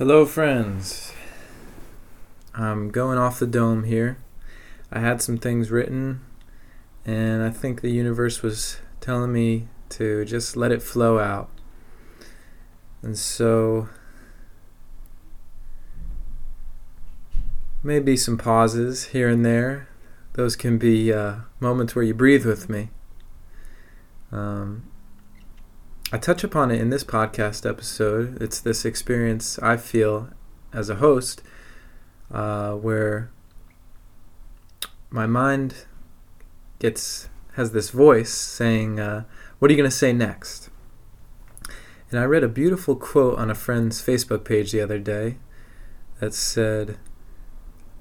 Hello, friends. I'm going off the dome here. I had some things written, and I think the universe was telling me to just let it flow out. And so, maybe some pauses here and there. Those can be uh, moments where you breathe with me. Um, I touch upon it in this podcast episode. It's this experience I feel as a host uh, where my mind gets has this voice saying, uh, "What are you going to say next?" And I read a beautiful quote on a friend's Facebook page the other day that said,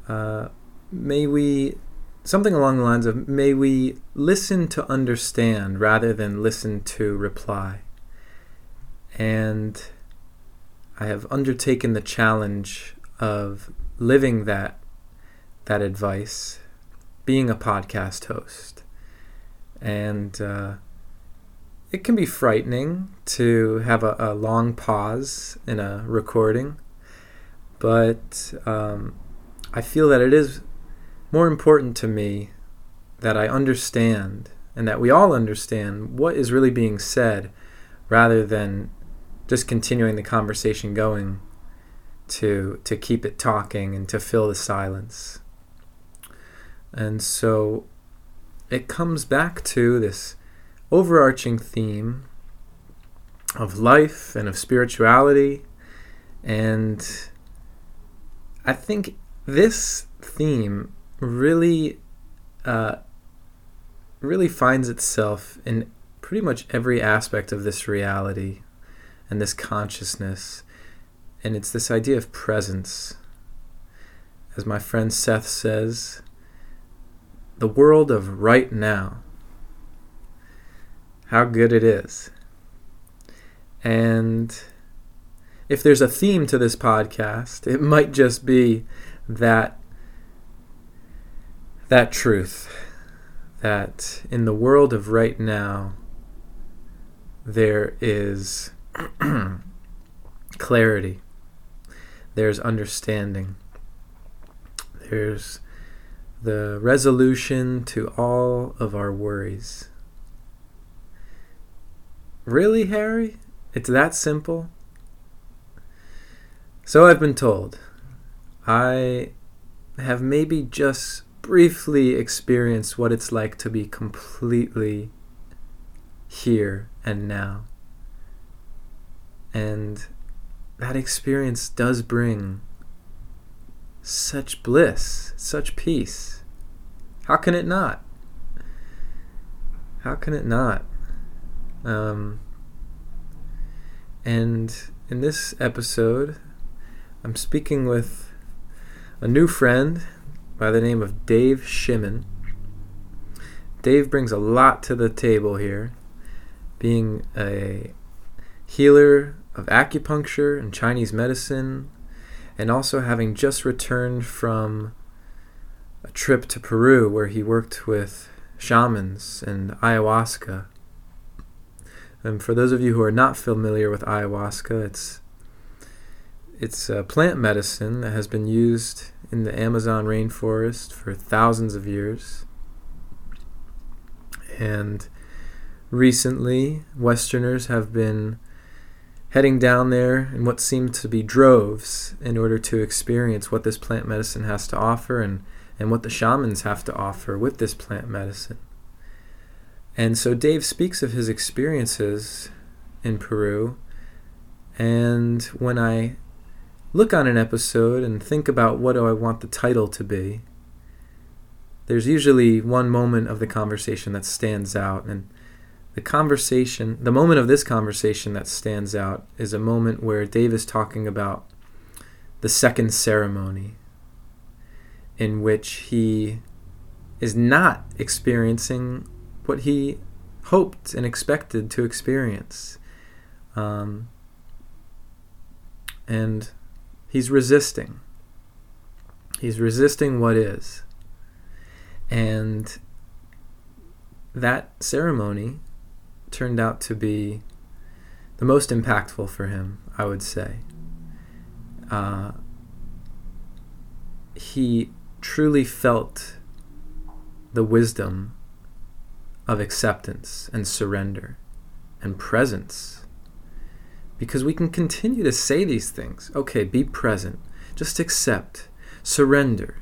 uh, "May we." Something along the lines of, may we listen to understand rather than listen to reply. And I have undertaken the challenge of living that that advice, being a podcast host, and uh, it can be frightening to have a, a, long pause in a recording, but um, I feel that it is more important to me that I understand and that we all understand what is really being said rather than just continuing the conversation going to to keep it talking and to fill the silence. And so it comes back to this overarching theme of life and of spirituality and I think this theme really uh, really finds itself in pretty much every aspect of this reality and this consciousness. And it's this idea of presence. As my friend Seth says, the world of right now. How good it is. And if there's a theme to this podcast, it might just be that that truth that in the world of right now there is clarity, there's understanding, there's the resolution to all of our worries. Really, Harry? It's that simple? So I've been told. I have maybe just briefly experienced what it's like to be completely here and now. And that experience does bring such bliss, such peace. How can it not? How can it not? Um, and in this episode, I'm speaking with a new friend by the name of Dave Schiman. Dave brings a lot to the table here, being a healer of acupuncture and Chinese medicine, and also having just returned from a trip to Peru where he worked with shamans and ayahuasca. And for those of you who are not familiar with ayahuasca, it's it's a plant medicine that has been used in the Amazon rainforest for thousands of years. And recently, Westerners have been heading down there in what seemed to be droves in order to experience what this plant medicine has to offer and, and what the shamans have to offer with this plant medicine. And so Dave speaks of his experiences in Peru. And when I look on an episode and think about what do I want the title to be, there's usually one moment of the conversation that stands out. And the conversation, the moment of this conversation that stands out is a moment where Dave is talking about the second ceremony, in which he is not experiencing what he hoped and expected to experience. Um, and he's resisting. He's resisting what is. And that ceremony turned out to be the most impactful for him, I would say. uh, he truly felt the wisdom of acceptance and surrender and presence. Because we can continue to say these things. Okay, be present. Just accept. Surrender.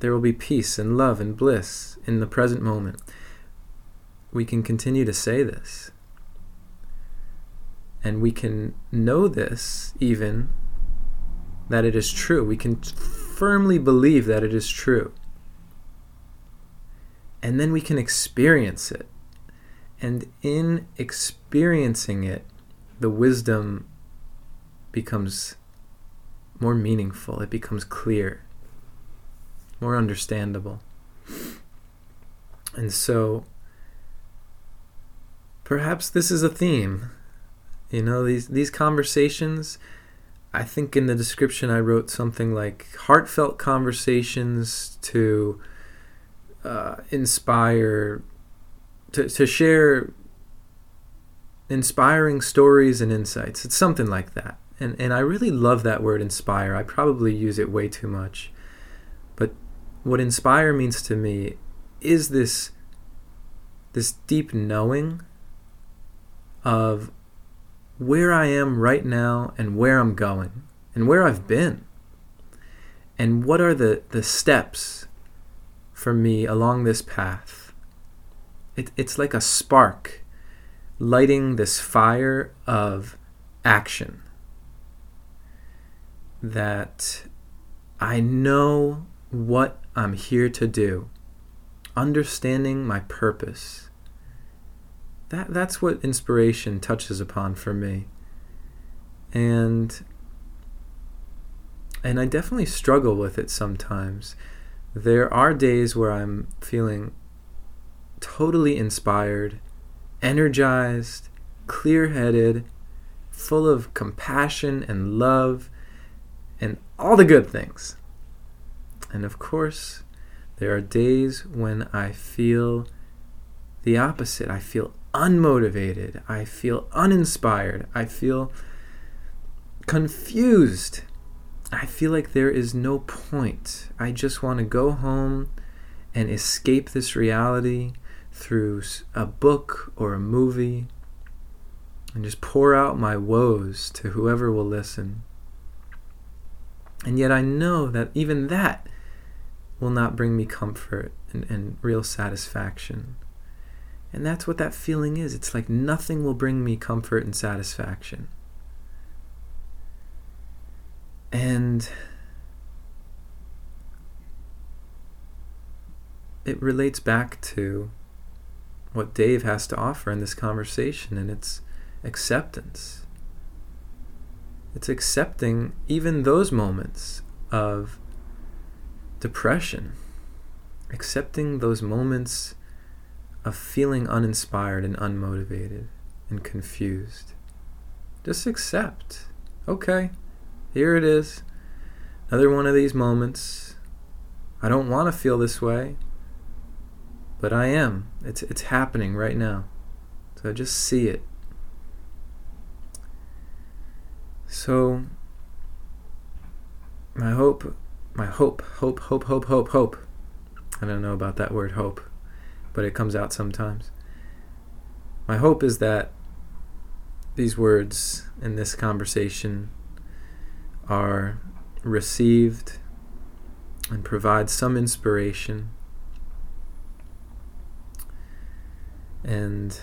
There will be peace and love and bliss in the present moment. We can continue to say this. And we can know this even that it is true. We can firmly believe that it is true. And then we can experience it. And in experiencing it, the wisdom becomes more meaningful, it becomes clear, more understandable. And so, perhaps this is a theme. You know, these, these conversations, I think in the description I wrote something like heartfelt conversations to uh, inspire, to, to share inspiring stories and insights. It's something like that. And, and I really love that word inspire. I probably use it way too much. But what inspire means to me is this this deep knowing of where I am right now and where I'm going and where I've been. And what are the, the steps for me along this path? It, it's like a spark lighting this fire of action that I know what I'm here to do, understanding my purpose. That, that's what inspiration touches upon for me. And and I definitely struggle with it sometimes. There are days where I'm feeling totally inspired energized, clear headed, full of compassion and love and all the good things. And of course, there are days when I feel the opposite. I feel unmotivated. I feel uninspired. I feel confused. I feel like there is no point. I just want to go home and escape this reality through a book or a movie and just pour out my woes to whoever will listen. And yet I know that even that will not bring me comfort and, and real satisfaction. And that's what that feeling is. It's like nothing will bring me comfort and satisfaction. And it relates back to what Dave has to offer in this conversation, and it's acceptance. It's accepting even those moments of depression, accepting those moments of feeling uninspired and unmotivated and confused. Just accept. Okay, here it is. Another one of these moments. I don't want to feel this way. But I am. It's it's happening right now. So just see it. So my hope my hope, hope, hope, hope, hope, hope. I don't know about that word hope, but it comes out sometimes. My hope is that these words in this conversation are received and provide some inspiration And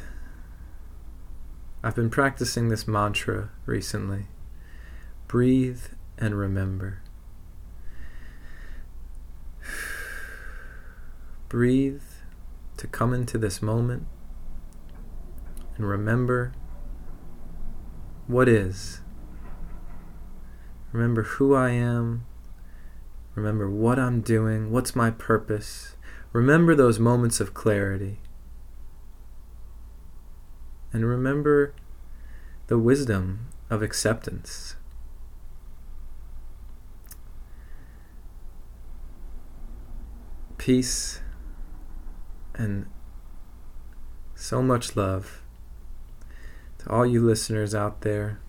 I've been practicing this mantra recently breathe and remember. Breathe to come into this moment and remember what is. Remember who I am. Remember what I'm doing. What's my purpose. Remember those moments of clarity. And remember the wisdom of acceptance. Peace and so much love to all you listeners out there.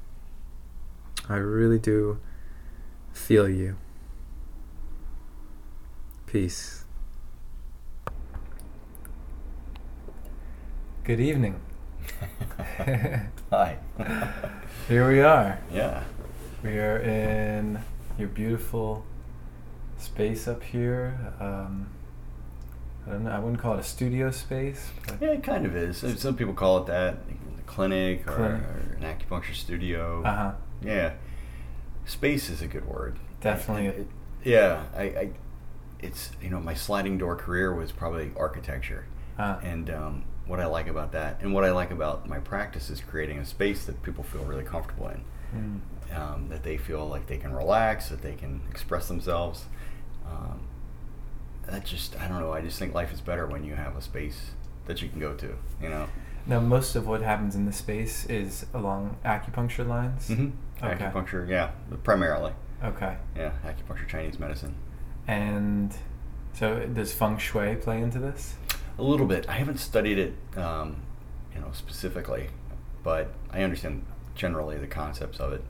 I really do feel you. Peace. Good evening. Hi. Here we are. Yeah. We are in your beautiful space up here. Um, I don't know. I wouldn't call it a studio space. Yeah, it kind of is. Some people call it that, a clinic or, Clinic. or an acupuncture studio. uh huh. Yeah. Space is a good word. Definitely. It- yeah, I, I, it's you know my sliding door career was probably architecture, Uh, and um, what I like about that, and what I like about my practice is creating a space that people feel really comfortable in. mm, um, that they feel like they can relax, that they can express themselves. Um, that just, I don't know, I just think life is better when you have a space that you can go to, you know? now, most of what happens in the space is along acupuncture lines. Mm-hmm. Okay. Acupuncture, yeah, primarily. Okay. Yeah, acupuncture, Chinese medicine. And so, does feng shui play into this? A little bit. I haven't studied it, um, you know, specifically, but I understand generally the concepts of it.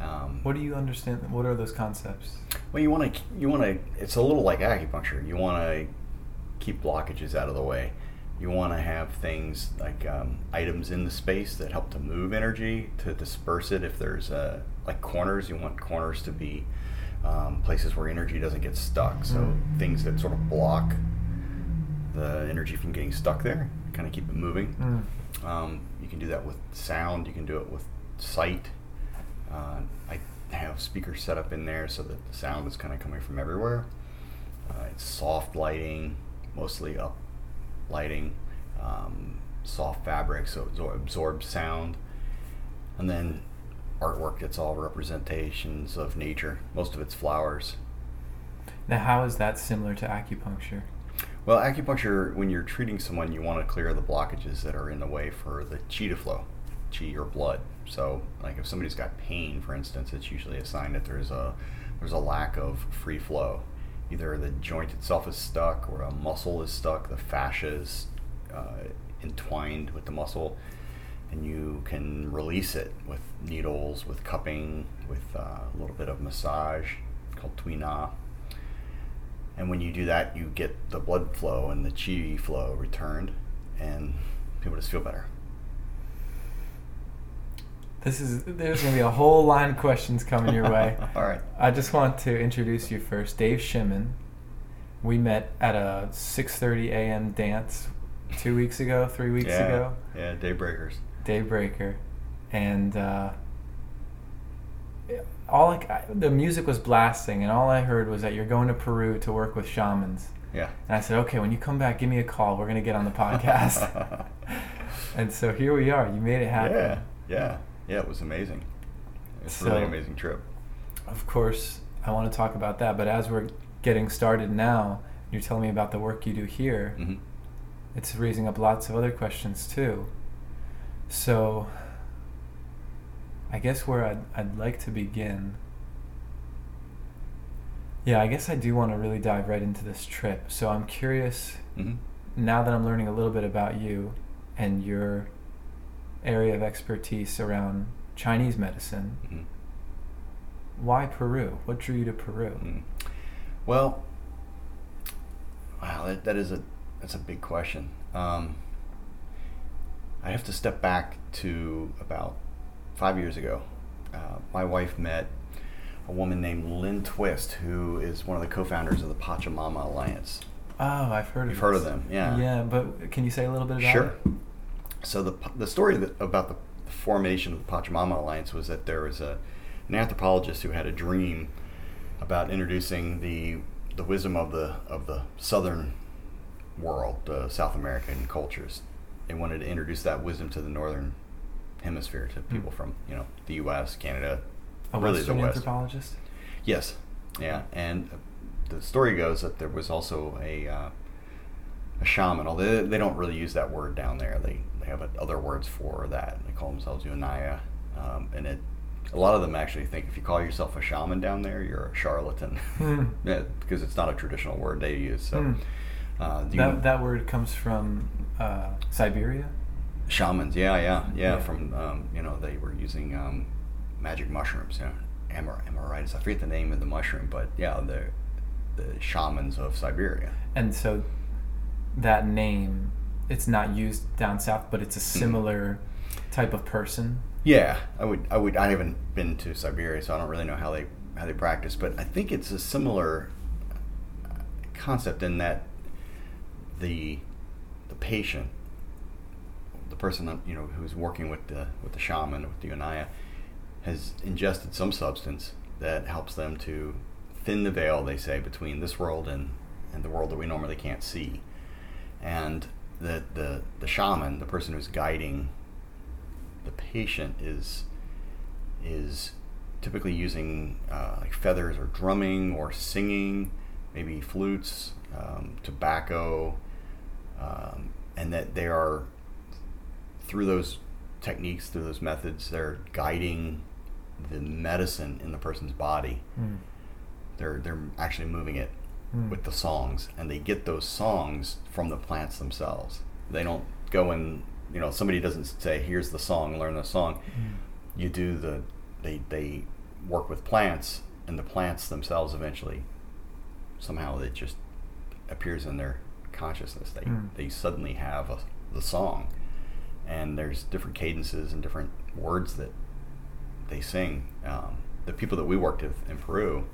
Um, What do you understand? What are those concepts? Well, you want to you want to. It's a little like acupuncture. You want to keep blockages out of the way. You want to have things like um, items in the space that help to move energy to disperse it. If there's uh, like corners, you want corners to be um, places where energy doesn't get stuck. So Mm. things that sort of block the energy from getting stuck there, kind of keep it moving. Mm. Um, you can do that with sound. You can do it with sight. Uh, I have speakers set up in there so that the sound is kind of coming from everywhere. Uh, it's soft lighting, mostly up lighting, um, soft fabric, so it absorbs sound. And then artwork that's all representations of nature. Most of it's flowers. Now, how is that similar to acupuncture? Well, acupuncture, when you're treating someone, you want to clear the blockages that are in the way for the chi to flow, chi or blood. So, like if somebody's got pain, for instance, it's usually a sign that there's a there's a lack of free flow. Either the joint itself is stuck, or a muscle is stuck, the fascia is uh, entwined with the muscle, and you can release it with needles, with cupping, with uh, a little bit of massage called tuina. And when you do that, you get the blood flow and the chi flow returned, and people just feel better. This is there's gonna be a whole line of questions coming your way. All right. I just want to introduce you first, Dave Schiman. We met at a 6:30 a.m. dance two weeks ago, three weeks yeah. ago, Yeah, daybreakers. Daybreaker, and uh, all I, the music was blasting, and all I heard was that you're going to Peru to work with shamans. Yeah. And I said, okay, when you come back, give me a call. We're gonna get on the podcast. and so here we are. You made it happen. Yeah, yeah, yeah. It was amazing. It's a really amazing trip. Of course, I want to talk about that. But as we're getting started now, you're telling me about the work you do here. hmm It's raising up lots of other questions too. So, I guess where I'd, I'd like to begin. Yeah, I guess I do want to really dive right into this trip. So I'm curious hmm now that I'm learning a little bit about you and your area of expertise around Chinese medicine. hmm Why Peru? What drew you to Peru? Mm. Well, wow, that, that is a that's a big question. Um, I have to step back to about five years ago. Uh, my wife met a woman named Lynn Twist, who is one of the co-founders of the Pachamama Alliance. Oh, I've heard of You've of heard of them, yeah. Yeah, but can you say a little bit about Sure. it? So the the story that, about the formation of the Pachamama Alliance was that there was a an anthropologist who had a dream about introducing the the wisdom of the of the southern world, uh, South American cultures. They wanted to introduce that wisdom to the northern hemisphere to people Hmm. from you know the U.S., Canada, A really Western the West. anthropologist? Yes, yeah, and the story goes that there was also a uh, a shaman. Although they, they don't really use that word down there, they they have other words for that. They call themselves Unaya, um, and it. A lot of them actually think if you call yourself a shaman down there, you're a charlatan. Hmm. yeah, because it's not a traditional word they use. So, Hmm. uh, That, that word comes from uh, Siberia? shamans, yeah, yeah, yeah. Yeah. From um, you know they were using um, magic mushrooms, yeah, Amor- Amoritis. I forget the name of the mushroom, but yeah, the the shamans of Siberia. And so that name, it's not used down south, but it's a Hmm. similar type of person. Yeah, I would. I would. I haven't been to Siberia, so I don't really know how they how they practice. But I think it's a similar concept in that the the patient, the person that, you know who's working with the with the shaman with the Unaya, has ingested some substance that helps them to thin the veil. They say between this world and and the world that we normally can't see, and the the the shaman, the person who's guiding the patient is is typically using uh, like feathers or drumming or singing, maybe flutes, um, tobacco, um, and that they are through those techniques, through those methods, they're guiding the medicine in the person's body. Mm. They're they're actually moving it Mm. with the songs, and they get those songs from the plants themselves. They don't go and you know somebody doesn't say here's the song, learn the song. Mm. You do the they they work with plants, and the plants themselves eventually somehow it just appears in their consciousness. They Mm. they suddenly have a, the song, and there's different cadences and different words that they sing. Um, the people that we worked with in Peru,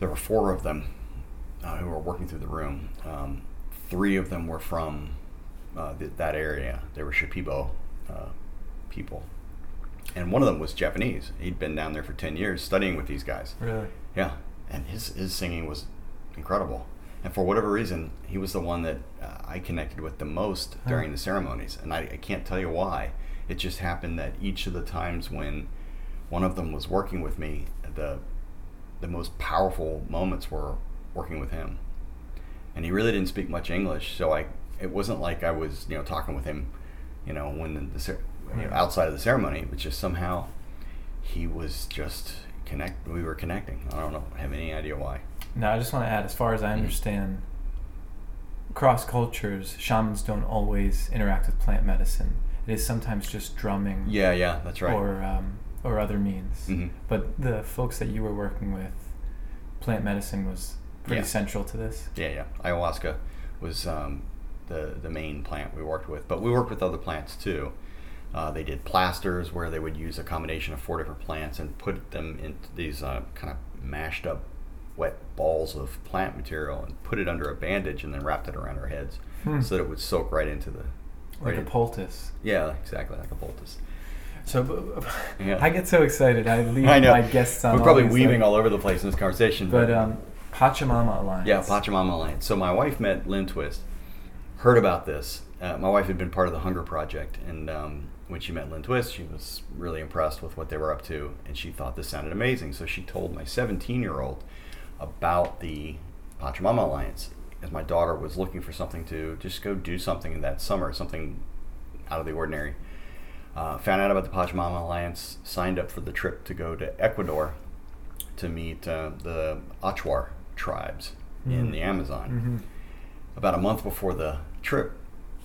there were four of them uh, who were working through the room. Um, three of them were from uh, th- that area. They were Shipibo uh, people, and one of them was Japanese. He'd been down there for ten years studying with these guys. Really? Yeah, and his his singing was incredible. And for whatever reason, he was the one that uh, I connected with the most Huh. during the ceremonies, and I, I can't tell you why. It just happened that each of the times when one of them was working with me, the the most powerful moments were working with him. And he really didn't speak much English, so I it wasn't like I was you know talking with him, you know, when the, the you know, outside of the ceremony. Was just somehow he was just connect. We were connecting. I don't know. have any idea why. Now, I just want to add, as far as I Mhm. understand, cross cultures, shamans don't always interact with plant medicine. It is sometimes just drumming Yeah, yeah, that's right. or um, or other means. Mhm. But the folks that you were working with, plant medicine was pretty Yeah. central to this. Yeah, yeah. Ayahuasca was um, the the main plant we worked with, but we worked with other plants too. Uh, they did plasters where they would use a combination of four different plants and put them into these uh, kind of mashed up wet balls of plant material and put it under a bandage and then wrapped it around our heads Hmm. so that it would soak right into the Like right a in- poultice. Yeah, exactly like a poultice. So Yeah. I get so excited. I leave I know. my guests on. We're probably weaving like- all over the place in this conversation, But um, Pachamama Alliance. Yeah, Pachamama Alliance. So my wife met Lynn Twist, heard about this. Uh, my wife had been part of the Hunger Project, and um, when she met Lynn Twist, she was really impressed with what they were up to, and she thought this sounded amazing. So she told my 17 year old about the Pachamama Alliance, as my daughter was looking for something to just go do something in that summer, something out of the ordinary. Uh, found out about the Pachamama Alliance, signed up for the trip to go to Ecuador to meet uh, the Achuar tribes in Mm. the Amazon. hmm About a month before the trip,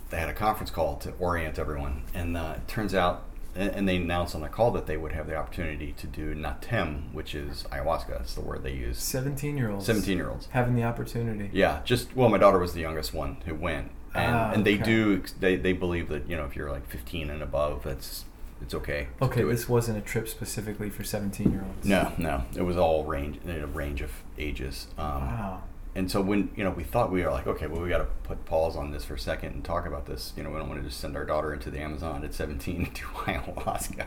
they had a conference call to orient everyone, and uh, it turns out, and, and they announced on the call that they would have the opportunity to do natem, which is ayahuasca. That's the word they use. Seventeen-year-olds. 17 year olds. having the opportunity. Yeah, just well, my daughter was the youngest one who went, and Ah, and they okay. do they they believe that you know if you're like 15 and above, that's it's okay. Okay, do it. this wasn't a trip specifically for seventeen-year-olds. No, no, it was all range in a range of ages. Um, Wow. And so when you know we thought we were like, okay, well we got to put pause on this for a second and talk about this. You know, we don't want to just send our daughter into the Amazon at 17 to do ayahuasca.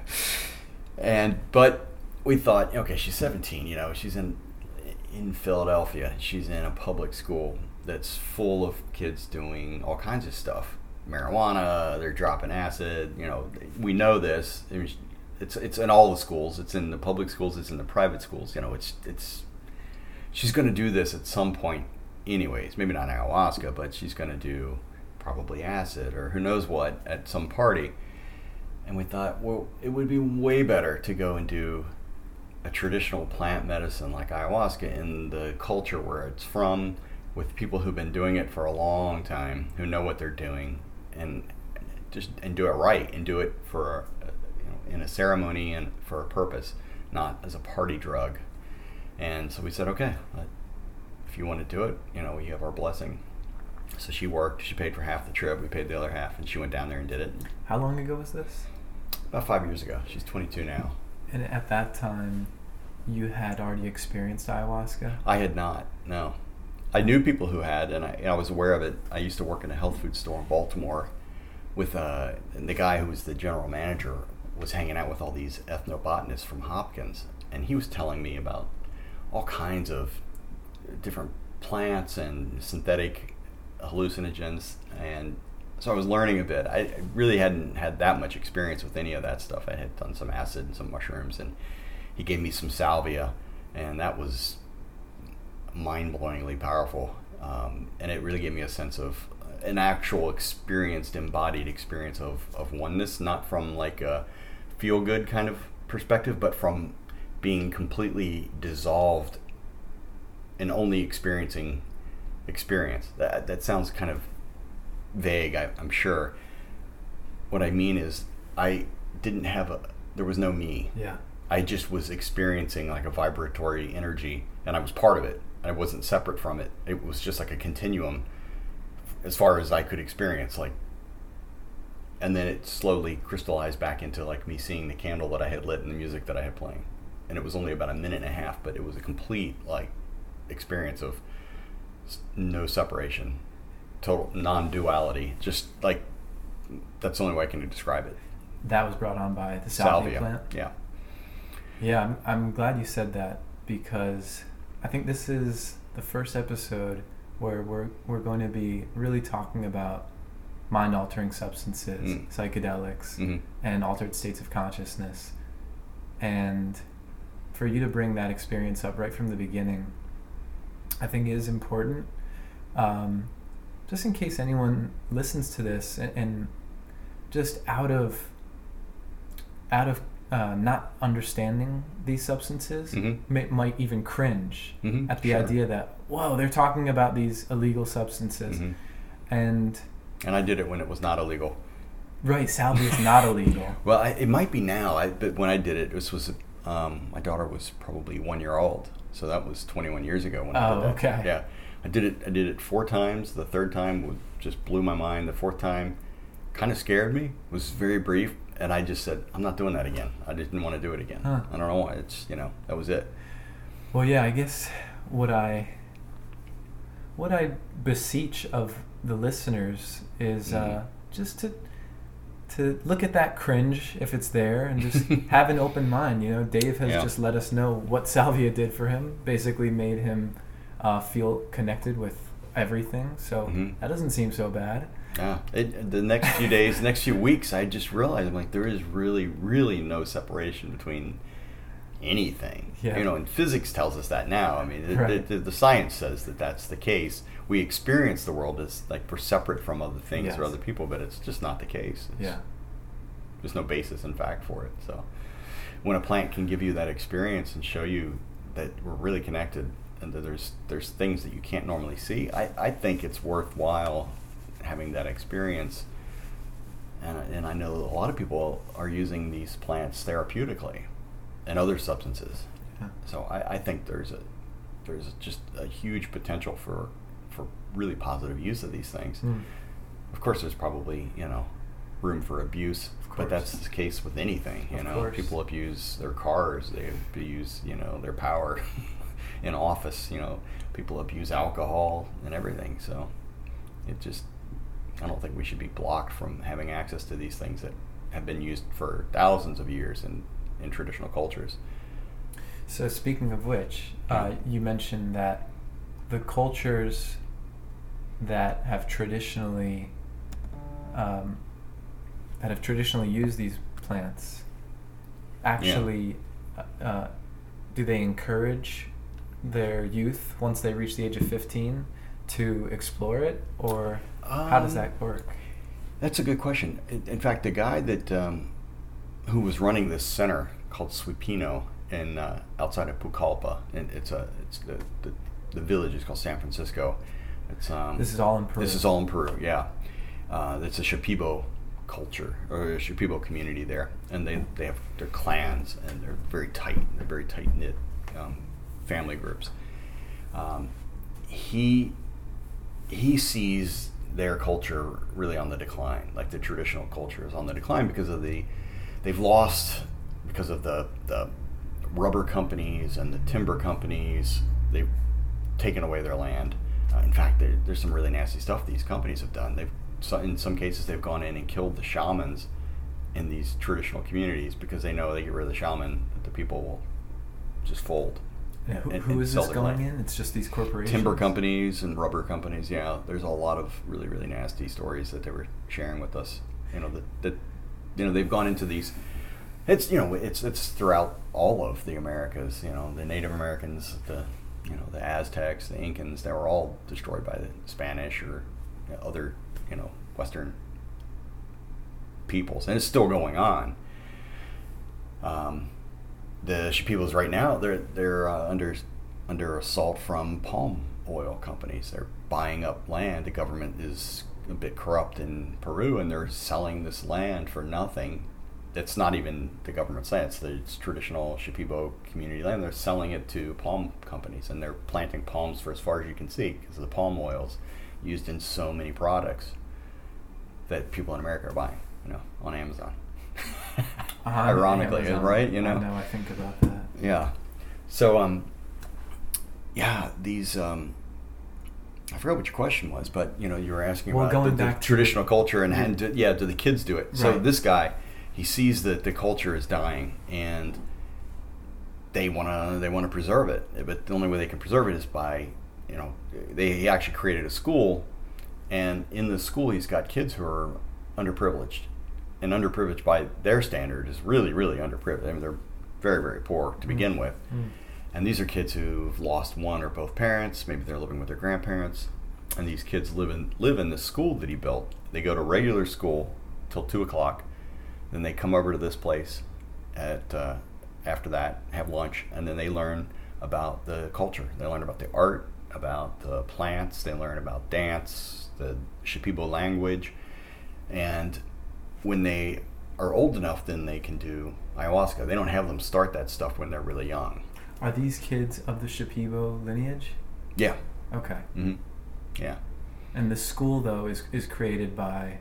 And but we thought, okay, she's 17. You know, she's in in Philadelphia. She's in a public school that's full of kids doing all kinds of stuff, marijuana. They're dropping acid. You know, we know this. It's it's in all the schools. It's in the public schools. It's in the private schools. You know, it's it's she's going to do this at some point anyways maybe not ayahuasca but she's going to do probably acid or who knows what at some party and we thought well it would be way better to go and do a traditional plant medicine like ayahuasca in the culture where it's from with people who've been doing it for a long time who know what they're doing and just and do it right and do it for a, you know in a ceremony and for a purpose not as a party drug. And so we said, okay, uh, if you want to do it, you know, we have our blessing. So she worked. She paid for half the trip. We paid the other half, and she went down there and did it. How long ago was this? About five years ago. She's 22 now. And at that time, you had already experienced ayahuasca? I had not. No. I knew people who had, and I, I was aware of it. I used to work in a health food store in Baltimore with uh, the guy who was the general manager was hanging out with all these ethnobotanists from Hopkins, and he was telling me about all kinds of different plants and synthetic hallucinogens, and so I was learning a bit. I really hadn't had that much experience with any of that stuff. I had done some acid and some mushrooms, and he gave me some salvia, and that was mind-blowingly powerful. Um, and it really gave me a sense of an actual experienced, embodied experience of, of oneness, not from like a feel-good kind of perspective, but from being completely dissolved and only experiencing experience. That that sounds kind of vague, I, I'm sure. What I mean is, I didn't have a. There was no me. Yeah. I just was experiencing like a vibratory energy, and I was part of it. I wasn't separate from it. It was just like a continuum, as far as I could experience. Like, and then it slowly crystallized back into like me seeing the candle that I had lit and the music that I had playing, and it was only about a minute and a half, but it was a complete like experience of no separation, total non-duality. Just like that's the only way I can describe it. That was brought on by the salvia, Salvia, plant. yeah. Yeah, I'm, I'm glad you said that because I think this is the first episode where we're we're going to be really talking about mind altering substances, Mm. psychedelics, hmm and altered states of consciousness. And for you to bring that experience up right from the beginning, I think is important. Um, just in case anyone listens to this and, and just out of out of uh, not understanding these substances Mhm. may, might even cringe hmm at the idea that whoa they're talking about these illegal substances hmm and And I did it when it was not illegal. right salvia is not illegal Well, I, it might be now. I, but when I did it, this was um, my daughter was probably one year old, so that was 21 years ago when I Oh, did that. okay. Yeah, I did it. I did it four times. The third time just blew my mind. The fourth time kind of scared me. It was very brief, and I just said, "I'm not doing that again." I didn't want to do it again. Huh. I don't know why. It's you know that was it. Well, yeah, I guess what I what I beseech of the listeners is uh, Mhm. just to to look at that cringe if it's there and just have an open mind. You know, Dave has Yeah. just let us know what salvia did for him. Basically, made him uh, feel connected with everything. So Mhm. that doesn't seem so bad. Yeah. It, the next few days, next few weeks, I just realized I'm like there is really, really no separation between anything. Yeah. You know, and physics tells us that now. I mean, Right. it- the, the science says that that's the case. We experience the world as like we're separate from other things or other people, but it's just not the case. It's, Yeah. There's no basis in fact for it. So when a plant can give you that experience and show you that we're really connected and that there's there's things that you can't normally see, I, I think it's worthwhile having that experience. And, I- and I know a lot of people are using these plants therapeutically and other substances. Yeah. So I, I think there's a there's just a huge potential for for really positive use of these things. Mm. Of course, there's probably you know room for abuse, but that's the case with anything. You Of know, course. people abuse their cars, they abuse you know their power in office. You know, people abuse alcohol and everything. So it just I don't think we should be blocked from having access to these things that have been used for thousands of years in in traditional cultures. So speaking of which, uh, you mentioned that the cultures that have traditionally um, that have traditionally used these plants actually uh, uh, do they encourage their youth once they reach the age of 15 to explore it or how does Um, that work That's a good question. In, fact, the guy that um, who was running this center called Swipino in uh, outside of Pucallpa, and it's a it's the, the the village is called San Francisco. It's um, this is all in Peru this is all in Peru. Yeah, uh, it's a Shipibo culture or a Shipibo community there, and they, they have their clans and they're very tight. They're very tight knit um, family groups. Um, he he sees their culture really on the decline, like the traditional culture is on the decline because of the they've lost because of the the rubber companies and the timber companies. They've taken away their land. Uh, in fact, there's some really nasty stuff these companies have done. They've so in some cases they've gone in and killed the shamans in these traditional communities because they know they get rid of the shaman the people will just fold. And who, and, who this going in? It's just these corporations. Timber companies and rubber companies. Yeah, there's a lot of really really nasty stories that they were sharing with us. You know that that you know they've gone into these. It's you know it's it's throughout all of the Americas. You know the Native Americans, the you know the Aztecs, the Incans. They were all destroyed by the Spanish or you know, other you know Western peoples, and it's still going on. Um, the Shipibos right now they're they're uh, under under assault from palm oil companies. They're buying up land. The government is a bit corrupt in Peru, and they're selling this land for nothing. It's not even the government's land; it's the it's traditional Shipibo community land. They're selling it to palm companies, and they're planting palms for as far as you can see because the palm oils used in so many products that people in America are buying. You know, on Amazon. Uh, Ironically, Amazon. right? You know. I know. I think about that. Yeah. So um. Yeah, these um. I forgot what your question was, but you know, you were asking well, about the, the traditional culture and, and do, yeah, do the kids do it? Right. So this guy, he sees that the culture is dying and they want to they want to preserve it, but the only way they can preserve it is by, you know, they he actually created a school, and in the school he's got kids who are underprivileged, and underprivileged by their standard is really, really underprivileged. I mean, they're very, very poor to begin mm. with. Mm. And these are kids who've lost one or both parents. Maybe they're living with their grandparents. And these kids live in live in the school that he built. They go to regular school till two o'clock. Then they come over to this place at uh, after that, have lunch, and then they learn about the culture. They learn about the art, about the plants. They learn about dance, the Shipibo language, and when they are old enough, then they can do ayahuasca. They don't have them start that stuff when they're really young. Are these kids of the Shipibo lineage? Yeah. Okay. Mm-hmm. Yeah. And the school though is is created by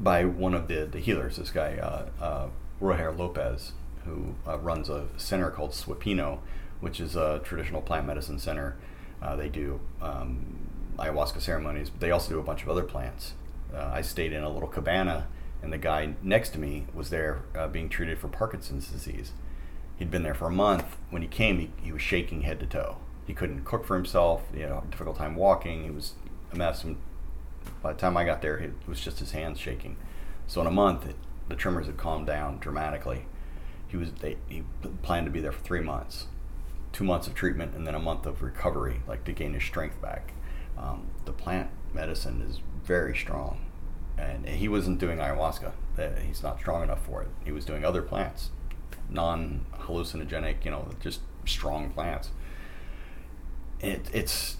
by one of the the healers. This guy uh, uh, Roger Lopez, who uh, runs a center called Swipino, which is a traditional plant medicine center. Uh, they do um, ayahuasca ceremonies. But they also do a bunch of other plants. Uh, I stayed in a little cabana and the guy next to me was there uh, being treated for Parkinson's disease. He'd been there for a month. When he came, he, he was shaking head to toe. He couldn't cook for himself. He had a difficult time walking. He was a mess. And by the time I got there, it was just his hands shaking. So in a month, it, the tremors had calmed down dramatically. He was they, he planned to be there for three months, two months of treatment, and then a month of recovery, like to gain his strength back. Um, the plant medicine is very strong and he wasn't doing ayahuasca. He's not strong enough for it. He was doing other plants, non hallucinogenic, you know, just strong plants. It, it's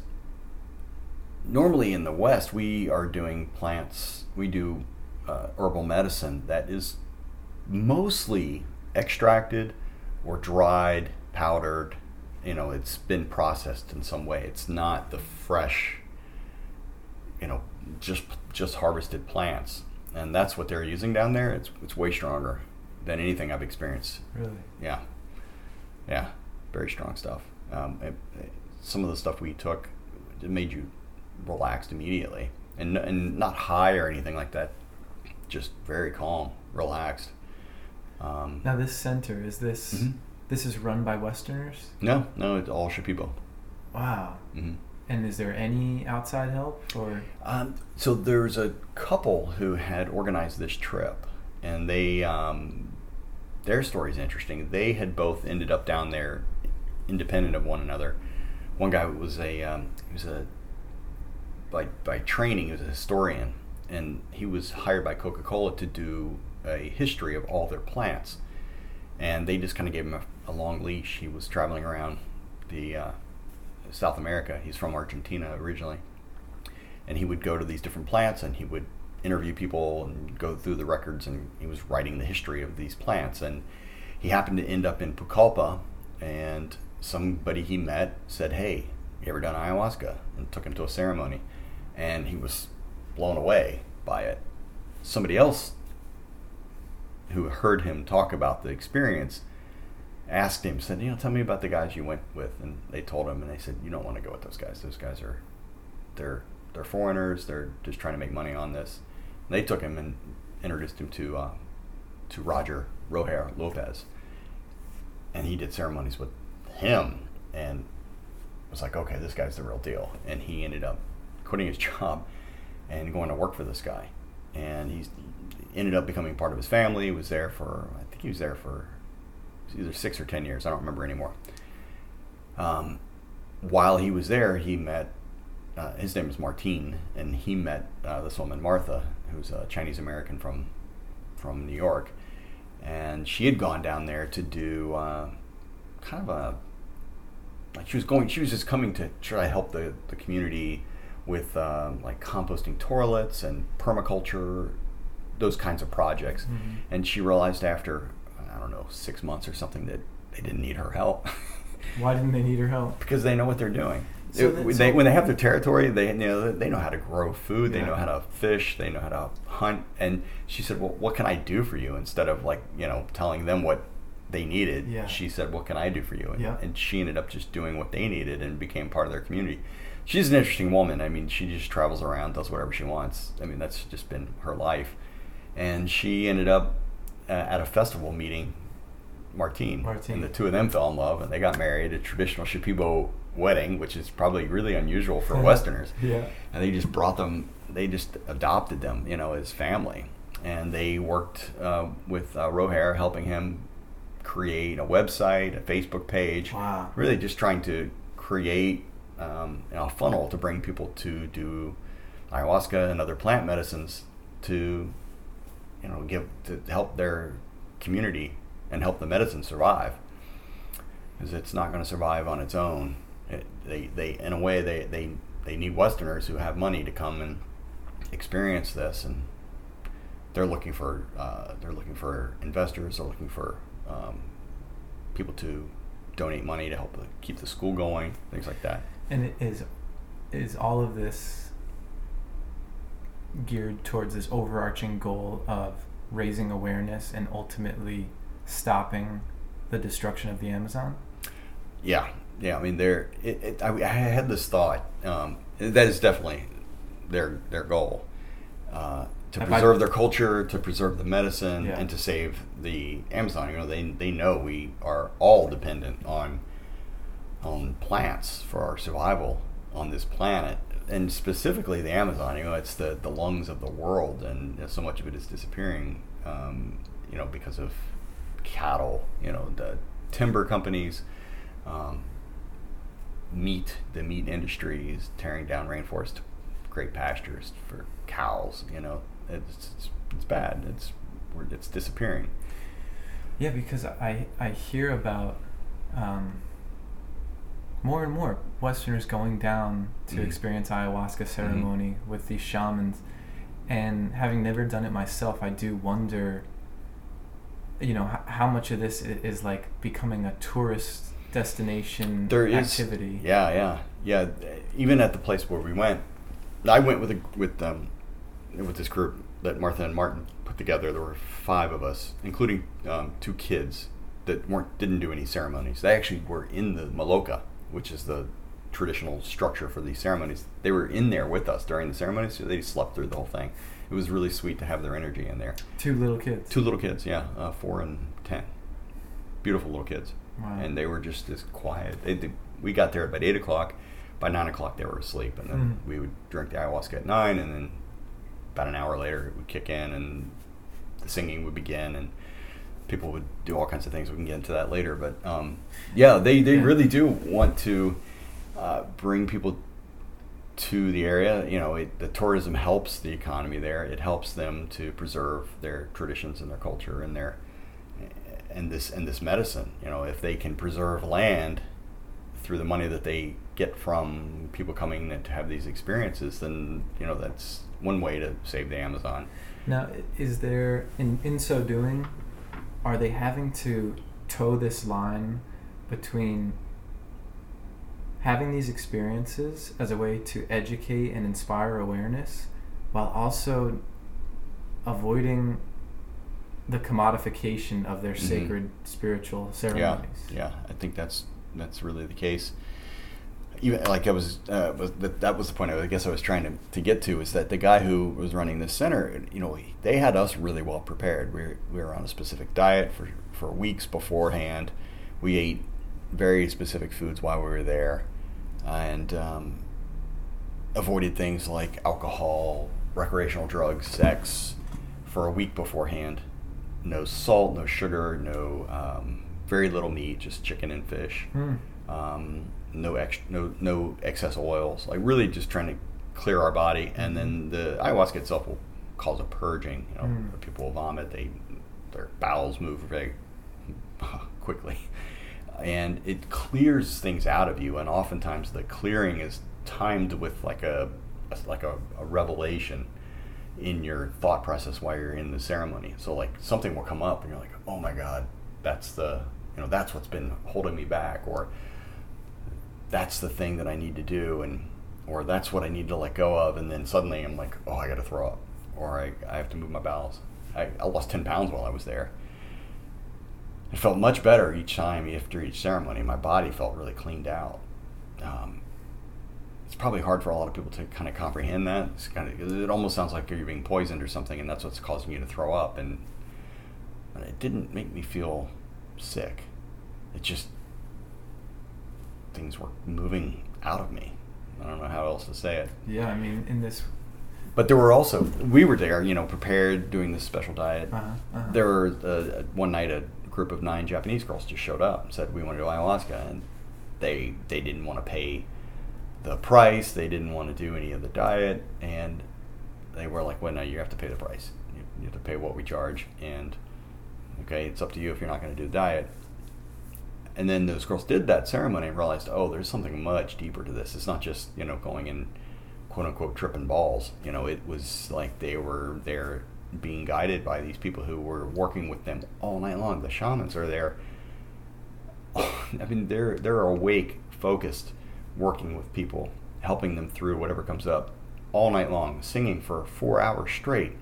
normally in the West, we are doing plants, we do uh, herbal medicine that is mostly extracted or dried, powdered. You know, it's been processed in some way. It's not the fresh, you know, just just harvested plants, and that's what they're using down there. It's it's way stronger than anything I've experienced. Really? Yeah, yeah, very strong stuff. Um, it, it, some of the stuff we took it made you relaxed immediately, and and not high or anything like that. Just very calm, relaxed. Um, now this center is this mm-hmm. this is run by Westerners? No, no, it's all Shipibo. Wow. Mm-hmm. And is there any outside help or? Um, so there's a couple who had organized this trip, and they um, their story is interesting. They had both ended up down there, independent of one another. One guy was a um, he was a by by training he was a historian, and he was hired by Coca Cola to do a history of all their plants, and they just kind of gave him a, a long leash. He was traveling around the uh, South America. He's from Argentina originally, and he would go to these different plants and he would interview people and go through the records, and he was writing the history of these plants. And he happened to end up in Pucallpa, and somebody he met said, "Hey, you ever done ayahuasca?" and took him to a ceremony, and he was blown away by it. Somebody else who heard him talk about the experience asked him, said, "You know, tell me about the guys you went with." And they told him, and they said, "You don't want to go with those guys. Those guys are, they're they're foreigners. They're just trying to make money on this." And they took him and introduced him to uh, to Roger Roher Lopez, and he did ceremonies with him, and was like, "Okay, this guy's the real deal." And he ended up quitting his job and going to work for this guy, and he's ended up becoming part of his family. Was there for I think he was there for either six or ten years. I don't remember anymore. Um, while he was there, he met. Uh, his name is Martine, and he met uh, this woman Martha, who's a Chinese American from from New York, and she had gone down there to do uh, kind of a like she was going. She was just coming to try to help the the community with um, like composting toilets and permaculture, those kinds of projects. Mm-hmm. And she realized after I don't know six months or something that they didn't need her help Why didn't they need her help? because they know what they're doing. So It- then- when so- they, when they have their territory, they you know they know how to grow food, they Yeah. know how to fish, they know how to hunt. And she said, "Well, what can I do for you?" Instead of like you know telling them what they needed, Yeah. she said, "What can I do for you?" And, Yeah. and she ended up just doing what they needed and became part of their community. She's an interesting woman. I mean, she just travels around, does whatever she wants. I mean, that's just been her life. And she ended up uh, at a festival meeting Martine, Martine. and the two of them fell in love, and they got married. A traditional Shipibo wedding, which is probably really unusual for Westerners. Yeah. And they just brought them. They just adopted them, you know, as family. And they worked uh, with uh, Rohair, helping him create a website, a Facebook page. Wow. Really, just trying to create um, you know, a funnel to bring people to do ayahuasca and other plant medicines to, you know, give to help their community and help the medicine survive. Because it's not going to survive on its own. It, they, they, in a way, they, they, they need Westerners who have money to come and experience this, and they're looking for, uh, they're looking for investors. They're looking for um, people to donate money to help keep the school going, things like that. And it is is all of this geared towards this overarching goal of raising awareness and ultimately stopping the destruction of the Amazon? Yeah, yeah. I mean, they're. It, it, I, I had this thought. Um, that is definitely their their goal uh, to Have I- preserve their culture, to preserve the medicine, Yeah. and to save the Amazon. You know, they they know we are all dependent on on plants for our survival on this planet, and specifically the Amazon. You know, it's the the lungs of the world, and you know, so much of it is disappearing. Um, you know, because of cattle. You know, the timber companies. Um, meat, the meat industry is tearing down rainforest to create pastures for cows. You know, it's it's, it's bad. It's it's disappearing. Yeah, because I I hear about um, more and more Westerners going down to Mhm. experience ayahuasca ceremony with these shamans, and having never done it myself, I do wonder. You know h- how much of this is like becoming a tourist destination There is activity. Yeah, yeah, yeah. Even at the place where we went, I went with a, with um, with this group that Martha and Martin put together. There were five of us, including um, two kids that weren't didn't do any ceremonies. They actually were in the Maloka, which is the traditional structure for these ceremonies. They were in there with us during the ceremonies, so they slept through the whole thing. It was really sweet to have their energy in there. Two little kids. Two little kids, yeah, uh, four and ten, beautiful little kids Wow. and they were just as quiet. They, they, we got there about eight o'clock. By nine o'clock, they were asleep, and then Mhm. we would drink the ayahuasca at nine, and then about an hour later, it would kick in, and the singing would begin, and people would do all kinds of things. We can get into that later, but um, yeah, they they Yeah. really do want to uh, bring people to the area. You know, it, the tourism helps the economy there. It helps them to preserve their traditions and their culture and their and this and this medicine. You know, if they can preserve land through the money that they get from people coming to have these experiences, then you know that's one way to save the Amazon. Now, is there in in so doing, are they having to toe this line between having these experiences as a way to educate and inspire awareness while also avoiding the commodification of their Mhm. sacred spiritual ceremonies. Yeah, Yeah, I think that's that's really the case. Even like I was, uh, was that, that was the point I guess I was trying to, to get to is that the guy who was running this center, you know, they had us really well prepared. We were, we were on a specific diet for for weeks beforehand. We ate very specific foods while we were there, and um, avoided things like alcohol, recreational drugs, sex for a week beforehand. No salt, no sugar, no um, very little meat, just chicken and fish. Hmm. Um, no ex- no no excess oils. Like really just trying to clear our body, and then the ayahuasca itself will cause a purging. You know, Mm. people will vomit. They their bowels move very quickly, and it clears things out of you. And oftentimes the clearing is timed with like a, a like a, a revelation in your thought process while you're in the ceremony. So like something will come up, and you're like, oh my god, that's the you know that's what's been holding me back, or that's the thing that I need to do, and or that's what I need to let go of, and then suddenly I'm like, oh, I got to throw up, or I, I have to move my bowels. I, I lost ten pounds while I was there. It felt much better each time after each ceremony. My body felt really cleaned out. Um, it's probably hard for a lot of people to kind of comprehend that. It's kind of it almost sounds like you're being poisoned or something, and that's what's causing you to throw up. And it didn't make me feel sick. It just things were moving out of me. I don't know how else to say it. Yeah, I mean, in this. But there were also we were there, you know, prepared doing this special diet. Uh-huh, uh-huh. There were uh, one night a group of nine Japanese girls just showed up and said we want to do ayahuasca, and they they didn't want to pay the price. They didn't want to do any of the diet, and they were like, "Well, no, you have to pay the price. You, you have to pay what we charge, and okay, it's up to you if you're not going to do the diet." And then those girls did that ceremony and realized, oh, there's something much deeper to this. It's not just you know going and quote unquote tripping balls. You know, it was like they were there being guided by these people who were working with them all night long. The shamans are there. I mean, they're they're awake, focused, working with people, helping them through whatever comes up all night long, singing for four hours straight,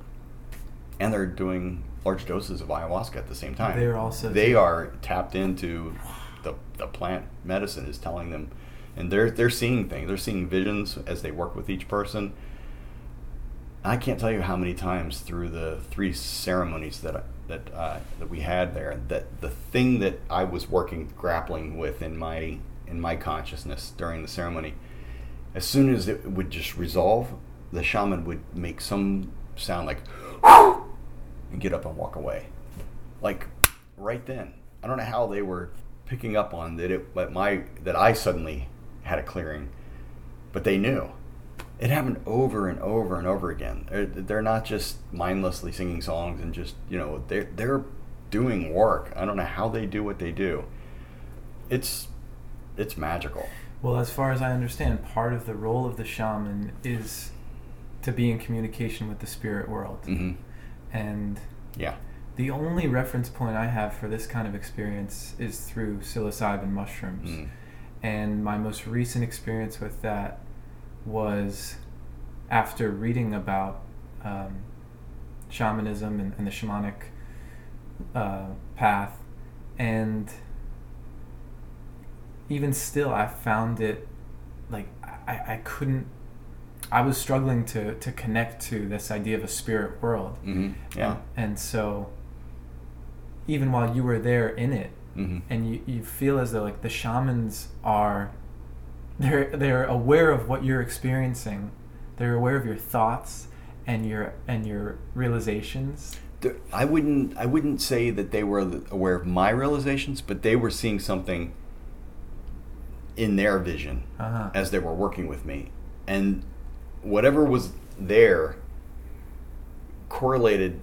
and they're doing large doses of ayahuasca at the same time. They're also they are tapped into the the plant medicine is telling them, and they're they're seeing things. They're seeing visions as they work with each person. I can't tell you how many times through the three ceremonies that I, that uh, that we had there that the thing that I was working grappling with in my in my consciousness during the ceremony, as soon as it would just resolve, the shaman would make some sound like and get up and walk away, like right then. I don't know how they were picking up on that it that my that I suddenly had a clearing, but they knew it happened over and over and over again. They're, they're not just mindlessly singing songs and just you know they're they're doing work. I don't know how they do what they do. It's it's magical. Well, as far as I understand, part of the role of the shaman is to be in communication with the spirit world. hmm And Yeah. The only reference point I have for this kind of experience is through psilocybin mushrooms. Mm. And my most recent experience with that was after reading about um, shamanism and, and the shamanic uh, path. And even still, I found it like I, I couldn't. I was struggling to, to connect to this idea of a spirit world. hmm Yeah. And so, even while you were there in it, hmm and you, you feel as though like the shamans are they're they're aware of what you're experiencing. They're aware of your thoughts and your and your realizations. I wouldn't I wouldn't say that they were aware of my realizations, but they were seeing something in their vision uh-huh. as they were working with me, and whatever was there correlated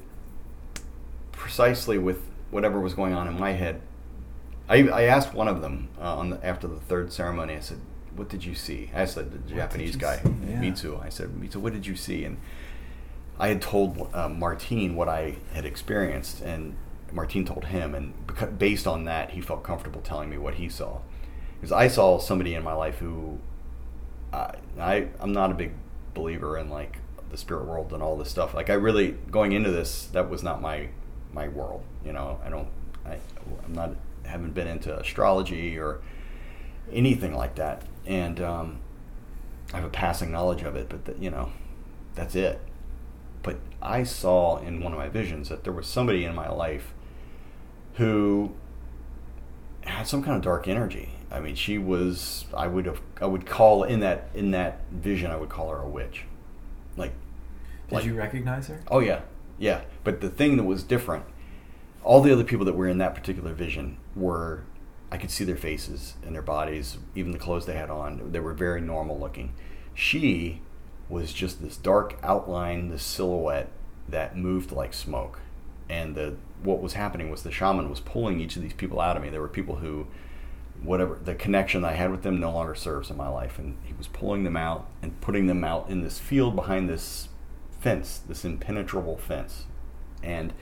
precisely with whatever was going on in my head. I, I asked one of them uh, on the, after the third ceremony. I said, "What did you see?" I said, the, Japanese guy, Yeah. Mitsu. I said, "Mitsu, what did you see?" And I had told uh, Martine what I had experienced, and Martine told him, and based on that, he felt comfortable telling me what he saw. Because I saw somebody in my life who I, I I'm not a big believer in like the spirit world and all this stuff. Like I really going into this, that was not my my world. You know, I don't I I'm not haven't been into astrology or anything like that, and um, I have a passing knowledge of it, but that you know, that's it. But I saw in one of my visions that there was somebody in my life who had some kind of dark energy. I mean, she was. I would have. I would call in that in that vision. I would call her a witch. Like, Did like you recognize her? oh yeah, yeah. But the thing that was different, all the other people that were in that particular vision were. I could see their faces and their bodies, even the clothes they had on. They were very normal looking. She was just this dark outline, this silhouette that moved like smoke. And the what was happening was the shaman was pulling each of these people out of me. There were people who whatever the connection I had with them no longer serves in my life. And he was pulling them out and putting them out in this field behind this fence, this impenetrable fence. And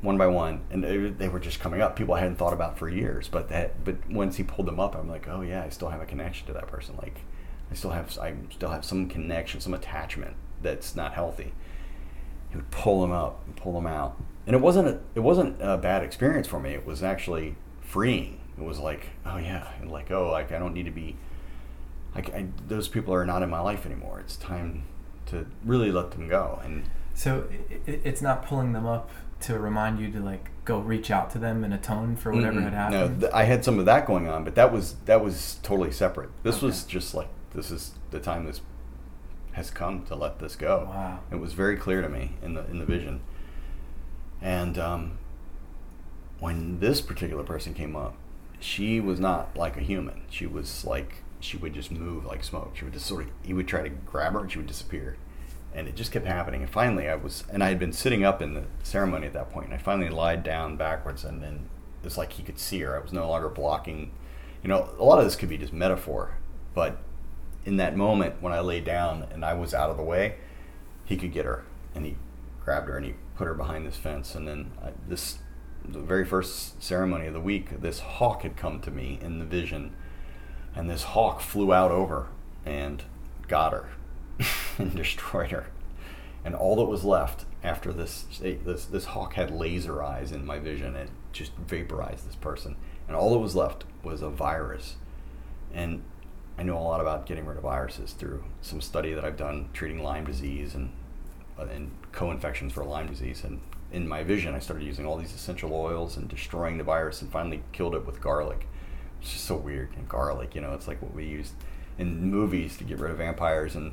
one by one, and they, were just coming up. People I hadn't thought about for years, but that, but once he pulled them up, I'm like, oh yeah, I still have a connection to that person. Like, I still have, I still have some connection, some attachment that's not healthy. He would pull them up and pull them out, and it wasn't a, it wasn't a bad experience for me. It was actually freeing. It was like, oh yeah, and like oh, like I don't need to be, like I, those people are not in my life anymore. It's time to really let them go. And So i i- it's not pulling them up to remind you to like go reach out to them and atone for whatever Mm-mm. had No, happened. th- I had some of that going on, but that was that was totally separate. This was just like this is the time this has come to let this go. Wow. It was very clear to me in the in the vision. And um, when this particular person came up, she was not like a human. She was like she would just move like smoke. She would just sort of he would try to grab her and she would disappear. And it just kept happening. And finally I was and I had been sitting up in the ceremony at that point and I finally lied down backwards and then it's like he could see her. I was no longer blocking you know, a lot of this could be just metaphor, but in that moment when I lay down and I was out of the way, he could get her and he grabbed her and he put her behind this fence and then I, this the very first ceremony of the week this hawk had come to me in the vision and this hawk flew out over and got her and destroyed her and all that was left after this this this hawk had laser eyes in my vision it just vaporized this person and all that was left was a virus and I know a lot about getting rid of viruses through some study that I've done treating Lyme disease and uh, and co-infections for Lyme disease. And in my vision, I started using all these essential oils and destroying the virus, and finally killed it with garlic. It's just so weird. And garlic, you know, it's like what we used in movies to get rid of vampires and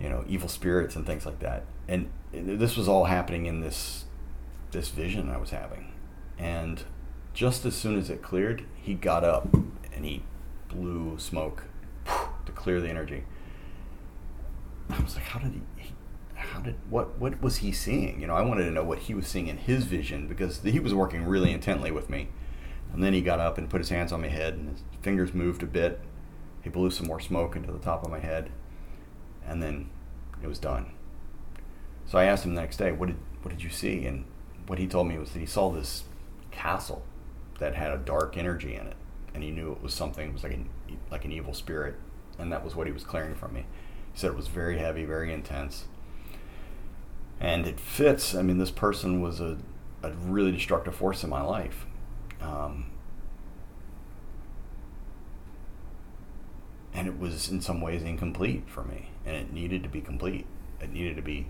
you know evil spirits and things like that. And this was all happening in this this vision I was having. And just as soon as it cleared, he got up and he blew smoke to clear the energy. I was like, how did he, how did what what was he seeing? You know, I wanted to know what he was seeing in his vision because he was working really intently with me. And then he got up and put his hands on my head and his fingers moved a bit. He blew some more smoke into the top of my head. And then it was done. So I asked him the next day, "What did what did you see?" And what he told me was that he saw this castle that had a dark energy in it, and he knew it was something. It was like an like an evil spirit, and that was what he was clearing from me. He said it was very heavy, very intense, and it fits. I mean, this person was a a really destructive force in my life. Um, and it was in some ways incomplete for me, and it needed to be complete. It needed to be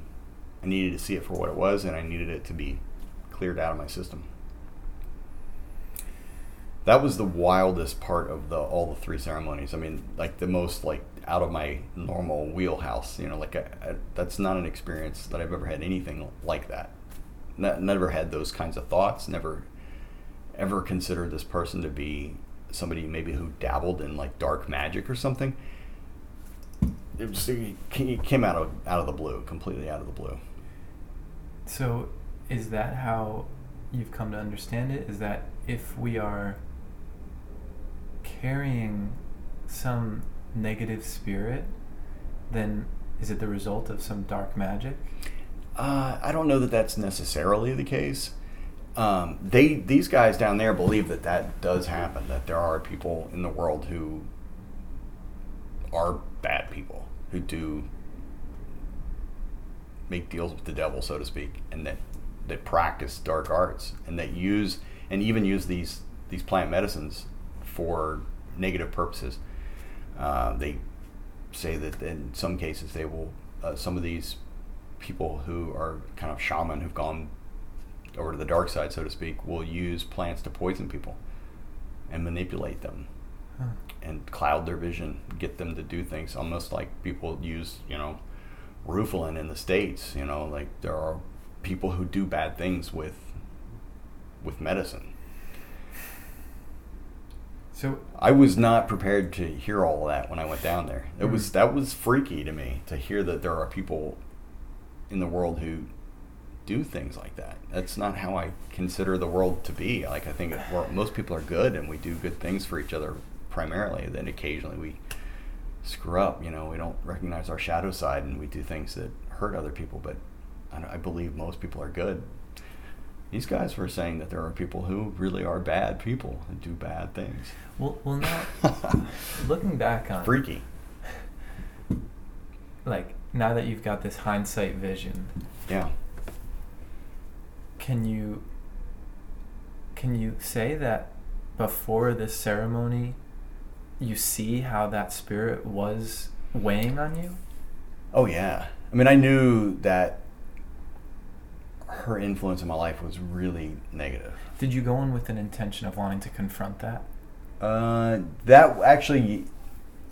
I needed to see it for what it was, and I needed it to be cleared out of my system. That was the wildest part of the all the three ceremonies. I mean, like the most like out of my normal wheelhouse. You know, like I, I, that's not an experience that I've ever had anything like that. Ne- never had those kinds of thoughts. Never, ever considered this person to be somebody maybe who dabbled in like dark magic or something. It, just, it came out of out of the blue, completely out of the blue. So, is that how you've come to understand it? Is that if we are carrying some negative spirit, then is it the result of some dark magic? Uh, I don't know that that's necessarily the case. Um, they these guys down there believe that that does happen. That there are people in the world who are bad people who do make deals with the devil, so to speak, and that that practice dark arts and that use and even use these these plant medicines for negative purposes. Uh, they say that in some cases they will uh, some of these people who are kind of shaman who've gone over to the dark side, so to speak, will use plants to poison people and manipulate them huh. And cloud their vision, get them to do things almost like people use, you know, Rufalin in the states. You know, like there are people who do bad things with with medicine. So I was not prepared to hear all of that when I went down there. It mm-hmm. was that was freaky to me to hear that there are people in the world who do things like that. That's not how I consider the world to be. Like I think most people are good and we do good things for each other primarily. Then occasionally we screw up. You know, we don't recognize our shadow side and we do things that hurt other people. But I, I believe most people are good. These guys were saying that there are people who really are bad people and do bad things. Well, well, now looking back on freaky. Like now that you've got this hindsight vision. Yeah. Can you can you say that before this ceremony you see how that spirit was weighing on you? Oh yeah. I mean, I knew that her influence in my life was really negative. Did you go in with an intention of wanting to confront that? Uh, that actually,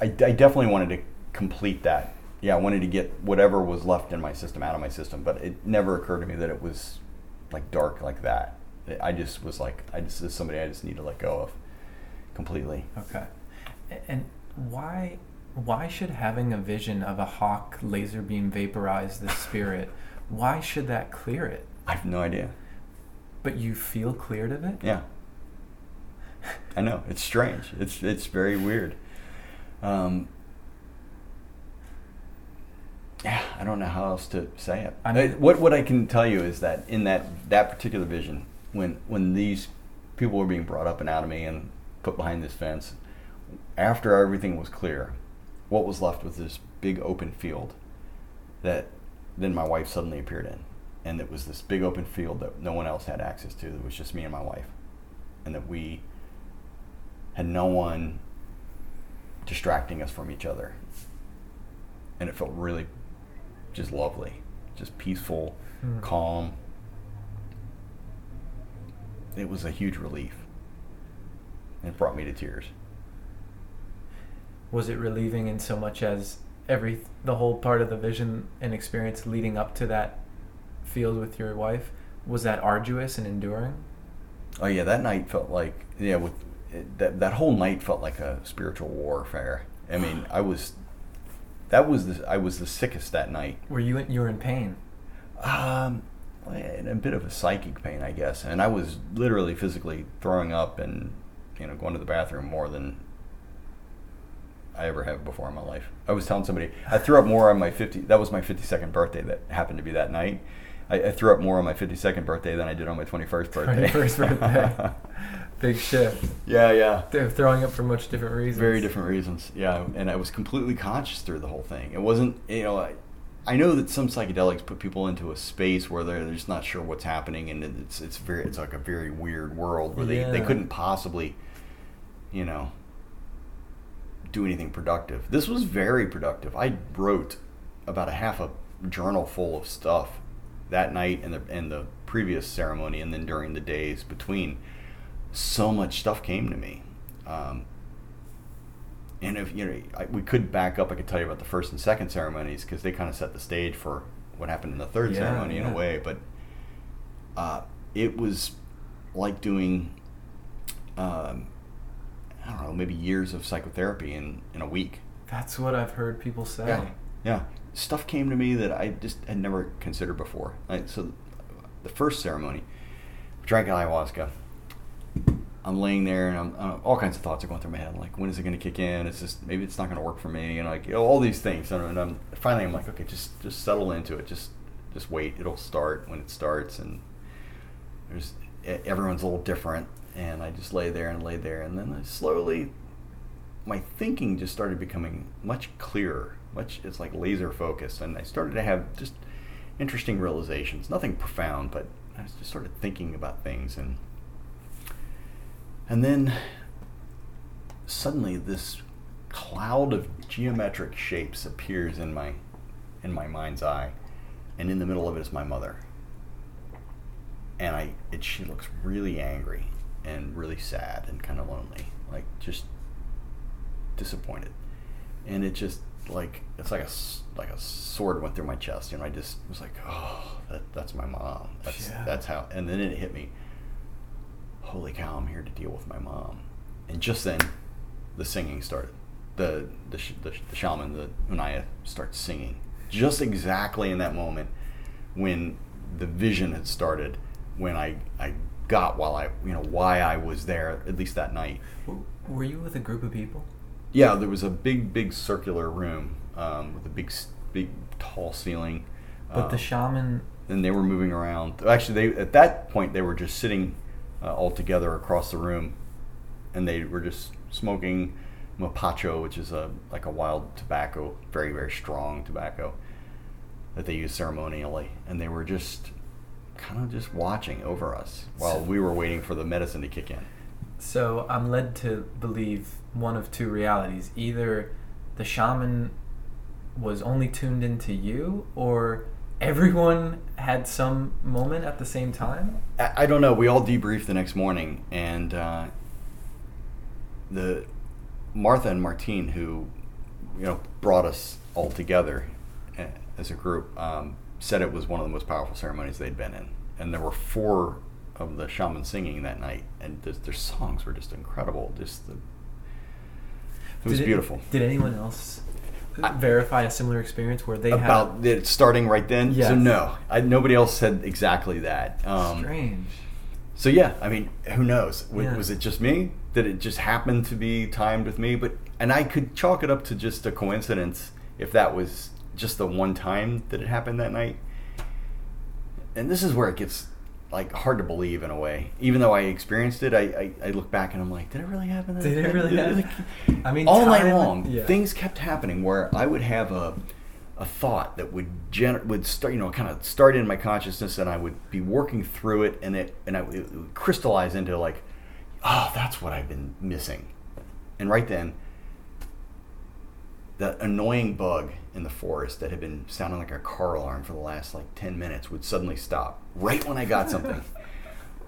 I, I definitely wanted to complete that. Yeah, I wanted to get whatever was left in my system out of my system, but it never occurred to me that it was like dark like that. I just was like, I just is somebody I just need to let go of completely. Okay. And why why should having a vision of a hawk laser beam vaporize the spirit? why should that clear it? I have no idea. But you feel cleared of it? Yeah. I know it's strange. It's it's very weird. Um, yeah, I don't know how else to say it. I mean, what what I can tell you is that in that that particular vision, when when these people were being brought up and out of me and put behind this fence, after everything was clear, what was left was this big open field that then my wife suddenly appeared in. And it was this big open field that no one else had access to. It was just me and my wife. And that we had no one distracting us from each other. And it felt really just lovely, just peaceful, mm. calm. It was a huge relief. And it brought me to tears was it relieving in so much as every the whole part of the vision and experience leading up to that field with your wife was that arduous and enduring? Oh yeah that night felt like yeah with that that whole night felt like a spiritual warfare. I mean i was that was the i was the sickest that night. Were you you were in pain? Um a bit of a psychic pain i guess and i was literally physically throwing up and you know going to the bathroom more than I ever have before in my life. I was telling somebody I threw up more on my 50. That was my 52nd birthday. That happened to be that night. I, I threw up more on my 52nd birthday than I did on my 21st birthday. 21st birthday. Big shift. Yeah, yeah. They're throwing up for much different reasons. Very different reasons. Yeah, and I was completely conscious through the whole thing. It wasn't, you know, I, I know that some psychedelics put people into a space where they're, they're just not sure what's happening, and it's it's very it's like a very weird world where yeah. they, they couldn't possibly, you know, do anything productive. This was very productive. I wrote about a half a journal full of stuff that night and the and the previous ceremony, and then during the days between. So much stuff came to me. Um, and if you know, I, we could back up. I could tell you about the first and second ceremonies because they kind of set the stage for what happened in the third yeah, ceremony yeah. in a way. But uh, it was like doing um, I don't know, maybe years of psychotherapy in, in a week. That's what I've heard people say. Yeah. yeah. Stuff came to me that I just had never considered before. So the first ceremony, drank ayahuasca. I'm laying there and I'm, uh, all kinds of thoughts are going through my head. Like, when is it going to kick in? It's just maybe it's not going to work for me, and like you know, all these things. And, and I'm finally I'm like, okay, just just settle into it. Just just wait. It'll start when it starts, and there's everyone's a little different. And I just lay there and lay there, and then I slowly, my thinking just started becoming much clearer. Much it's like laser focused, and I started to have just interesting realizations. Nothing profound, but I just started thinking about things and and then suddenly this cloud of geometric shapes appears in my in my mind's eye and in the middle of it is my mother and i it, she looks really angry and really sad and kind of lonely like just disappointed and it just like it's like a like a sword went through my chest you know i just was like oh that, that's my mom that's yeah. that's how and then it hit me holy cow, I'm here to deal with my mom. And just then, the singing started. The the the, the shaman, the Unaya, starts singing. Just exactly in that moment when the vision had started, when I I got while I you know why I was there at least that night. Were you with a group of people? Yeah, there was a big big circular room um, with a big big tall ceiling. But um, the shaman. And they were moving around. Actually, they at that point they were just sitting uh, all together across the room, and they were just smoking mapacho, which is a like a wild tobacco, very very strong tobacco that they use ceremonially, and they were just kind of just watching over us while we were waiting for the medicine to kick in. So I'm led to believe one of two realities: either the shaman was only tuned into you, or everyone had some moment at the same time? I, I don't know. We all debriefed the next morning, and uh, the Martha and Martine, who you know brought us all together eh, as a group, um, said it was one of the most powerful ceremonies they'd been in, and there were four of the shamans singing that night, and their songs were just incredible. Just the it was did beautiful. It, did anyone else verify a similar experience where they about had... it starting right then. Yes. So no, I, nobody else said exactly that. Um, Strange. So yeah, I mean, who knows? Was, yeah. was it just me? Did it just happen to be timed with me? But and I could chalk it up to just a coincidence if that was just the one time that it happened that night. And this is where it gets like hard to believe in a way. Even though I experienced it, I, I, I look back and I'm like, did it really happen? That did it really happen? I mean, all night long, yeah. things kept happening where I would have a a thought that would gener- would start, you know, kind of start in my consciousness, and I would be working through it, and it and I, it would crystallize into like, oh, that's what I've been missing, and right then that annoying bug in the forest that had been sounding like a car alarm for the last like 10 minutes would suddenly stop right when I got something.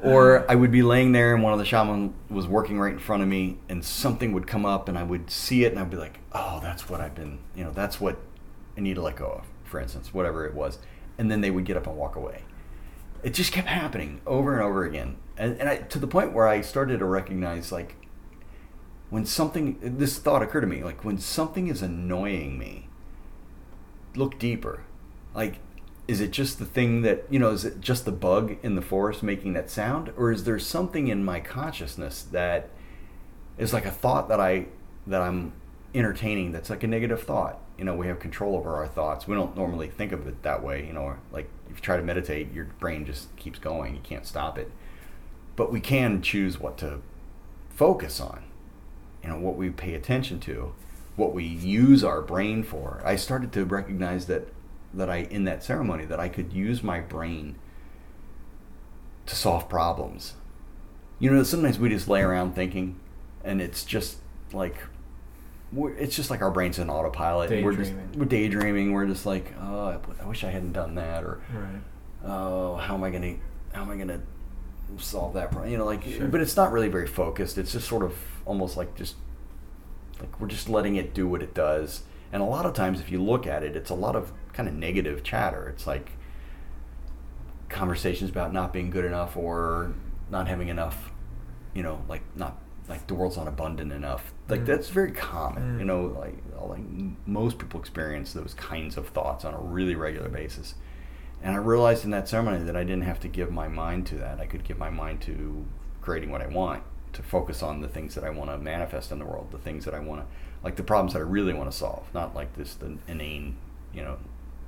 or I would be laying there and one of the shaman was working right in front of me and something would come up and I would see it and I'd be like, oh, that's what I've been, you know, that's what I need to let go of, for instance, whatever it was. And then they would get up and walk away. It just kept happening over and over again. And, and I, to the point where I started to recognize like, when something this thought occurred to me like when something is annoying me look deeper. Like is it just the thing that you know is it just the bug in the forest making that sound? Or is there something in my consciousness that is like a thought that i that i'm entertaining that's like a negative thought? You know we have control over our thoughts. We don't normally think of it that way you know like if you try to meditate your brain just keeps going. You can't stop it. But we can choose what to focus on you know what we pay attention to what we use our brain for i started to recognize that that i in that ceremony that i could use my brain to solve problems you know sometimes we just lay around thinking and it's just like it's just like our brain's in autopilot we're just we're daydreaming we're just like oh i wish i hadn't done that or right. oh how am i gonna how am i gonna solve that problem. You know, like, sure. but it's not really very focused. It's just sort of almost like just like we're just letting it do what it does. And a lot of times, if you look at it, it's a lot of kind of negative chatter. It's like conversations about not being good enough or not having enough. You know, like not like the world's not abundant enough. Like mm. that's very common. Mm. You know, like like most people experience those kinds of thoughts on a really regular basis. And I realized in that ceremony that I didn't have to give my mind to that. I could give my mind to creating what I want, to focus on the things that I want to manifest in the world, the things that I want to, like the problems that I really want to solve, not like this the inane, you know,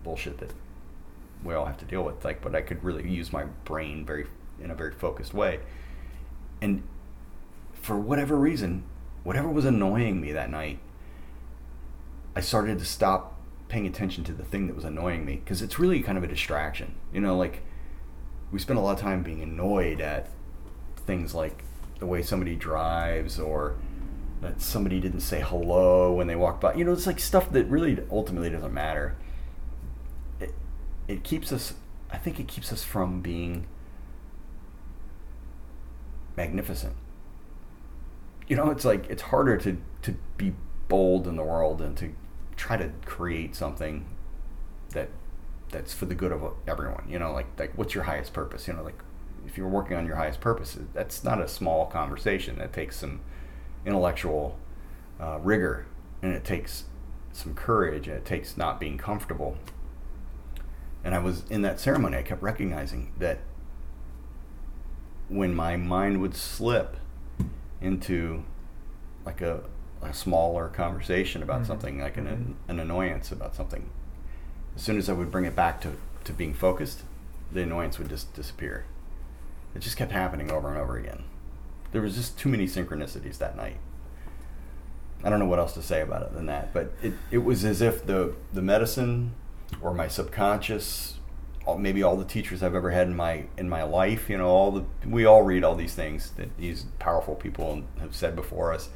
bullshit that we all have to deal with. Like, but I could really use my brain very in a very focused way, and for whatever reason, whatever was annoying me that night, I started to stop paying attention to the thing that was annoying me because it's really kind of a distraction. You know, like we spend a lot of time being annoyed at things like the way somebody drives or that somebody didn't say hello when they walk by. You know, it's like stuff that really ultimately doesn't matter. It, it keeps us, I think it keeps us from being magnificent. You know, it's like it's harder to, to be bold in the world and to try to create something that that's for the good of everyone. You know, like like what's your highest purpose? You know, like if you're working on your highest purposes, that's not a small conversation. That takes some intellectual uh, rigor, and it takes some courage, and it takes not being comfortable. And I was in that ceremony. I kept recognizing that when my mind would slip into like a, a smaller conversation about mm-hmm. something, like an, mm-hmm. an annoyance about something, as soon as I would bring it back to, to being focused, the annoyance would just disappear. It just kept happening over and over again. There was just too many synchronicities that night. I don't know what else to say about it than that, but it, it was as if the, the medicine or my subconscious, maybe all the teachers I've ever had in my in my life, you know, all the we all read all these things that these powerful people have said before us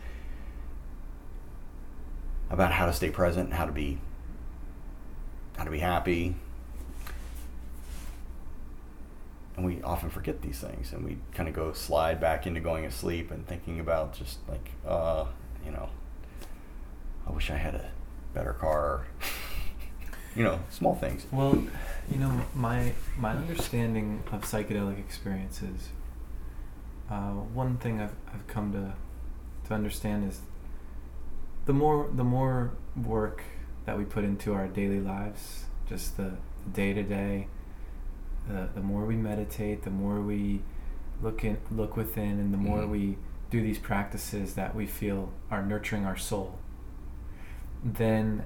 about how to stay present, how to be how to be happy, and we often forget these things and we kind of go slide back into going asleep and thinking about just like uh, you know i wish i had a better car. You know small things. Well you know my my understanding of psychedelic experiences uh, one thing I've, I've come to to understand is the more the more work that we put into our daily lives just the day to day the, the more we meditate, the more we look in, look within, and the more mm-hmm. we do these practices that we feel are nurturing our soul, then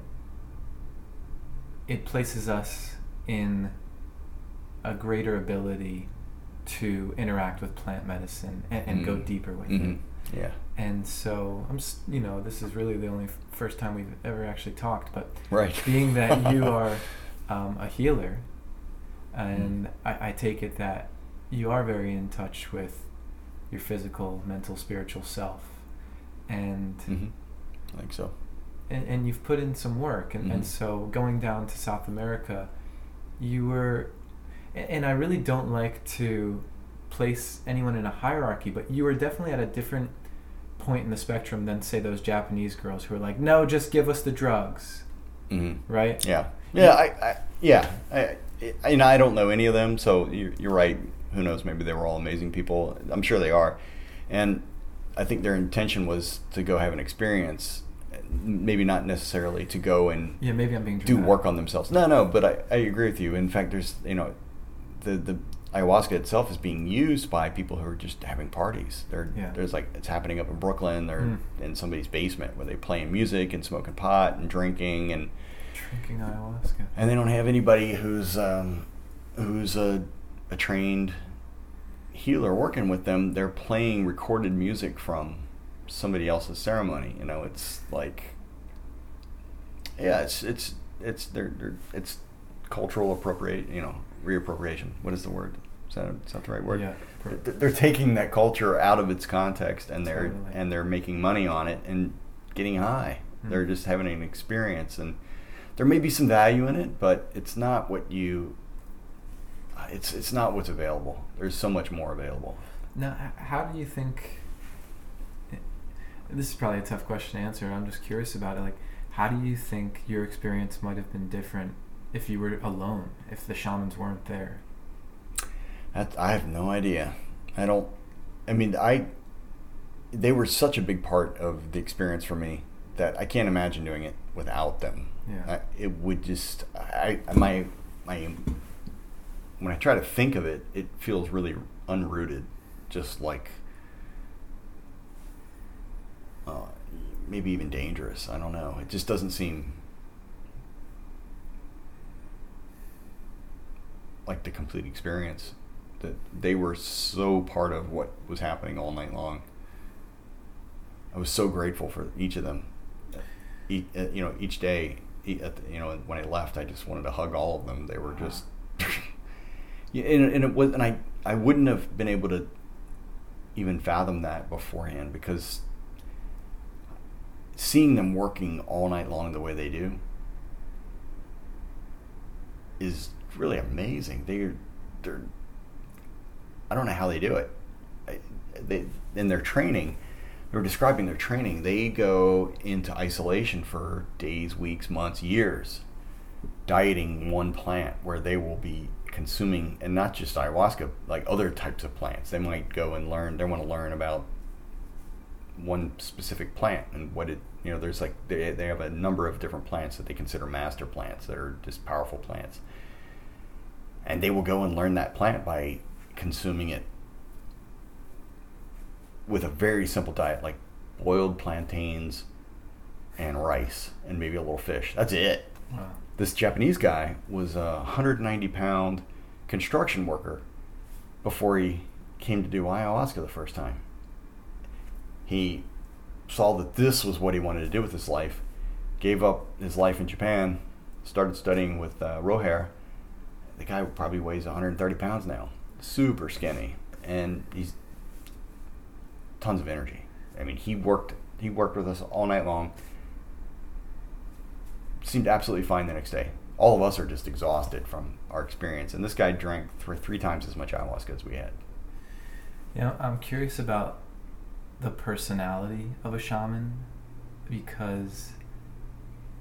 it places us in a greater ability to interact with plant medicine and, and mm-hmm. go deeper with mm-hmm. it. Yeah. And so I'm, you know, this is really the only first time we've ever actually talked, but right. being that you are um, a healer and mm. I, I take it that you are very in touch with your physical, mental, spiritual self, and mm-hmm. I think so. And, and you've put in some work, and, mm-hmm. and so going down to South America, you were, and I really don't like to place anyone in a hierarchy, but you were definitely at a different point in the spectrum than say those Japanese girls who are like, no, just give us the drugs, mm-hmm. right? Yeah, yeah, I, I yeah, I, you know, I don't know any of them, so you're, you're right. Who knows? Maybe they were all amazing people. I'm sure they are, and I think their intention was to go have an experience, maybe not necessarily to go and yeah, maybe I'm being do work on themselves. No, no, but I, I agree with you. In fact, there's you know, the the ayahuasca itself is being used by people who are just having parties. There, yeah. there's like it's happening up in Brooklyn. They're mm. in somebody's basement where they're playing music and smoking pot and drinking and Drinking ayahuasca. And they don't have anybody who's um, who's a, a trained healer working with them. They're playing recorded music from somebody else's ceremony. You know, it's like, yeah, it's it's it's they're, they're it's cultural appropriate. You know, reappropriation. What is the word? Is that, is that the right word? Yeah. They're taking that culture out of its context and they're totally. and they're making money on it and getting high. Mm-hmm. They're just having an experience and there may be some value in it, but it's not what you. Uh, it's it's not what's available. There's so much more available. Now, how do you think? Eh, this is probably a tough question to answer. I'm just curious about it. Like, how do you think your experience might have been different if you were alone, if the shamans weren't there? That, I have no idea. I don't. I mean, I. They were such a big part of the experience for me that I can't imagine doing it without them. Yeah. I, it would just I my my when I try to think of it, it feels really unrooted, just like uh, maybe even dangerous. I don't know. It just doesn't seem like the complete experience that they were so part of what was happening all night long. I was so grateful for each of them. Each, uh, you know, each day, you know, when I left, I just wanted to hug all of them. They were just, and, and it was, and I, I wouldn't have been able to even fathom that beforehand because seeing them working all night long the way they do is really amazing. They're, they're, I don't know how they do it. They, in their training, they were describing their training. They go into isolation for days, weeks, months, years, dieting one plant where they will be consuming, and not just ayahuasca, like other types of plants. They might go and learn. They want to learn about one specific plant and what it you know there's like they, they have a number of different plants that they consider master plants that are just powerful plants and they will go and learn that plant by consuming it with a very simple diet like boiled plantains and rice and maybe a little fish. That's it. Wow. This Japanese guy was a 190 pound construction worker before he came to do ayahuasca the first time. He saw that this was what he wanted to do with his life, gave up his life in Japan, started studying with uh, Roher, the guy probably weighs 130 pounds now, super skinny, and he's tons of energy. I mean, he worked he worked with us all night long. Seemed absolutely fine the next day. All of us are just exhausted from our experience, and this guy drank th- three times as much ayahuasca as we had. You know, I'm curious about the personality of a shaman because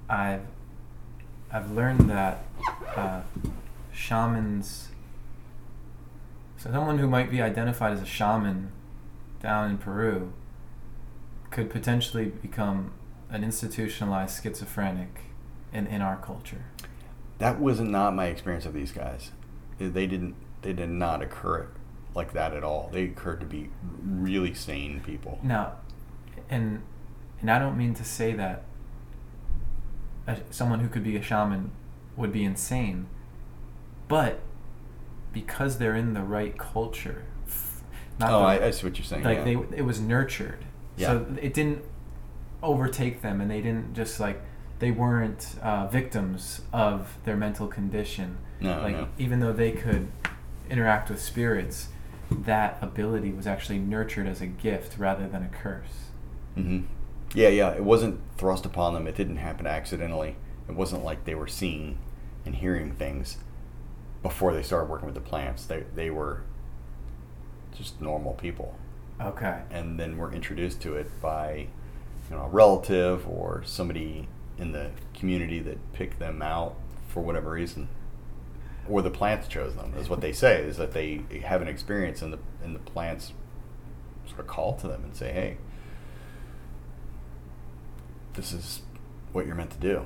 I've I've learned that uh, shamans. So someone who might be identified as a shaman down in Peru could potentially become an institutionalized schizophrenic in, in our culture. That was not my experience of these guys. They didn't they did not occur like that at all. They occurred to be really sane people. Now, and and I don't mean to say that a, someone who could be a shaman would be insane. But because they're in the right culture, not oh, the, I, I, see what you're saying. Like yeah. they, it was nurtured, yeah. so it didn't overtake them, and they didn't just like they weren't uh, victims of their mental condition. No, like no. even though they could interact with spirits, that ability was actually nurtured as a gift rather than a curse. Mm-hmm. Yeah, yeah. It wasn't thrust upon them. It didn't happen accidentally. It wasn't like they were seeing and hearing things before they started working with the plants. They they were just normal people. Okay. And then we're introduced to it by you know a relative or somebody in the community that picked them out for whatever reason. Or the plants chose them, is what they say, is that they have an experience and the and the plants sort of call to them and say, Hey, this is what you're meant to do.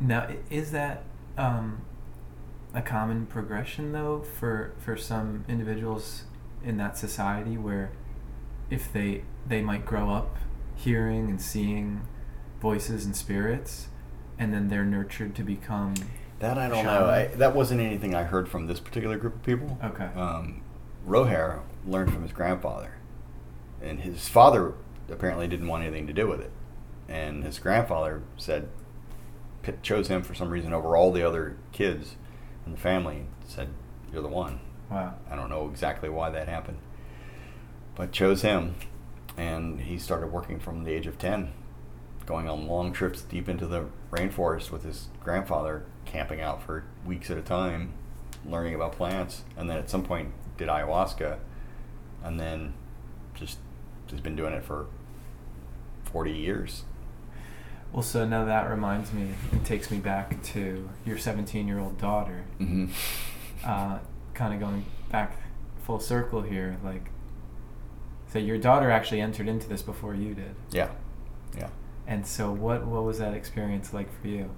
Now is that um, a common progression though for for some individuals in that society where if they they might grow up hearing and seeing voices and spirits and then they're nurtured to become that I don't shaman. know. I, that wasn't anything I heard from this particular group of people. Okay. Um, Roher learned from his grandfather, and his father apparently didn't want anything to do with it, and his grandfather said chose him for some reason over all the other kids in the family. And Said, "You're the one." Wow. I don't know exactly why that happened, but chose him, and he started working from the age of ten, going on long trips deep into the rainforest with his grandfather, camping out for weeks at a time, learning about plants, and then at some point did ayahuasca, and then just has been doing it for forty years. Well, so now that reminds me, it takes me back to your 17 year old daughter. Mm-hmm. Uh, kind of going back full circle here, like, so your daughter actually entered into this before you did. Yeah, yeah. And so, what what was that experience like for you?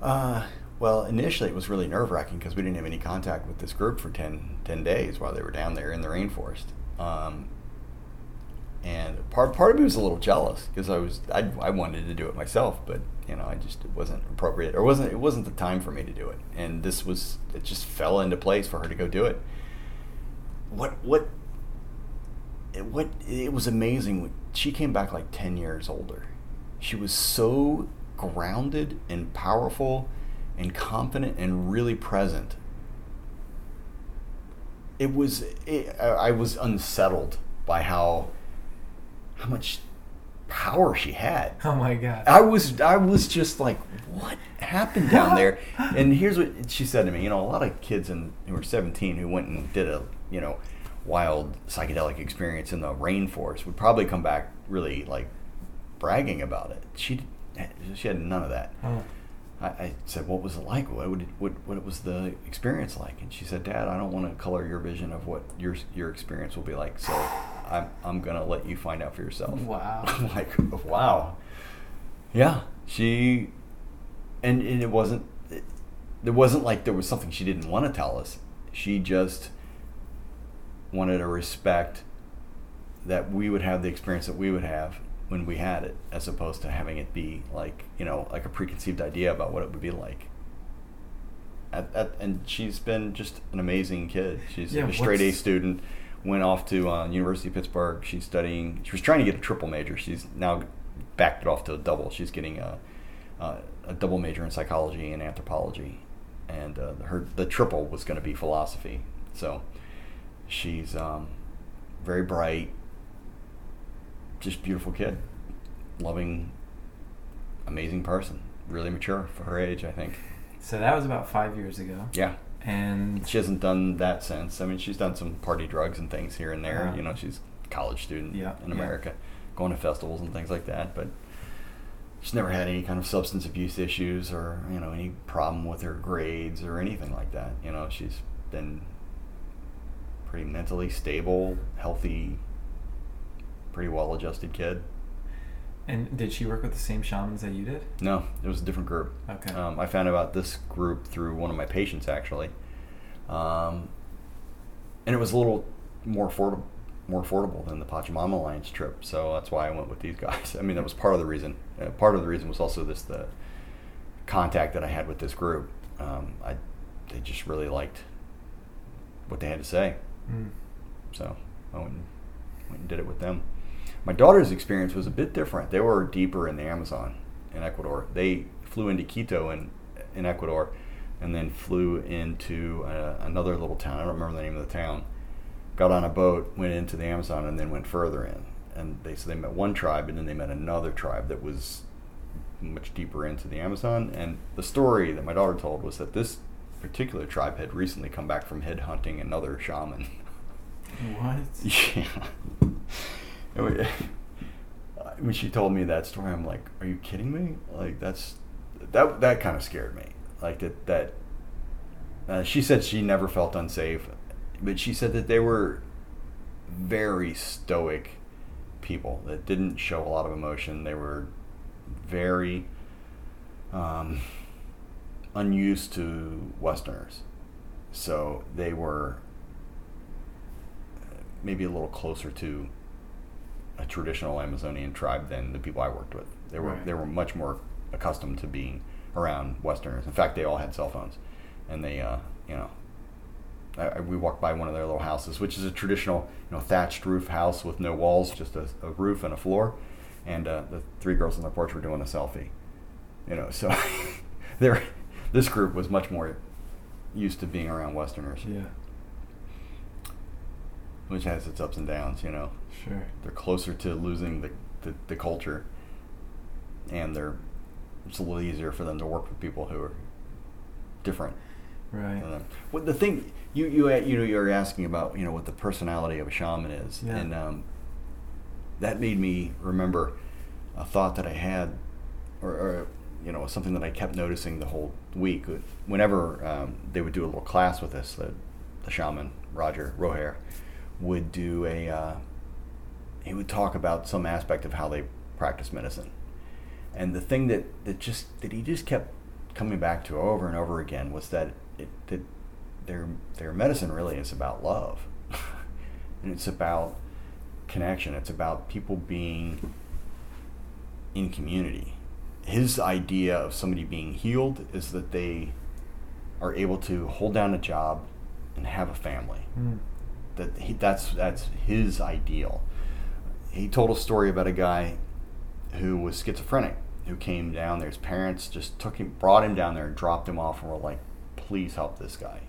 Uh, well, initially it was really nerve wracking because we didn't have any contact with this group for 10, 10, days while they were down there in the rainforest. Um, and part part of me was a little jealous because I was I, I wanted to do it myself, but you know I just it wasn't appropriate or wasn't it wasn't the time for me to do it, and this was it just fell into place for her to go do it. What what what it was amazing. She came back like ten years older. She was so grounded and powerful and confident and really present. It was it, I was unsettled by how how much power she had. Oh my god. I was I was just like, what happened down there? and here's what she said to me. You know, a lot of kids in, who were 17 who went and did a you know wild psychedelic experience in the rainforest would probably come back really like bragging about it. She she had none of that. Oh. I, I said, "What was it like? What would it, what what was the experience like?" And she said, "Dad, I don't want to color your vision of what your your experience will be like. So I'm I'm gonna let you find out for yourself." Wow. I'm like, wow. Yeah, she, and, and it wasn't. It, it wasn't like there was something she didn't want to tell us. She just wanted to respect that we would have the experience that we would have when we had it, as opposed to having it be like you know like a preconceived idea about what it would be like. At, at, and she's been just an amazing kid. She's Yeah, a straight A student. Went off to uh, University of Pittsburgh. She's studying. She was trying to get a triple major. She's now backed it off to a double. She's getting a, a, a double major in psychology and anthropology, and uh, her the triple was going to be philosophy. So she's um, very bright, just beautiful kid, loving, amazing person. Really mature for her age, I think. So that was about five years ago, Yeah, and she hasn't done that since. I mean, she's done some party drugs and things here and there. Uh-huh. You know, she's a college student Yeah, in yeah. America, going to festivals and things like that. But she's never had any kind of substance abuse issues or you know any problem with her grades or anything like that. You know, she's been pretty mentally stable, healthy, pretty well-adjusted kid. And did she work with the same shamans that you did? No, it was a different group. Okay. Um, I found out about this group through one of my patients, actually, um, and it was a little more affordable, more affordable than the Pachamama Alliance trip. So that's why I went with these guys. I mean, that was part of the reason. Uh, part of the reason was also this the contact that I had with this group. Um, I they just really liked what they had to say. Mm. So I went and, went and did it with them. My daughter's experience was a bit different. They were deeper in the Amazon in Ecuador. They flew into Quito in, in Ecuador and then flew into uh, another little town. I don't remember the name of the town. Got on a boat, went into the Amazon, and then went further in. And they so they met one tribe, and then they met another tribe that was much deeper into the Amazon. And the story that my daughter told was that this particular tribe had recently come back from headhunting another shaman. What? Yeah. When she told me that story, I'm like, "Are you kidding me?" Like that's that that kind of scared me. Like that that. Uh, she said she never felt unsafe, but she said that they were very stoic people that didn't show a lot of emotion. They were very um, unused to Westerners, so they were maybe a little closer to a traditional Amazonian tribe than the people I worked with. They were Right. they were much more accustomed to being around Westerners. In fact, they all had cell phones, and they uh, you know. I, we walked by one of their little houses, which is a traditional, you know, thatched roof house with no walls, just a, a roof and a floor. And uh, the three girls on the porch were doing a selfie. You know, so there, this group was much more used to being around Westerners Yeah. which has its ups and downs. You know, Sure. they're closer to losing the, the, the culture, and they're it's a little easier for them to work with people who are different. Right. them. What the thing you you you know you're asking about you know what the personality of a shaman is, Yeah. and um, that made me remember a thought that I had, or, or you know something that I kept noticing the whole week. Whenever um, they would do a little class with us, the, the shaman Roger Roher would do a uh, he would talk about some aspect of how they practice medicine, and the thing that that just that he just kept coming back to over and over again was that it that their their medicine really is about love, and it's about connection. It's about people being in community. His idea of somebody being healed is that they are able to hold down a job and have a family. Mm. That he, that's that's his ideal. He told a story about a guy who was schizophrenic who came down there. His parents just took him, brought him down there, and dropped him off, and were like, "Please help this guy,"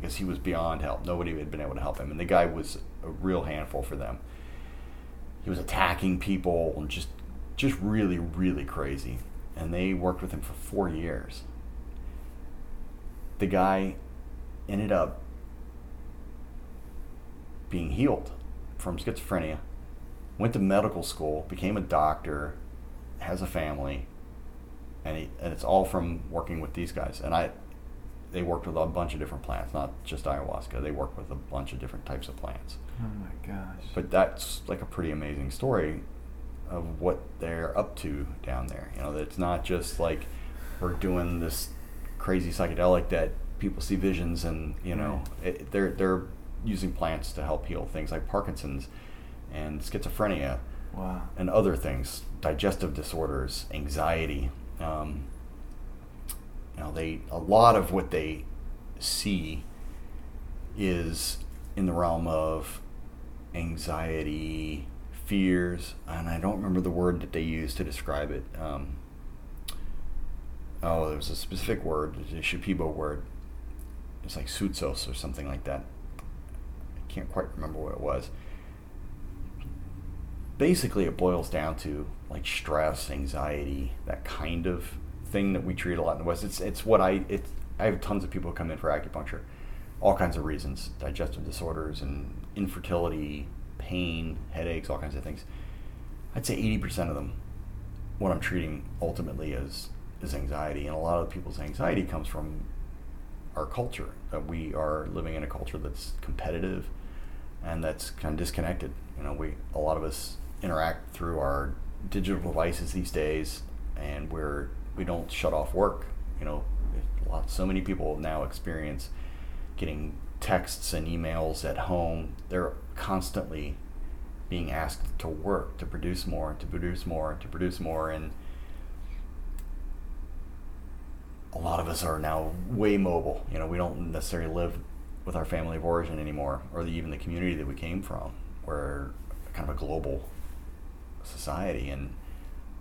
because he was beyond help. Nobody had been able to help him, and the guy was a real handful for them. He was attacking people and just, just really, really crazy. And they worked with him for four years. The guy ended up being healed from schizophrenia, went to medical school, became a doctor, has a family, and, he, and it's all from working with these guys. And I, they worked with a bunch of different plants, not just ayahuasca. They worked with a bunch of different types of plants. Oh my gosh. But that's like a pretty amazing story of what they're up to down there. You know, that it's not just like we're doing this crazy psychedelic that people see visions and you know it, they're they're using plants to help heal things like Parkinson's and schizophrenia Wow. and other things, digestive disorders, anxiety. Um, you know, they a lot of what they see is in the realm of anxiety, fears, and I don't remember the word that they use to describe it. Um, oh, there's a specific word, a Shipibo word. It's like sutsos or something like that. I can't quite remember what it was basically it boils down to like stress, anxiety, that kind of thing that we treat a lot in the West. It's it's what I it's I have tons of people who come in for acupuncture, all kinds of reasons, digestive disorders and infertility, pain, headaches, all kinds of things. I'd say eighty percent of them, what I'm treating ultimately is is anxiety, and a lot of people's anxiety comes from our culture that we are living in a culture that's competitive and that's kind of disconnected. You know, we a lot of us interact through our digital devices these days, and we're we don't shut off work. You know, lot, so many people now experience getting texts and emails at home. They're constantly being asked to work, to produce more, to produce more, to produce more, and a lot of us are now way mobile. You know, we don't necessarily live with our family of origin anymore, or the, even the community that we came from. We're kind of a global society, and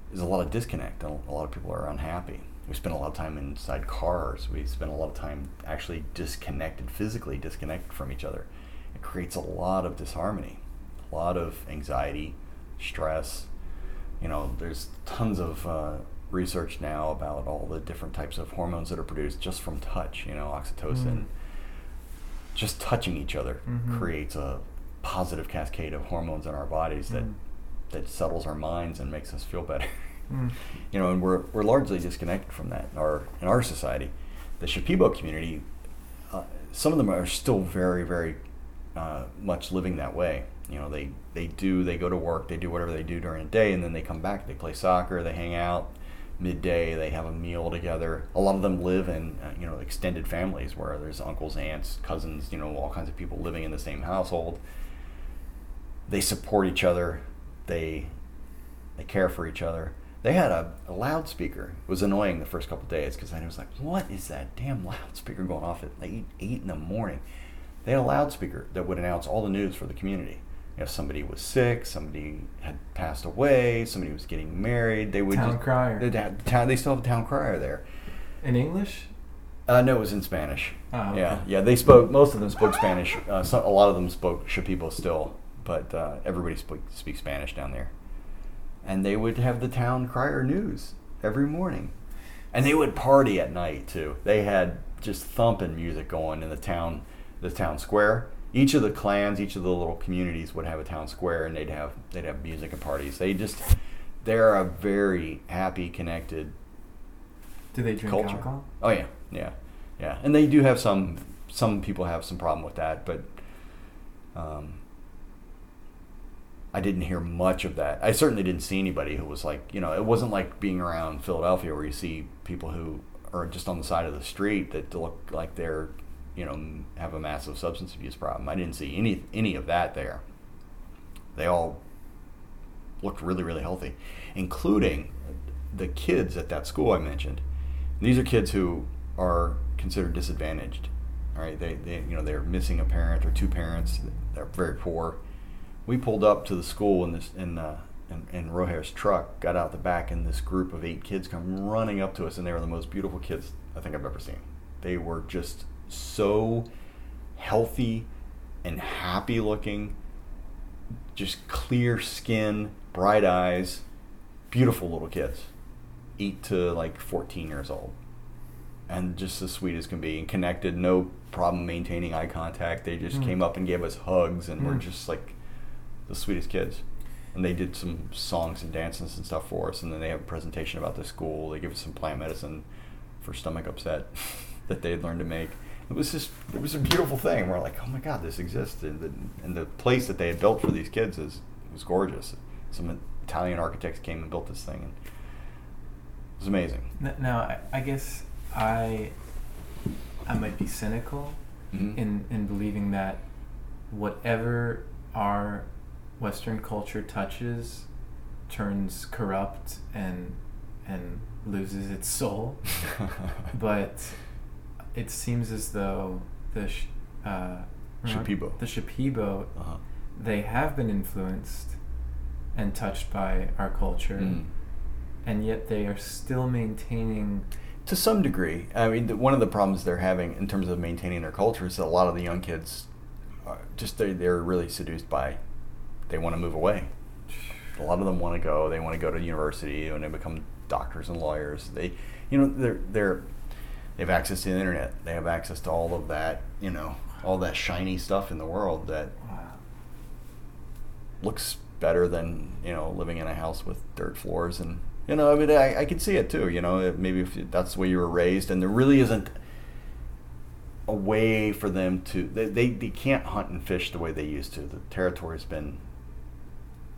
there's a lot of disconnect. and A lot of people are unhappy. We spend a lot of time inside cars. We spend a lot of time actually disconnected, physically disconnected from each other. It creates a lot of disharmony, a lot of anxiety, stress. You know, there's tons of uh, research now about all the different types of hormones that are produced just from touch. You know, oxytocin. Mm. Just touching each other Mhm. creates a positive cascade of hormones in our bodies that Mm. That settles our minds and makes us feel better. Mm. you know, and we're we're largely disconnected from that in our in our society. The Shipibo community, uh, some of them are still very very uh, much living that way. You know, they they do they go to work, they do whatever they do during the day, and then they come back. They play soccer, they hang out. Midday, they have a meal together. A lot of them live in uh, you know extended families where there's uncles, aunts, cousins, you know, all kinds of people living in the same household. They support each other. They they care for each other. They had a, a loudspeaker. It was annoying the first couple of days because I was like, "What is that damn loudspeaker going off at eight, eight in the morning?" They had a loudspeaker that would announce all the news for the community. If somebody was sick, somebody had passed away, somebody was getting married, they would Town just, crier. Town, they still have a town crier there. In English? Uh, no, it was in Spanish. Oh, okay. Yeah, yeah. They spoke. Most of them spoke Spanish. Uh, some, a lot of them spoke Shipibo still, but uh, everybody spoke, speaks Spanish down there. And they would have the town crier news every morning, and they would party at night too. They had just thumping music going in the town, the town square. Each of the clans, each of the little communities would have a town square, and they'd have they'd have music and parties. They just they're a very happy, connected Do they drink culture. alcohol? Oh yeah, yeah, yeah. And they do have some. Some people have some problem with that, but um, I didn't hear much of that. I certainly didn't see anybody who was like, you know, it wasn't like being around Philadelphia where you see people who are just on the side of the street that look like they're, you know, have a massive substance abuse problem. I didn't see any any of that there. They all looked really, really healthy, including the kids at that school I mentioned. These are kids who are considered disadvantaged. Right, they, they you know they're missing a parent or two parents. They're very poor. We pulled up to the school in this in uh, in, in Rojer's truck, got out the back, and this group of eight kids come running up to us, and they were the most beautiful kids I think I've ever seen. They were just so healthy and happy looking, just clear skin, bright eyes, beautiful little kids, eight to like 14 years old. And just as sweet as can be and connected, no problem maintaining eye contact. They just Mm. came up and gave us hugs and were Mm. just like the sweetest kids. And they did some songs and dances and stuff for us. And then they have a presentation about the school. They give us some plant medicine for stomach upset that they had learned to make. It was just, it was a beautiful thing. We're like, oh my God, this exists. And the, and the place that they had built for these kids is was gorgeous. Some Italian architects came and built this thing. And it was amazing. Now, I, I guess I I might be cynical Mhm. in in believing that whatever our Western culture touches turns corrupt and and loses its soul. but it seems as though the sh- uh, Shipibo. the Shipibo, uh-huh. they have been influenced and touched by our culture, Mm. and yet they are still maintaining. To some degree, I mean, one of the problems they're having in terms of maintaining their culture is that a lot of the young kids, are just they they're really seduced by, they want to move away. A lot of them want to go. They want to go to university and they become doctors and lawyers. They, you know, they're they're they have access to the internet. They have access to all of that, you know, all that shiny stuff in the world that Wow. looks better than you know living in a house with dirt floors and you know I mean I, I can see it too you know maybe if that's the way you were raised and there really isn't a way for them to they, they, they can't hunt and fish the way they used to the territory's been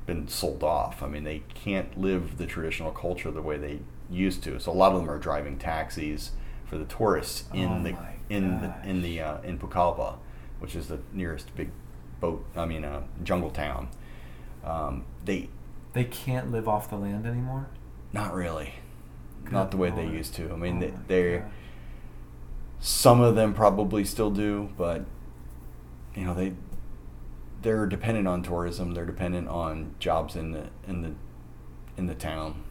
been sold off. I mean they can't live the traditional culture the way they used to. So a lot of them are driving taxis for the tourists in Oh the in the in the uh, in Pucallpa which is the nearest big boat I mean uh, jungle town. Um, they They can't live off the land anymore. not really. Good not the way they used to. I mean Oh they, some of them probably still do but you know they they're dependent on tourism they're dependent on jobs in the in the in the town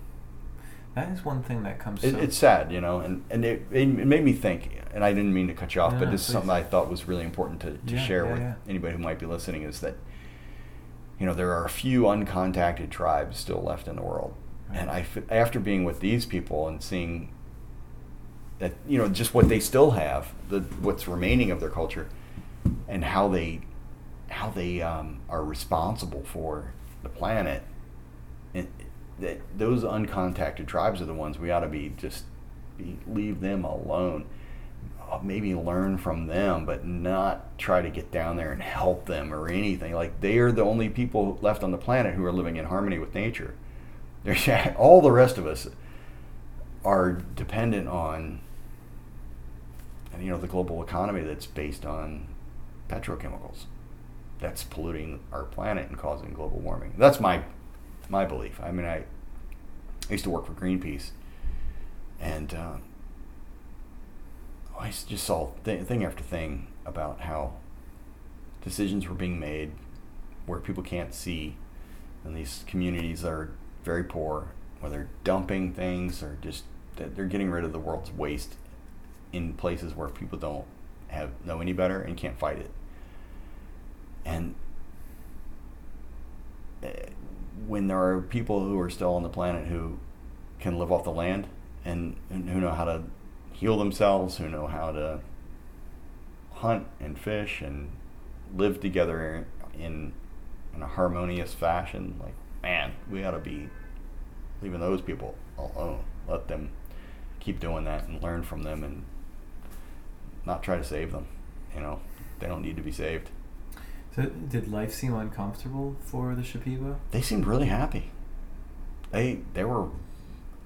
That is one thing that comes. it, so, it's sad you know and and it, it made me think and i didn't mean to cut you off No, but this is something i thought was really important to, to Yeah, share yeah, with yeah. anybody who might be listening is that you know there are a few uncontacted tribes still left in the world and I, after being with these people and seeing that you know just what they still have the what's remaining of their culture and how they how they um, are responsible for the planet and that those uncontacted tribes are the ones we ought to be just be, leave them alone. Uh, maybe learn from them but not try to get down there and help them or anything. Like they are the only people left on the planet who are living in harmony with nature. There's all the rest of us are dependent on you know the global economy that's based on petrochemicals that's polluting our planet and causing global warming. That's my my belief. I mean i, I used to work for greenpeace and uh, i just saw th- thing after thing about how decisions were being made where people can't see and these communities are very poor where they're dumping things or just they're getting rid of the world's waste in places where people don't have know any better and can't fight it and uh, when there are people who are still on the planet who can live off the land and, and who know how to heal themselves who know how to hunt and fish and live together in in a harmonious fashion like man we ought to be leaving those people alone. Let them keep doing that and learn from them and not try to save them you know? They don't need to be saved So did life seem uncomfortable for the Shipibo? they seemed really happy they they were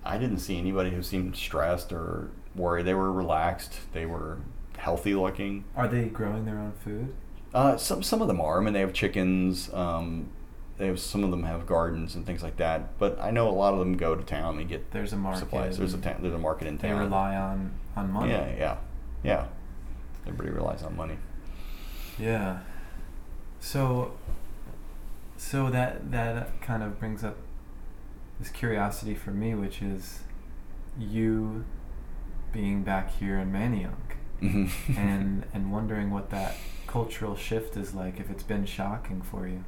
i didn't see anybody who seemed stressed or worried they were relaxed they were healthy looking Are they growing their own food? Uh, some some of them are. I mean, they have chickens. Um, they have some of them have gardens and things like that. But I know a lot of them go to town and get There's a market. supplies. There's a ta- there's a market in town. They rely on on money. Yeah, yeah, yeah. Everybody relies on money. Yeah. So so that that kind of brings up this curiosity for me which is you being back here in Manayunk and and wondering what that cultural shift is like if it's been shocking for you.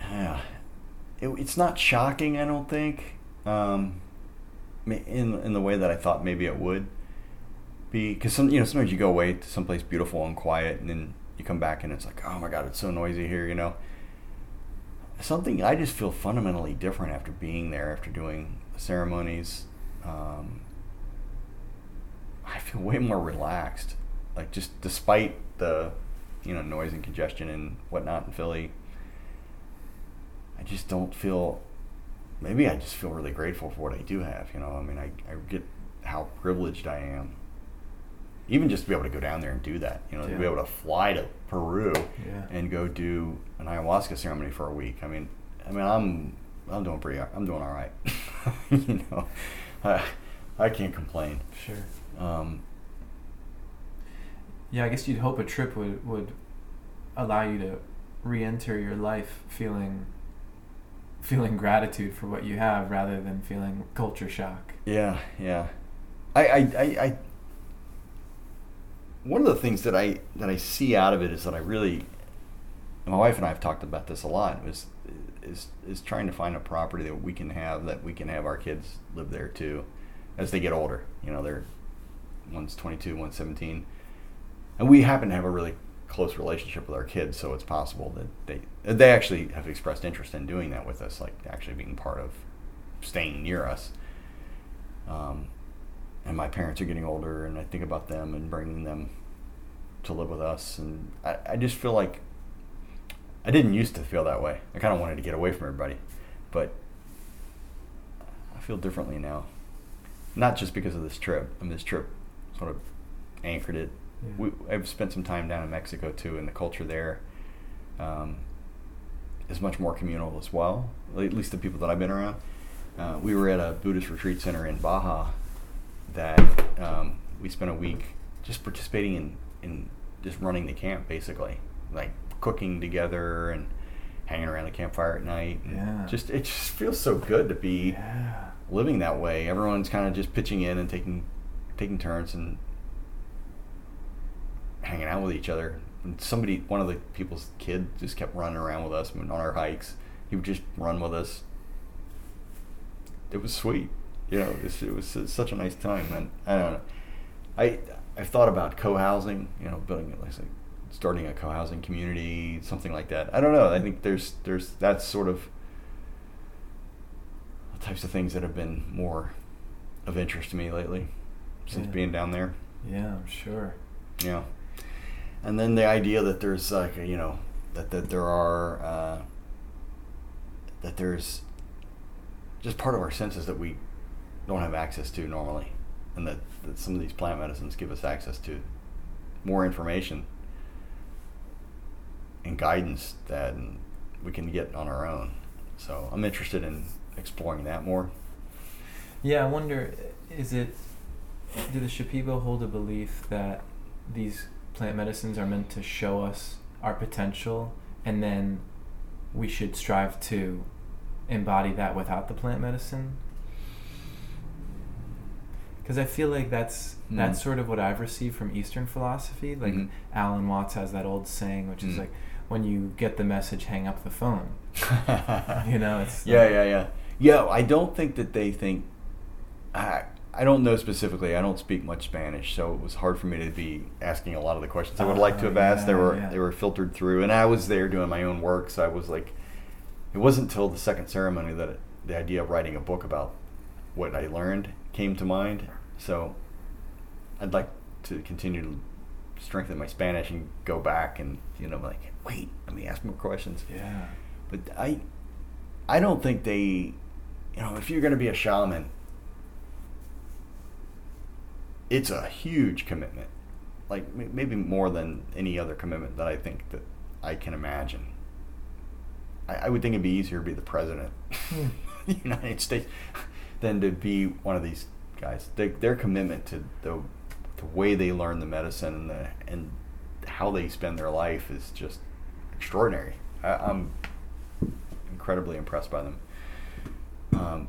yeah, it, it's not shocking. I don't think. Um, in in the way that I thought maybe it would be, because some you know sometimes you go away to someplace beautiful and quiet, and then you come back and it's like, oh my god, it's so noisy here. You know, something I just feel fundamentally different after being there, after doing ceremonies. Um, I feel way more relaxed. Like just despite the, you know, noise and congestion and whatnot in Philly. I just don't feel. Maybe I just feel really grateful for what I do have. You know, I mean, I, I get how privileged I am. Even just to be able to go down there and do that. You know, to be able to fly to Peru Yeah. and go do an ayahuasca ceremony for a week. I mean, I mean, I'm I'm doing pretty. I'm doing all right. you know, I I can't complain. Sure. Um, Yeah, I guess you'd hope a trip would would allow you to re-enter your life feeling feeling gratitude for what you have rather than feeling culture shock. Yeah, yeah. I, I, I, I one of the things that I that I see out of it is that I really my wife and I have talked about this a lot is is is trying to find a property that we can have that we can have our kids live there too as they get older. You know, they're one's 22, one's 17. And we happen to have a really close relationship with our kids, so it's possible that they they actually have expressed interest in doing that with us, like actually being part of staying near us. Um, and my parents are getting older, and I think about them and bringing them to live with us, and I, I just feel like I didn't used to feel that way. I kind of wanted to get away from everybody, but I feel differently now. Not just because of this trip. I mean, this trip sort of anchored it. Yeah. We, I've spent some time down in Mexico too, and the culture there um, is much more communal as well. At least the people that I've been around. Uh, we were at a Buddhist retreat center in Baja that um, we spent a week just participating in, in just running the camp, basically, like cooking together and hanging around the campfire at night. Yeah. Just it just feels so good to be Yeah. living that way. Everyone's kind of just pitching in and taking taking turns and hanging out with each other. And somebody, one of the people's kid, just kept running around with us on our hikes. He would just run with us. It was sweet, you know. It, it was such a nice time, and I don't know. I I've thought about co-housing, you know, building like starting a co-housing community, something like that. I don't know. I think there's there's that's sort of the types of things that have been more of interest to me lately since Yeah. being down there. Yeah, I'm sure. Yeah. And then the idea that there's like you know that that there are uh, that there's just part of our senses that we don't have access to normally, and that, that some of these plant medicines give us access to more information and guidance that we can get on our own. So I'm interested in exploring that more. Yeah, I wonder is it do the Shipibo hold a belief that these plant medicines are meant to show us our potential and then we should strive to embody that without the plant medicine? Because I feel like that's Mm. that's sort of what I've received from Eastern philosophy. Like Mhm. Alan Watts has that old saying, which is Mm. like, "When you get the message, hang up the phone." You know, it's yeah, like- yeah, yeah, yeah. I don't think that they think. I I don't know specifically. I don't speak much Spanish, so it was hard for me to be asking a lot of the questions I would like to Oh, have asked. They were yeah. they were filtered through, and I was there doing my own work, so I was like, it wasn't until the second ceremony that it, the idea of writing a book about what I learned came to mind. So I'd like to continue to strengthen my Spanish and go back and you know like wait, let me ask more questions. Yeah. But I, I don't think they, you know, if you're going to be a shaman, it's a huge commitment, like maybe more than any other commitment that I think that I can imagine. I, I would think it'd be easier to be the president Hmm. of the United States than to be one of these guys. They, their commitment to the the way they learn the medicine and the and how they spend their life is just extraordinary. I, I'm incredibly impressed by them. Um,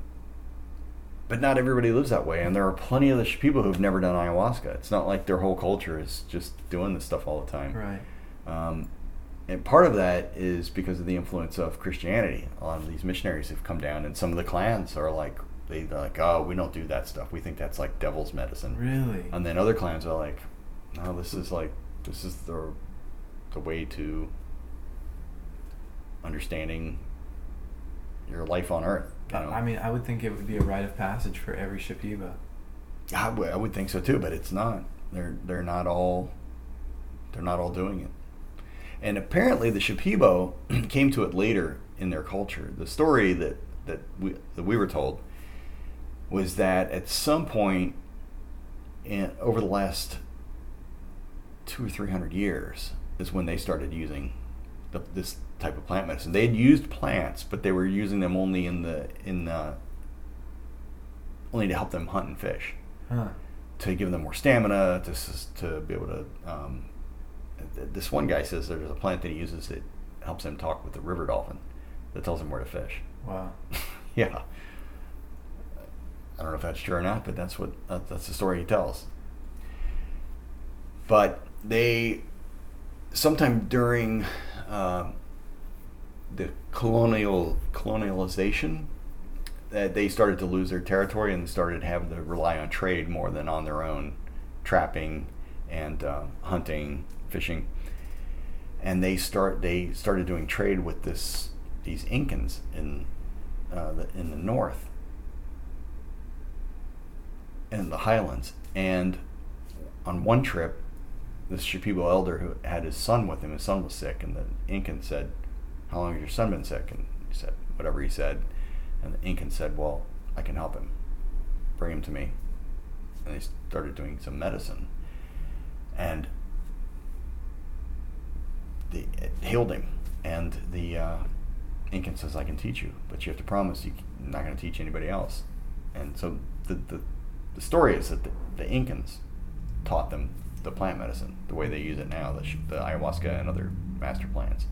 but not everybody lives that way, and there are plenty of the sh- people who've never done ayahuasca. It's not like their whole culture is just doing this stuff all the time. Right. Um, and part of that is because of the influence of Christianity. A lot of these missionaries have come down, and some of the clans are like, they, they're like, oh, we don't do that stuff. We think that's like devil's medicine. Really? And then other clans are like, no, this is like, this is the, the way to understanding your life on earth. You know? I mean, I would think it would be a rite of passage for every Shipiba. I would, would think so too, but it's not. They're they're not all they're not all doing it. And apparently, the Shipibo came to it later in their culture. The story that that we that we were told was that at some point in over the last two or three hundred years is when they started using the, this type of plant medicine. They had used plants, but they were using them only in the in the only to help them hunt and fish Huh. to give them more stamina, to to be able to. Um, this one guy says there's a plant that he uses that helps him talk with the river dolphin, that tells him where to fish. Wow. yeah, I don't know if that's true or not, but that's what that, that's the story he tells. But they, sometime during uh, the colonial colonialization, that they started to lose their territory and started having to rely on trade more than on their own trapping and uh, hunting, fishing. And they start they started doing trade with this these Incans in uh, the, in the north, in the highlands. And on one trip, this Shipibo elder who had his son with him, his son was sick, and the Incan said, "How long has your son been sick?" And he said whatever he said, and the Incan said, "Well, I can help him. Bring him to me." And they started doing some medicine, and the, it healed him. And the uh, Incan says, "I can teach you, but you have to promise you're not going to teach anybody else." And so the the, the story is that the, the Incans taught them the plant medicine, the way they use it now, the, the ayahuasca and other master plants.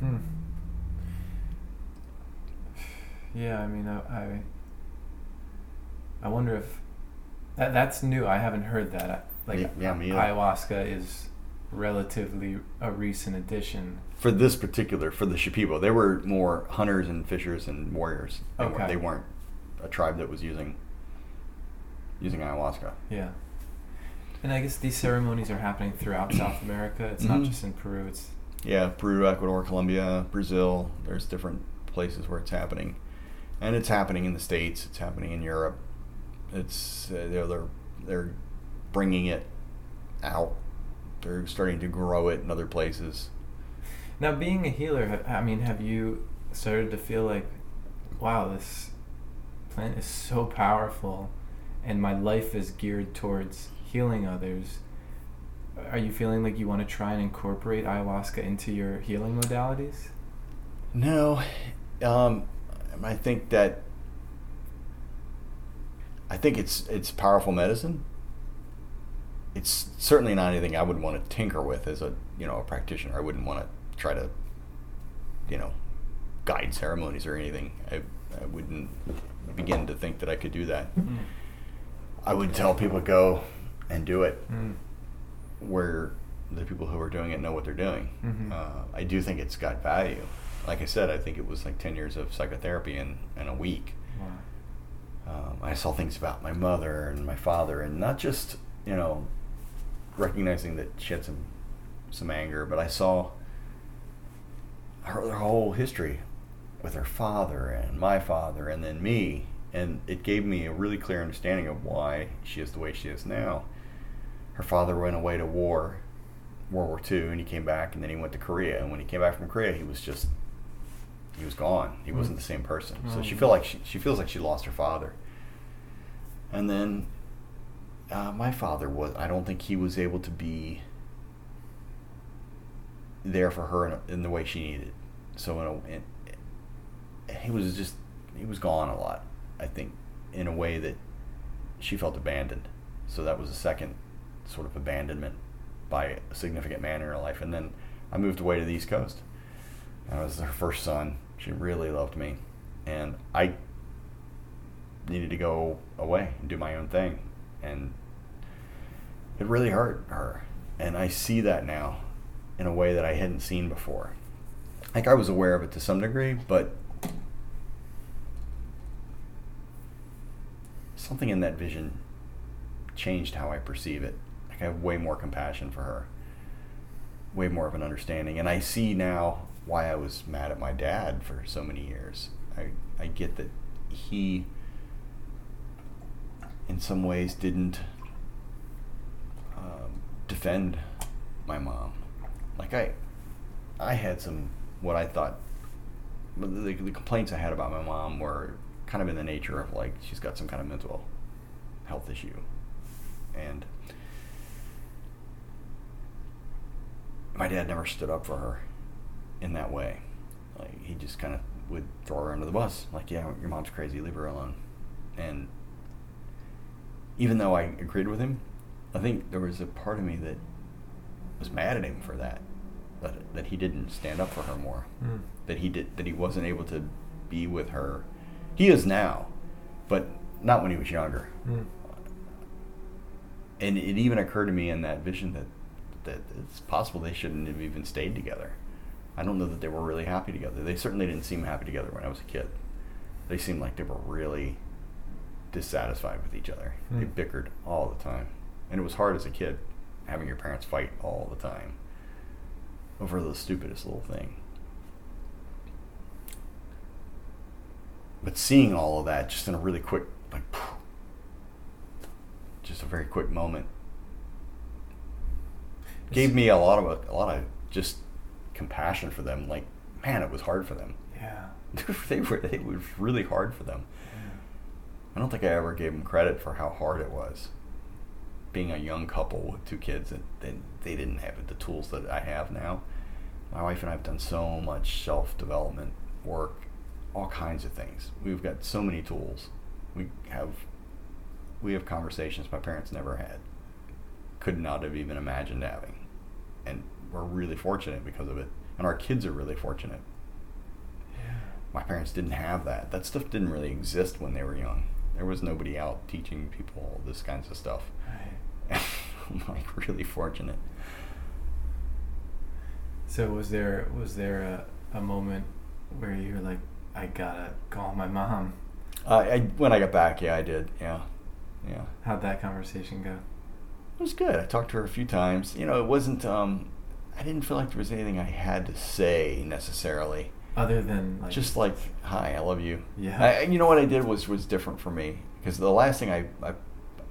Hmm. Yeah, I mean, I, I, I wonder if that that's new. I haven't heard that. Like, Yeah, ayahuasca is relatively a recent addition. For this particular, for the Shipibo, they were more hunters and fishers and warriors. They, Okay. weren't, they weren't a tribe that was using using ayahuasca. Yeah. And I guess these ceremonies are happening throughout South America. It's not Mhm. just in Peru. It's Yeah, Peru, Ecuador, Colombia, Brazil. There's different places where it's happening, and it's happening in the states. It's happening in Europe. It's uh, they're they're they're bringing it out. They're starting to grow it in other places. now being a healer. I mean, have you started to feel like, wow, this plant is so powerful, and my life is geared towards healing others. Are you feeling like you want to try and incorporate ayahuasca into your healing modalities? No, um, I think that I think it's it's powerful medicine. It's certainly not anything I would want to tinker with as a you know a practitioner. I wouldn't want to try to you know guide ceremonies or anything. I I wouldn't begin to think that I could do that. I would tell people go and do it Mm. where the people who are doing it know what they're doing. Mhm. Uh, I do think it's got value. Like I said, I think it was like 10 years of psychotherapy in, in a week. Wow. Um, I saw things about my mother and my father, and not just, you know, recognizing that she had some, some anger, but I saw her, her whole history with her father and my father and then me. And it gave me a really clear understanding of why she is the way she is now. Her father went away to war, World War II, and he came back, and then he went to Korea. And when he came back from Korea, he was just, he was gone. He wasn't the same person. So she Oh. feel like she, she feels like she lost her father. And then uh, my father was, I don't think he was able to be there for her in, in the way she needed. So in a, in, he was just he was gone a lot. I think in a way that she felt abandoned. So that was a second sort of abandonment by a significant man in her life. And then I moved away to the East Coast. I was her first son. She really loved me. And I needed to go away and do my own thing. And it really hurt her. And I see that now in a way that I hadn't seen before. Like I was aware of it to some degree, but something in that vision changed how I perceive it. Like I have way more compassion for her, way more of an understanding. And I see now why I was mad at my dad for so many years. I, I get that he, in some ways, didn't um, defend my mom. Like I, I had some what I thought. The, the complaints I had about my mom were kind of in the nature of like she's got some kind of mental health issue, and my dad never stood up for her in that way. Like he just kind of would throw her under the bus. Like, yeah, your mom's crazy, leave her alone. And even though I agreed with him, I think there was a part of me that was mad at him for that. That that he didn't stand up for her more. Mm. That he did that he wasn't able to be with her. He is now, but not when he was younger. Mm. And it even occurred to me in that vision that that it's possible they shouldn't have even stayed together. I don't know that they were really happy together. They certainly didn't seem happy together when I was a kid. They seemed like they were really dissatisfied with each other. Mm. They bickered all the time. And it was hard as a kid having your parents fight all the time over the stupidest little thing. But seeing all of that just in a really quick, like, just a very quick moment, gave me a lot of a lot of just compassion for them. Like, man, it was hard for them. Yeah. they were it was really hard for them. I don't think I ever gave them credit for how hard it was. Being a young couple with two kids, and they, they didn't have the tools that I have now. My wife and I have done so much self development work, all kinds of things. We've got so many tools. We have we have conversations my parents never had. Could not have even imagined having. And we're really fortunate because of it. And our kids are really fortunate. Yeah. My parents didn't have that. That stuff didn't really exist when they were young. There was nobody out teaching people this kinds of stuff. Right. I'm like really fortunate. So was there was there a, a moment where you were like, I gotta call my mom? Uh, I when I got back, yeah, I did. Yeah, yeah. How'd that conversation go? It was good. I talked to her a few times. You know, it wasn't. Um, I didn't feel like there was anything I had to say necessarily. Other than like Just like, "Hi, I love you." Yeah. I, you know what I did was was different for me because the last thing I I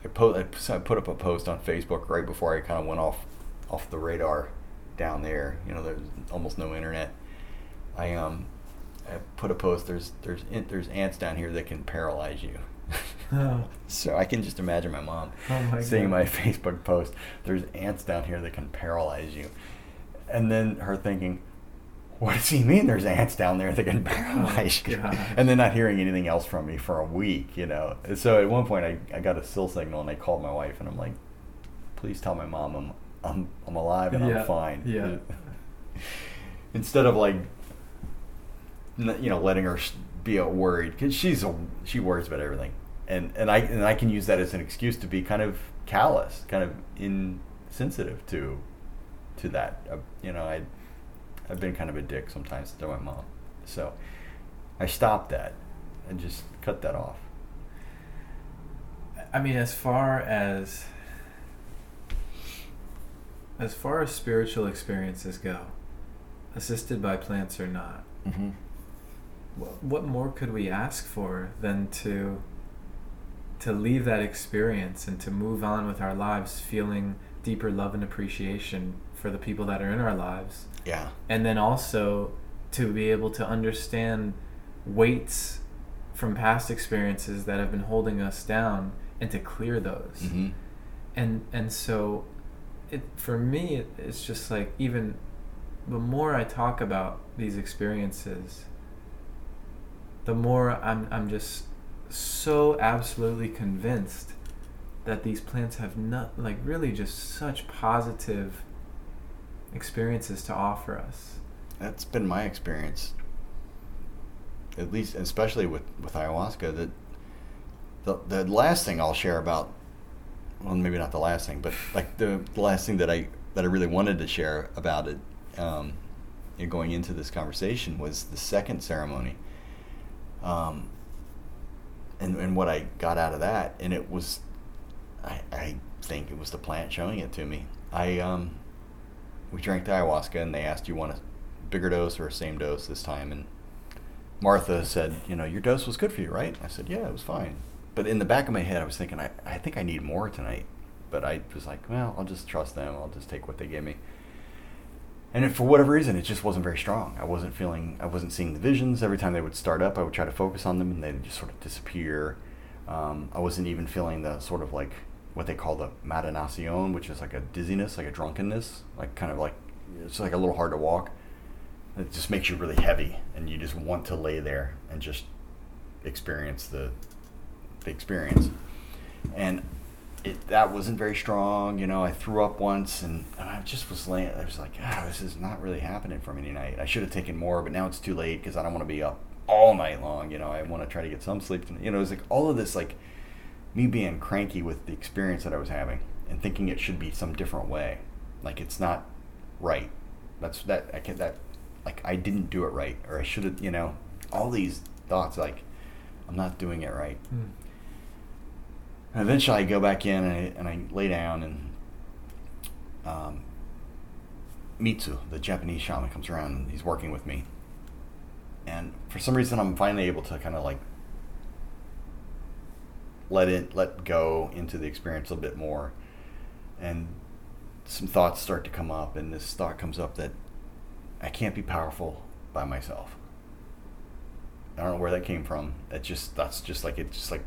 I, po- I put up a post on Facebook right before I kind of went off off the radar down there. You know, there's almost no internet. I um I put a post. There's there's there's ants down here that can paralyze you. Oh. so I can just imagine my mom Oh my seeing God. my Facebook post. There's ants down here that can paralyze you, and then her thinking, "What does he mean? There's ants down there that can oh paralyze you?" God. And then not hearing anything else from me for a week, you know. And so at one point, I, I got a still signal and I called my wife and I'm like, "Please tell my mom I'm I'm I'm alive and Yeah, I'm fine." yeah. Instead of like, you know, letting her be worried because she's a she worries about everything, and and I and I can use that as an excuse to be kind of callous, kind of insensitive to to that. Uh, you know, I I've been kind of a dick sometimes to my mom, so I stopped that and just cut that off. I mean, as far as as far as spiritual experiences go, assisted by plants or not, Mm-hmm. What, more could we ask for than to to leave that experience and to move on with our lives feeling deeper love and appreciation for the people that are in our lives Yeah. and then also to be able to understand weights from past experiences that have been holding us down and to clear those Mm-hmm. and and so it for me it, it's just like even the more I talk about these experiences, the more I'm I'm just so absolutely convinced that these plants have not like really just such positive experiences to offer us. That's been my experience. At least, especially with with ayahuasca, that the the last thing I'll share about, well, maybe not the last thing, but like the, the last thing that I that I really wanted to share about it, um, going into this conversation was the second ceremony. Um, and, and what I got out of that, and it was, I, I think it was the plant showing it to me. I um, we drank the ayahuasca, and they asked, "You want a bigger dose or a same dose this time?" And Martha said, "You know, your dose was good for you, right?" I said, "Yeah, it was fine." But in the back of my head, I was thinking, I, I think I need more tonight. But I was like, well, I'll just trust them. I'll just take what they give me. And if for whatever reason, it just wasn't very strong. I wasn't feeling, I wasn't seeing the visions. Every time they would start up, I would try to focus on them and they'd just sort of disappear. Um, I wasn't even feeling the sort of like what they call the mareación, which is like a dizziness, like a drunkenness, like kind of like, it's like a little hard to walk. It just makes you really heavy and you just want to lay there and just experience the the experience. And it that wasn't very strong. You know, I threw up once, and, and I just was laying. I was like, ah, this is not really happening for me tonight. I should have taken more, but now it's too late because I don't want to be up all night long. You know, I want to try to get some sleep. You know, it's like all of this, like me being cranky with the experience that I was having and thinking it should be some different way. Like it's not right. That's that I can that like I didn't do it right, or I should have. You know, all these thoughts like I'm not doing it right. Mm and eventually I go back in and I, and I lay down and um, Mitsu, the Japanese shaman, comes around and he's working with me. And for some reason, I'm finally able to kind of like let it let go into the experience a bit more, and some thoughts start to come up. And this thought comes up that I can't be powerful by myself. I don't know where that came from. It just that's just like it just like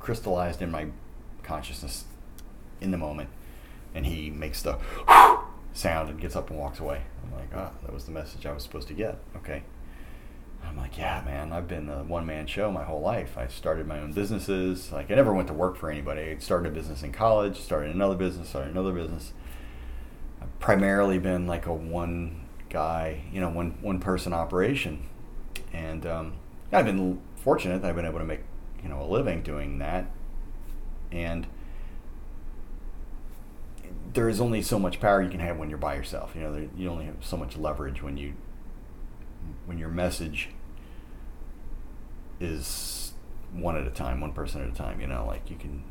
crystallized in my consciousness in the moment. And he makes the sound and gets up and walks away. I'm like, ah, that was the message I was supposed to get. Okay. I'm like, yeah, man, I've been a one man show my whole life. I started my own businesses. Like, I never went to work for anybody. I started a business in college, started another business, started another business. I've primarily been like a one guy, you know, one, one person operation. And um, I've been fortunate that I've been able to make you know a living doing that, and there is only so much power you can have when you're by yourself. You know, there, you only have so much leverage when you when your message is one at a time, one person at a time. You know, like you can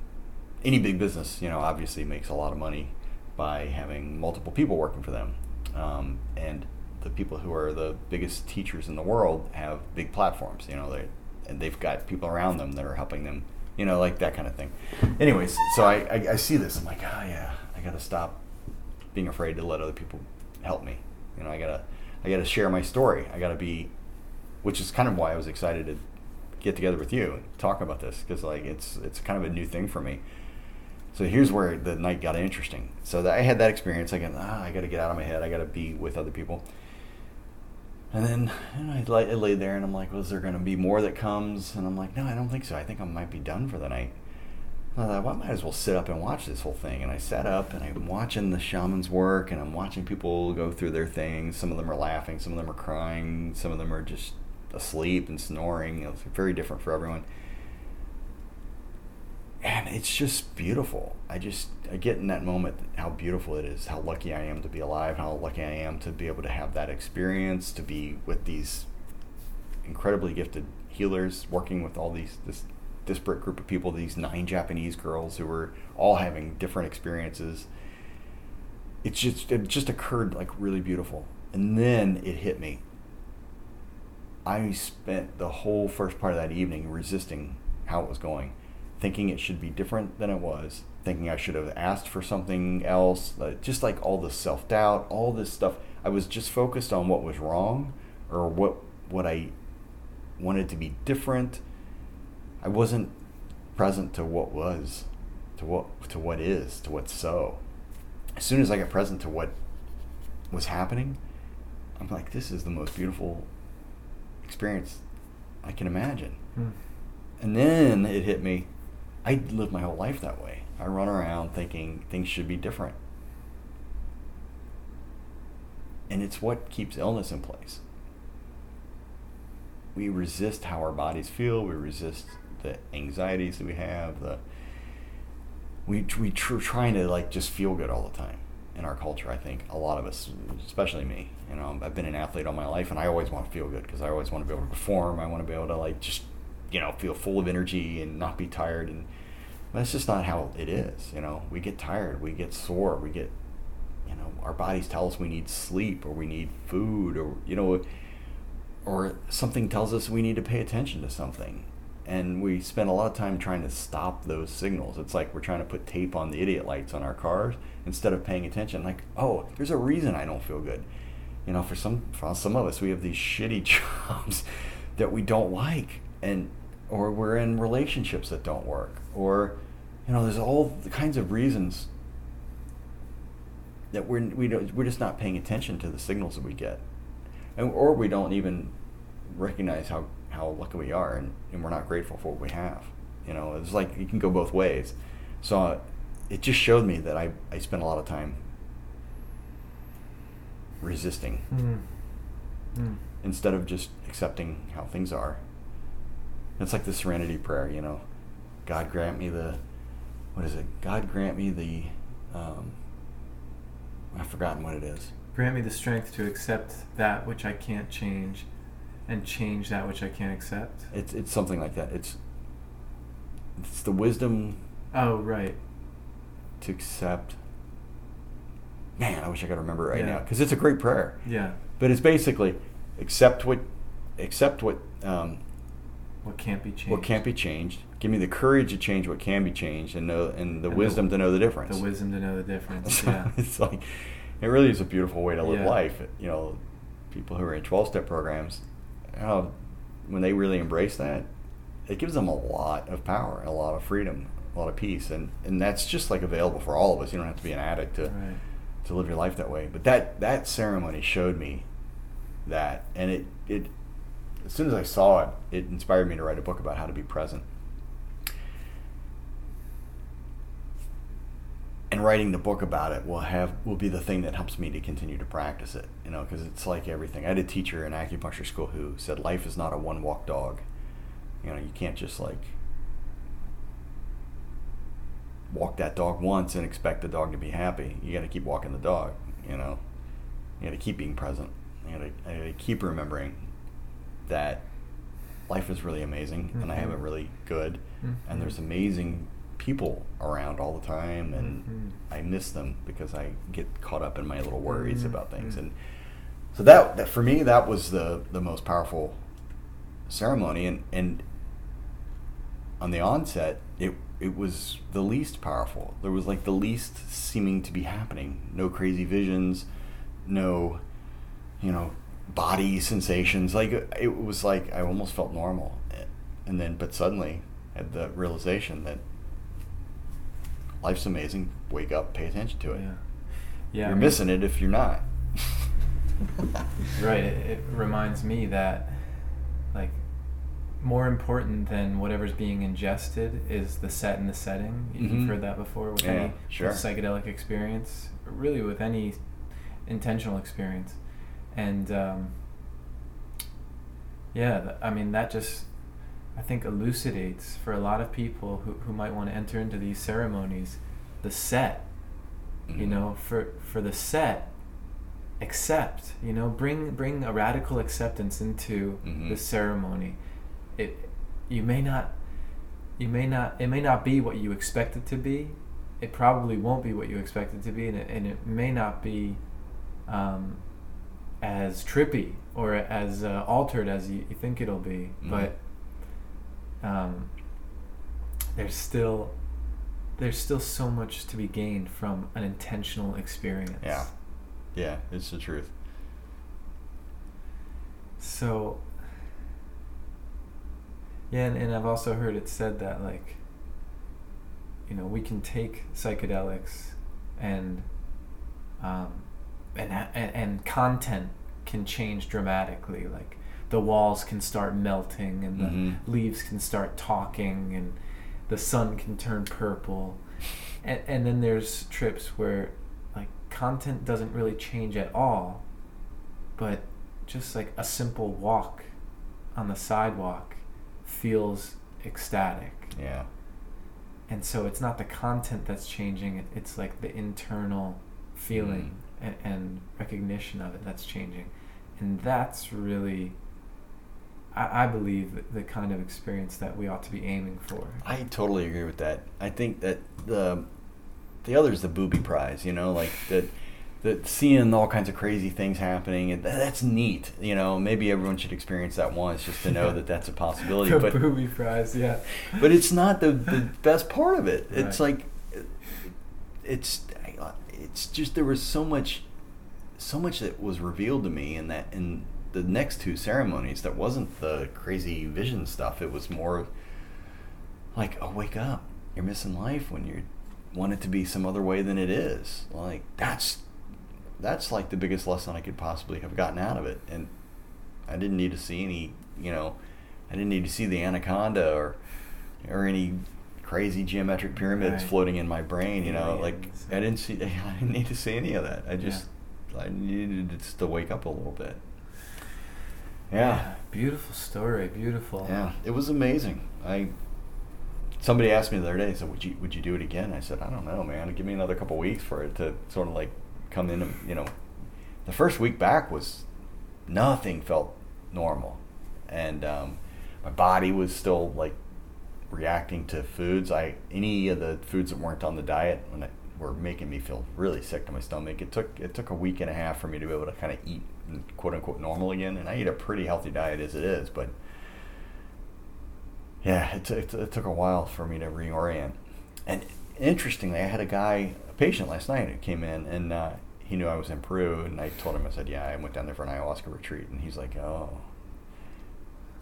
any big business, you know, obviously makes a lot of money by having multiple people working for them, um, and the people who are the biggest teachers in the world have big platforms. You know, they and they've got people around them that are helping them, you know, like that kind of thing. Anyways, so I, I, I see this. I'm like, oh yeah, I got to stop being afraid to let other people help me. You know, I gotta I gotta share my story. I gotta be, which is kind of why I was excited to get together with you and talk about this because like it's it's kind of a new thing for me. So here's where the night got interesting. So that I had that experience. I got ah, I got to get out of my head. I got to be with other people. And then know, I, lay, I lay there and I'm like, well, there going to be more that comes? And I'm like, no, I don't think so. I think I might be done for the night. I thought, well, I might as well sit up and watch this whole thing. And I sat up and I'm watching the shamans work and I'm watching people go through their things. Some of them are laughing, some of them are crying, some of them are just asleep and snoring. It's very different for everyone and it's just beautiful. I just I get in that moment how beautiful it is, how lucky I am to be alive, how lucky I am to be able to have that experience, to be with these incredibly gifted healers, working with all these this disparate group of people, these nine Japanese girls who were all having different experiences. It's just it just occurred like really beautiful. And then it hit me. I spent the whole first part of that evening resisting how it was going thinking it should be different than it was, thinking I should have asked for something else, just like all the self doubt, all this stuff. I was just focused on what was wrong or what what I wanted to be different. I wasn't present to what was, to what to what is, to what's so. As soon as I got present to what was happening, I'm like, this is the most beautiful experience I can imagine. Hmm. And then it hit me. I lived my whole life that way. I run around thinking things should be different. And it's what keeps illness in place. We resist how our bodies feel. We resist the anxieties that we have. The we we tr- trying to like just feel good all the time in our culture. I think a lot of us, especially me. You know, I've been an athlete all my life, and I always want to feel good because I always want to be able to perform. I want to be able to like just you know feel full of energy and not be tired. And that's just not how it is. You know, we get tired, we get sore, we get you know our bodies tell us we need sleep or we need food or you know or something tells us we need to pay attention to something and we spend a lot of time trying to stop those signals. It's like we're trying to put tape on the idiot lights on our cars instead of paying attention. Like, oh, there's a reason I don't feel good. You know, for some for some of us, we have these shitty jobs that we don't like, and or we're in relationships that don't work, or you know, there's all the kinds of reasons that we're we don't, we're just not paying attention to the signals that we get, and or we don't even recognize how how lucky we are and, and we're not grateful for what we have. You know, it's like you can go both ways. So it just showed me that I, I spent a lot of time resisting Mm. Mm. instead of just accepting how things are. It's like the serenity prayer, you know. God grant me the, what is it? God grant me the, um, I've forgotten what it is. Grant me the strength to accept that which I can't change and change that which I can't accept. It's it's something like that. It's it's the wisdom Oh, right. to accept. Man, I wish I could remember right Yeah. now because it's a great prayer. Yeah. But it's basically accept what accept what um, What can't be changed. what can't be changed. Give me the courage to change what can be changed, and know and the And the- wisdom to know the difference. The wisdom to know the difference. So Yeah. it's like it really is a beautiful way to live Yeah. life. You know, people who are in twelve step programs, you know, when they really embrace that, it gives them a lot of power, a lot of freedom, a lot of peace, and and that's just like available for all of us. You don't have to be an addict to Right. to live your life that way. But that that ceremony showed me that, and it it as soon as I saw it, it inspired me to write a book about how to be present. And writing the book about it will have will be the thing that helps me to continue to practice it. You know, because it's like everything. I had a teacher in acupuncture school who said life is not a one walk dog. You know, you can't just like walk that dog once and expect the dog to be happy. You got to keep walking the dog. You know, you got to keep being present. You got to, keep remembering that life is really amazing and I have it Mhm. really good, and there's amazing people around all the time, and Mhm. I miss them because I get caught up in my little worries Mhm. about things. Mhm. And so that, that for me, that was the the most powerful ceremony, and and on the onset, it it was the least powerful. There was like the least seeming to be happening. No crazy visions, no, you know, body sensations. Like it was like I almost felt normal, and then but suddenly had the realization that life's amazing. Wake up, pay attention to it. Yeah. Yeah. You're mean- missing it if you're not. Right. It, it reminds me that, like, more important than whatever's being ingested is the set and the setting. You've heard that before with Yeah, any sure. psychedelic experience, really with any intentional experience, and um, yeah, I mean that just I think elucidates for a lot of people who, who might want to enter into these ceremonies the set you Mhm. know for for the set accept you know bring bring a radical acceptance into Mhm. the ceremony it you may not you may not it may not be what you expect it to be it probably won't be what you expect it to be and it, and it may not be um, as trippy or as uh, altered as you, you think it'll be Mhm. but um, there's still there's still so much to be gained from an intentional experience. Yeah. Yeah, it's the truth. So yeah, and, and I've also heard it said that like you know we can take psychedelics and um, and, and and content can change dramatically. Like the walls can start melting and the Mhm. leaves can start talking and the sun can turn purple. And, and then there's trips where like content doesn't really change at all, but just like a simple walk on the sidewalk feels ecstatic. Yeah. And so it's not the content that's changing, it's like the internal feeling and, and recognition of it that's changing. And that's really, I, I believe, the kind of experience that we ought to be aiming for. I totally agree with that. I think that the the other is the booby prize. You know, like that. That seeing all kinds of crazy things happening, and that's neat. You know, maybe everyone should experience that once just to know that that's a possibility. the but booby prize yeah. but it's not the, the best part of it. It's Right. like it's it's just there was so much so much that was revealed to me in that in the next two ceremonies that wasn't the crazy vision stuff. It was more like, oh, wake up! You're missing life when you want it to be some other way than it is. Like that's that's like the biggest lesson I could possibly have gotten out of it, and I didn't need to see any, you know, I didn't need to see the anaconda or or any crazy geometric pyramids Right. floating in my brain. You know, like Aliens. I didn't see, I didn't need to see any of that. I just I needed just to wake up a little bit. Yeah. Beautiful story, beautiful. Yeah, it was amazing. I somebody asked me the other day, so would you would you do it again? I said, I don't know, man. Give me another couple weeks for it to sort of like come in. And, you know, the first week back was nothing felt normal, and um, my body was still like reacting to foods. I any of the foods that weren't on the diet when it, were making me feel really sick to my stomach. It took it took a week and a half for me to be able to kind of eat quote unquote normal again, and I eat a pretty healthy diet as it is, but yeah, it, t- it, t- it took a while for me to reorient. And interestingly, I had a guy, a patient last night who came in and uh, he knew I was in Peru. And I told him, I said, yeah, I went down there for an ayahuasca retreat. And he's like, oh.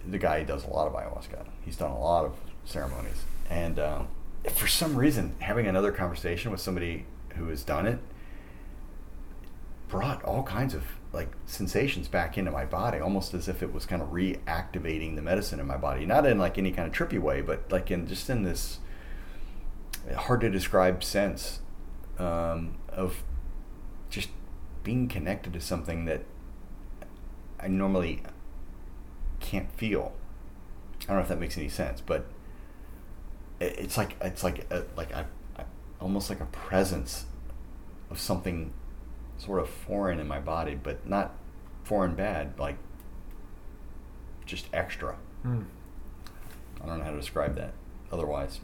The guy does a lot of ayahuasca. He's done a lot of ceremonies. And um, for some reason, having another conversation with somebody who has done it brought all kinds of like sensations back into my body, almost as if it was kind of reactivating the medicine in my body. Not in like any kind of trippy way, but like in just in this hard to describe sense um, of just being connected to something that I normally can't feel. I don't know if that makes any sense, but it's like it's like a, like a, a, almost like a presence of something sort of foreign in my body, but not foreign bad, like just extra. Mm. I don't know how to describe that otherwise.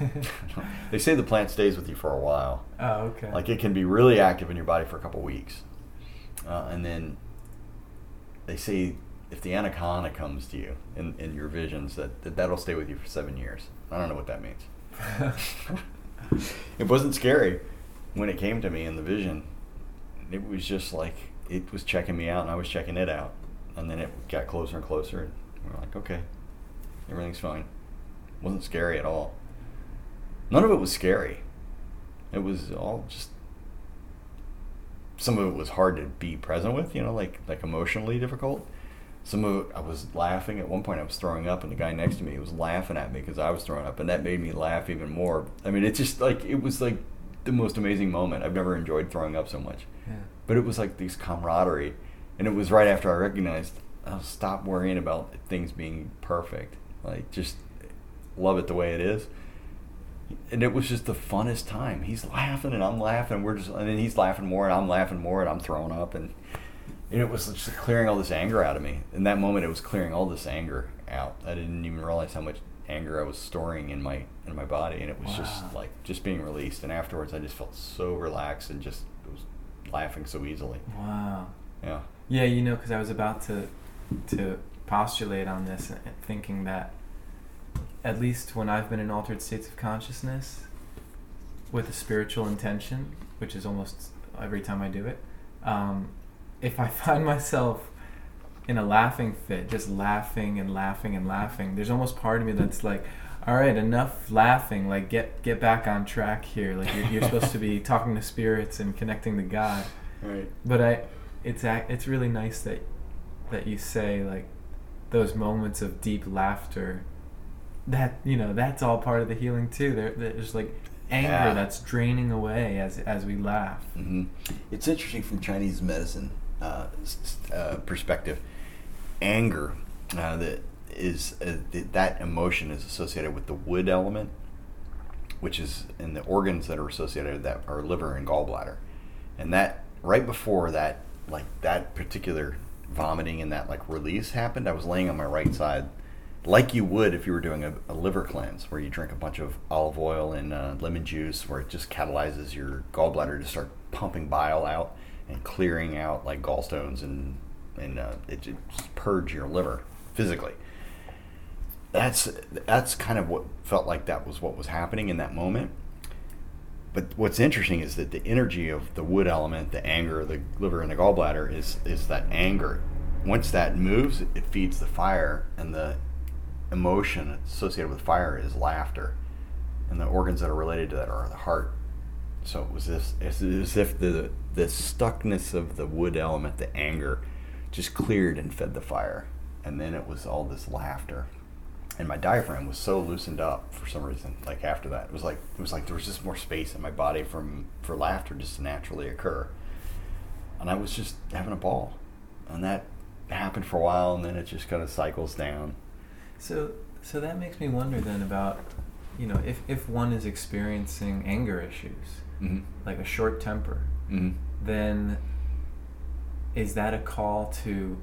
they say the plant stays with you for a while. oh, okay. Like it can be really active in your body for a couple weeks. Uh, and then they say if the anaconda comes to you in, in your visions, that, that that'll stay with you for seven years. I don't know what that means. it wasn't scary when it came to me in the vision. It was just like it was checking me out and I was checking it out. And then it got closer and closer and we are like, okay, everything's fine. It wasn't scary at all. None of it was scary. It was all just some of it was hard to be present with, you know, like like emotionally difficult. Some of it I was laughing. At one point, I was throwing up, and the guy next to me was laughing at me because I was throwing up, and that made me laugh even more. I mean, it's just like it was like the most amazing moment. I've never enjoyed throwing up so much, yeah. but it was like this camaraderie, and it was right after I recognized I'll stop worrying about things being perfect. Like just love it the way it is and it was just the funnest time. He's laughing and I'm laughing. We're just and then he's laughing more and I'm laughing more and I'm throwing up and and it was just clearing all this anger out of me. In that moment, it was clearing all this anger out. I didn't even realize how much anger I was storing in my in my body, and it was just like just being released. And afterwards, I just felt so relaxed and just was laughing so easily. Wow. Yeah. Yeah, you know, because I was about to to postulate on this, and thinking that at least when I've been in altered states of consciousness with a spiritual intention, which is almost every time I do it, um, if I find myself in a laughing fit, just laughing and laughing and laughing, there's almost part of me that's like, all right, enough laughing. Like, get get back on track here. Like, you're, you're supposed to be talking to spirits and connecting to God Right. but I it's it's really nice that that you say like those moments of deep laughter that you know that's all part of the healing too there there's like anger Yeah. that's draining away as as we laugh Mm-hmm. It's interesting from Chinese medicine uh, uh, perspective. Anger, uh, that is uh, th- that emotion is associated with the wood element, which is in the organs that are associated with that are liver and gallbladder, and that right before that, like that particular vomiting and that like release happened, I was laying on my right side. Like you would if you were doing a, a liver cleanse, where you drink a bunch of olive oil and uh, lemon juice, where it just catalyzes your gallbladder to start pumping bile out and clearing out like gallstones and and uh, it just purge your liver physically. That's that's kind of what felt like that was what was happening in that moment. But what's interesting is that the energy of the wood element, the anger, the liver, and the gallbladder is is that anger. Once that moves, it feeds the fire, and the emotion associated with fire is laughter, and the organs that are related to that are the heart. So it was this it's as if the the stuckness of the wood element, the anger, just cleared and fed the fire, and then it was all this laughter, and my diaphragm was so loosened up for some reason. Like after that, it was like it was like there was just more space in my body from for laughter just to naturally occur, and I was just having a ball, and that happened for a while, and then it just kind of cycles down. so so that makes me wonder then about you know if if one is experiencing anger issues Mm-hmm. like a short temper Mm-hmm. then is that a call to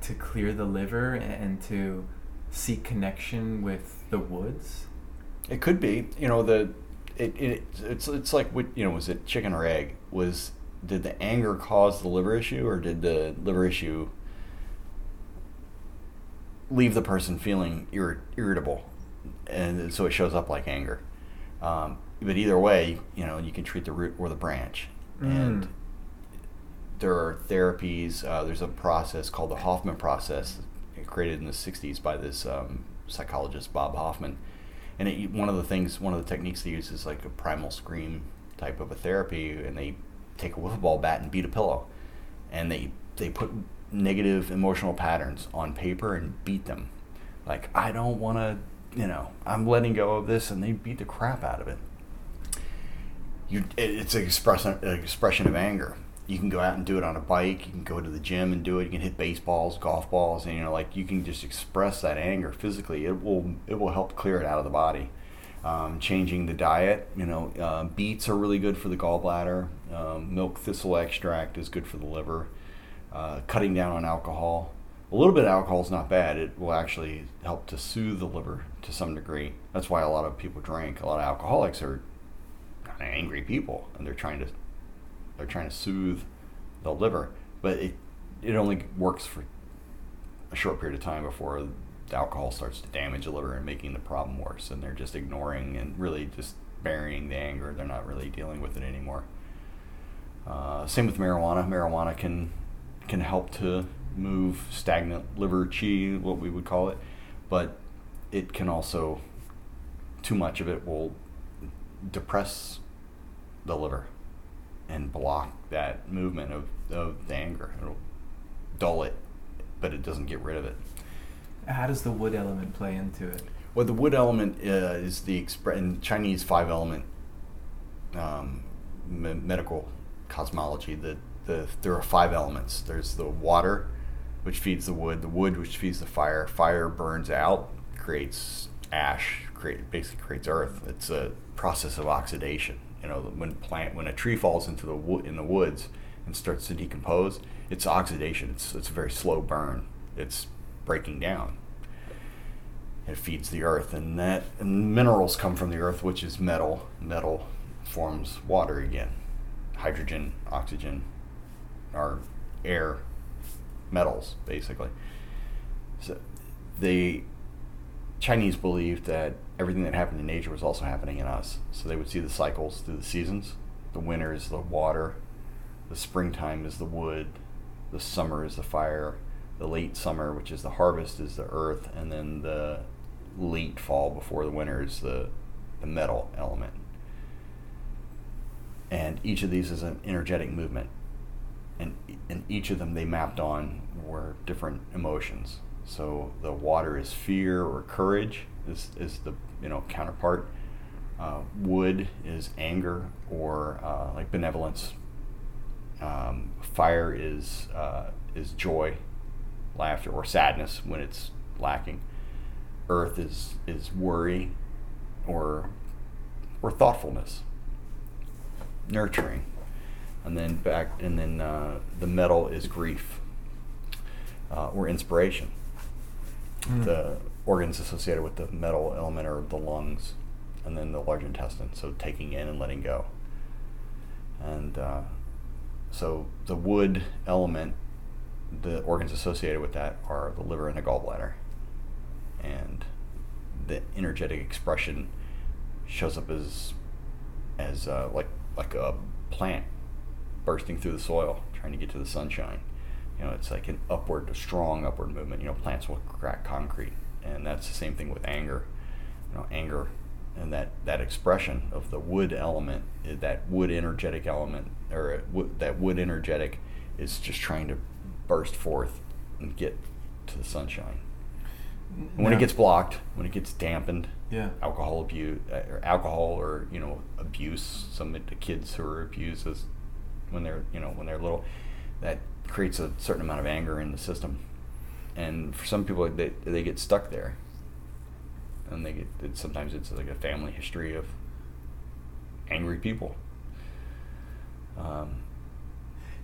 to clear the liver and to seek connection with the woods It could be, you know, the it, it it's it's like what you know was it chicken or egg? Was did the anger cause the liver issue, or did the liver issue leave the person feeling irri- irritable, and so it shows up like anger? Um, but either way, you know, you can treat the root or the branch, and Mm. there are therapies. Uh, there's a process called the Hoffman process, created in the '60s by this um, psychologist Bob Hoffman. And it, one of the things, one of the techniques they use is like a primal scream type of a therapy, and they take a wiffle ball bat and beat a pillow, and they they put negative emotional patterns on paper and beat them. Like I don't want to, you know, I'm letting go of this, and they beat the crap out of it you it, it's an expression an expression of anger. You can go out and do it on a bike. You can go to the gym and do it. You can hit baseballs, golf balls, and you know, like you can just express that anger physically. It will it will help clear it out of the body. Um, changing the diet, you know, uh, beets are really good for the gallbladder. Um, milk thistle extract is good for the liver. Uh, cutting down on alcohol. A little bit of alcohol is not bad. It will actually help to soothe the liver to some degree. That's why a lot of people drink. A lot of alcoholics are kind of angry people, and they're trying to they're trying to soothe the liver, but it it only works for a short period of time before the alcohol starts to damage the liver and making the problem worse. And they're just ignoring and really just burying the anger. They're not really dealing with it anymore. Uh, same with marijuana. Marijuana can can help to move stagnant liver chi, what we would call it, but it can also too much of it will depress the liver and block that movement of, of the anger. It'll dull it, but it doesn't get rid of it. how does the wood element play into it Well, the wood element uh, is the expre- in Chinese five element um, me- medical cosmology. The, the there are five elements. There's the water, which feeds the wood. The wood, which feeds the fire. Fire burns out, creates ash. Create basically creates earth. It's a process of oxidation. You know, when plant when a tree falls into the wood in the woods and starts to decompose, it's oxidation. It's it's a very slow burn. It's breaking down it feeds the earth and that and minerals come from the earth which is metal metal forms water again hydrogen oxygen are air metals basically so the chinese believe that everything that happened in nature was also happening in us. So they would see the cycles through the seasons. The winter is the water the springtime is the wood the summer is the fire the late summer which is the harvest is the earth and then the late fall before the winter is the, the metal element. And each of these is an energetic movement. And in each of them they mapped on were different emotions. So the water is fear or courage is, is the you know counterpart. Uh, wood is anger or uh, like benevolence. Um, fire is uh, is joy, laughter, or sadness when it's lacking. Earth is is worry, or or thoughtfulness, nurturing, and then back and then uh, the metal is grief uh, or inspiration. Mm. The organs associated with the metal element are the lungs, and then the large intestine. So taking in and letting go. And uh, so the wood element, the organs associated with that are the liver and the gallbladder. And the energetic expression shows up as as uh, like like a plant bursting through the soil, trying to get to the sunshine. You know, it's like an upward, a strong upward movement. You know, plants will crack concrete, and that's the same thing with anger. You know, anger and that that expression of the wood element, eh, that wood energetic element, or uh, that wood energetic, is just trying to burst forth and get to the sunshine. And when Now- it gets blocked, when it gets dampened, yeah. alcohol abuse, uh, or alcohol, or you know, abuse. Some of the kids who are abused as when they're you know when they're little, that creates a certain amount of anger in the system, and for some people they they get stuck there, and they get sometimes it's like a family history of angry people. Um,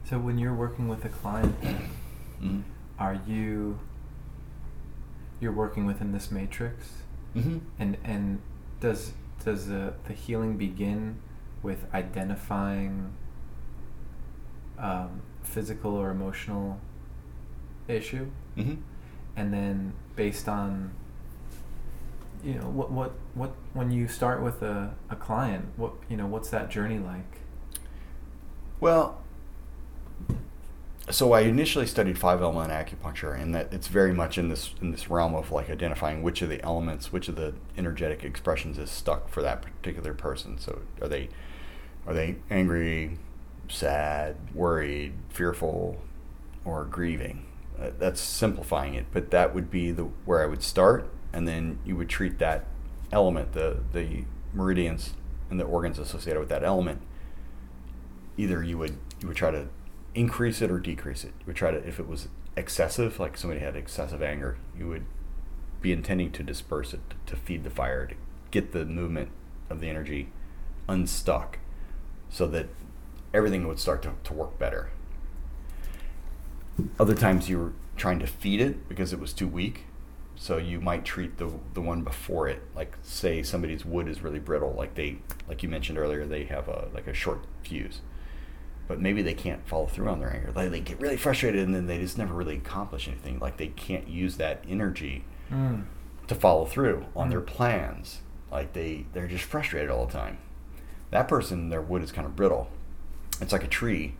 So when you're working with a client, mm are you you're working within this matrix? hmm And and does does the the healing begin with identifying um, physical or emotional issue, hmm and then based on you know what what what when you start with a, a client, what you know what's that journey like? Well, so I initially studied five element acupuncture, and that it's very much in this in this realm of like identifying which of the elements, which of the energetic expressions is stuck for that particular person. So are they are they angry, sad, worried, fearful, or grieving? Uh, that's simplifying it, but that would be the where I would start, and then you would treat that element, the the meridians and the organs associated with that element, either you would you would try to increase it or decrease it. You would try to if it was excessive, like somebody had excessive anger, you would be intending to disperse it to feed the fire to get the movement of the energy unstuck so that everything would start to, to work better. Other times you were trying to feed it because it was too weak. So you might treat the the one before it, like say somebody's wood is really brittle, like they like you mentioned earlier, they have a like a short fuse. But maybe they can't follow through on their anger. Like they get really frustrated and then they just never really accomplish anything. Like they can't use that energy Mm. to follow through on their Mm. plans. Like they they're just frustrated all the time. That person, their wood is kind of brittle. It's like a tree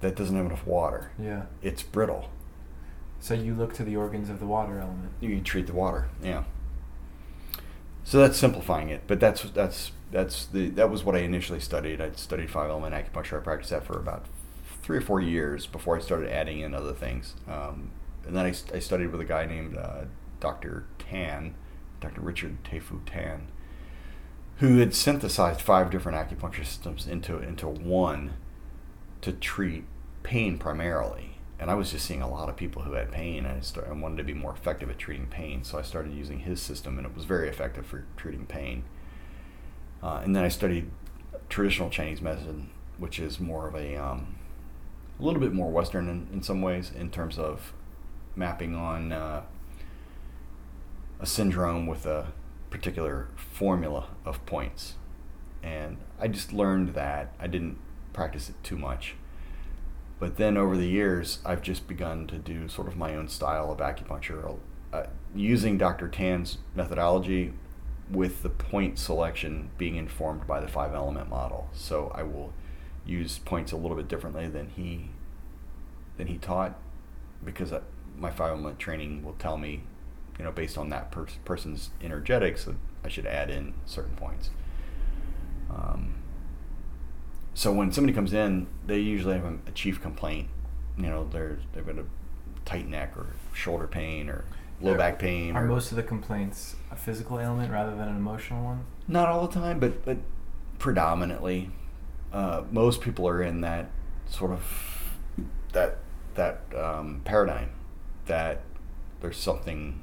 that doesn't have enough water. Yeah. It's brittle. So you look to the organs of the water element. You treat the water, yeah. So that's simplifying it, but that's that's that's the that was what I initially studied. I studied five element acupuncture. I practiced that for about three or four years before I started adding in other things. Um, and then I, I studied with a guy named uh, Dr. Tan, Dr. Richard Teh-Fu Tan, who had synthesized five different acupuncture systems into into one to treat pain primarily. And I was just seeing a lot of people who had pain, and I, I wanted to be more effective at treating pain. So I started using his system, and it was very effective for treating pain. Uh, and then I studied traditional Chinese medicine, which is more of a um, a little bit more Western in, in some ways, in terms of mapping on uh, a syndrome with a particular formula of points. And I just learned that. I didn't practice it too much. But then over the years, I've just begun to do sort of my own style of acupuncture, uh, using Dr. Tan's methodology with the point selection being informed by the five element model. So I will use points a little bit differently than he than he taught because I, my five element training will tell me, you know, based on that per- person's energetics, that I should add in certain points. Um, so when somebody comes in, they usually have a, chief complaint. You know, they're they've got a tight neck or shoulder pain or low back pain. Are or, most of the complaints a physical ailment rather than an emotional one? not all the time, but but predominantly, uh, most people are in that sort of that that um, paradigm that there's something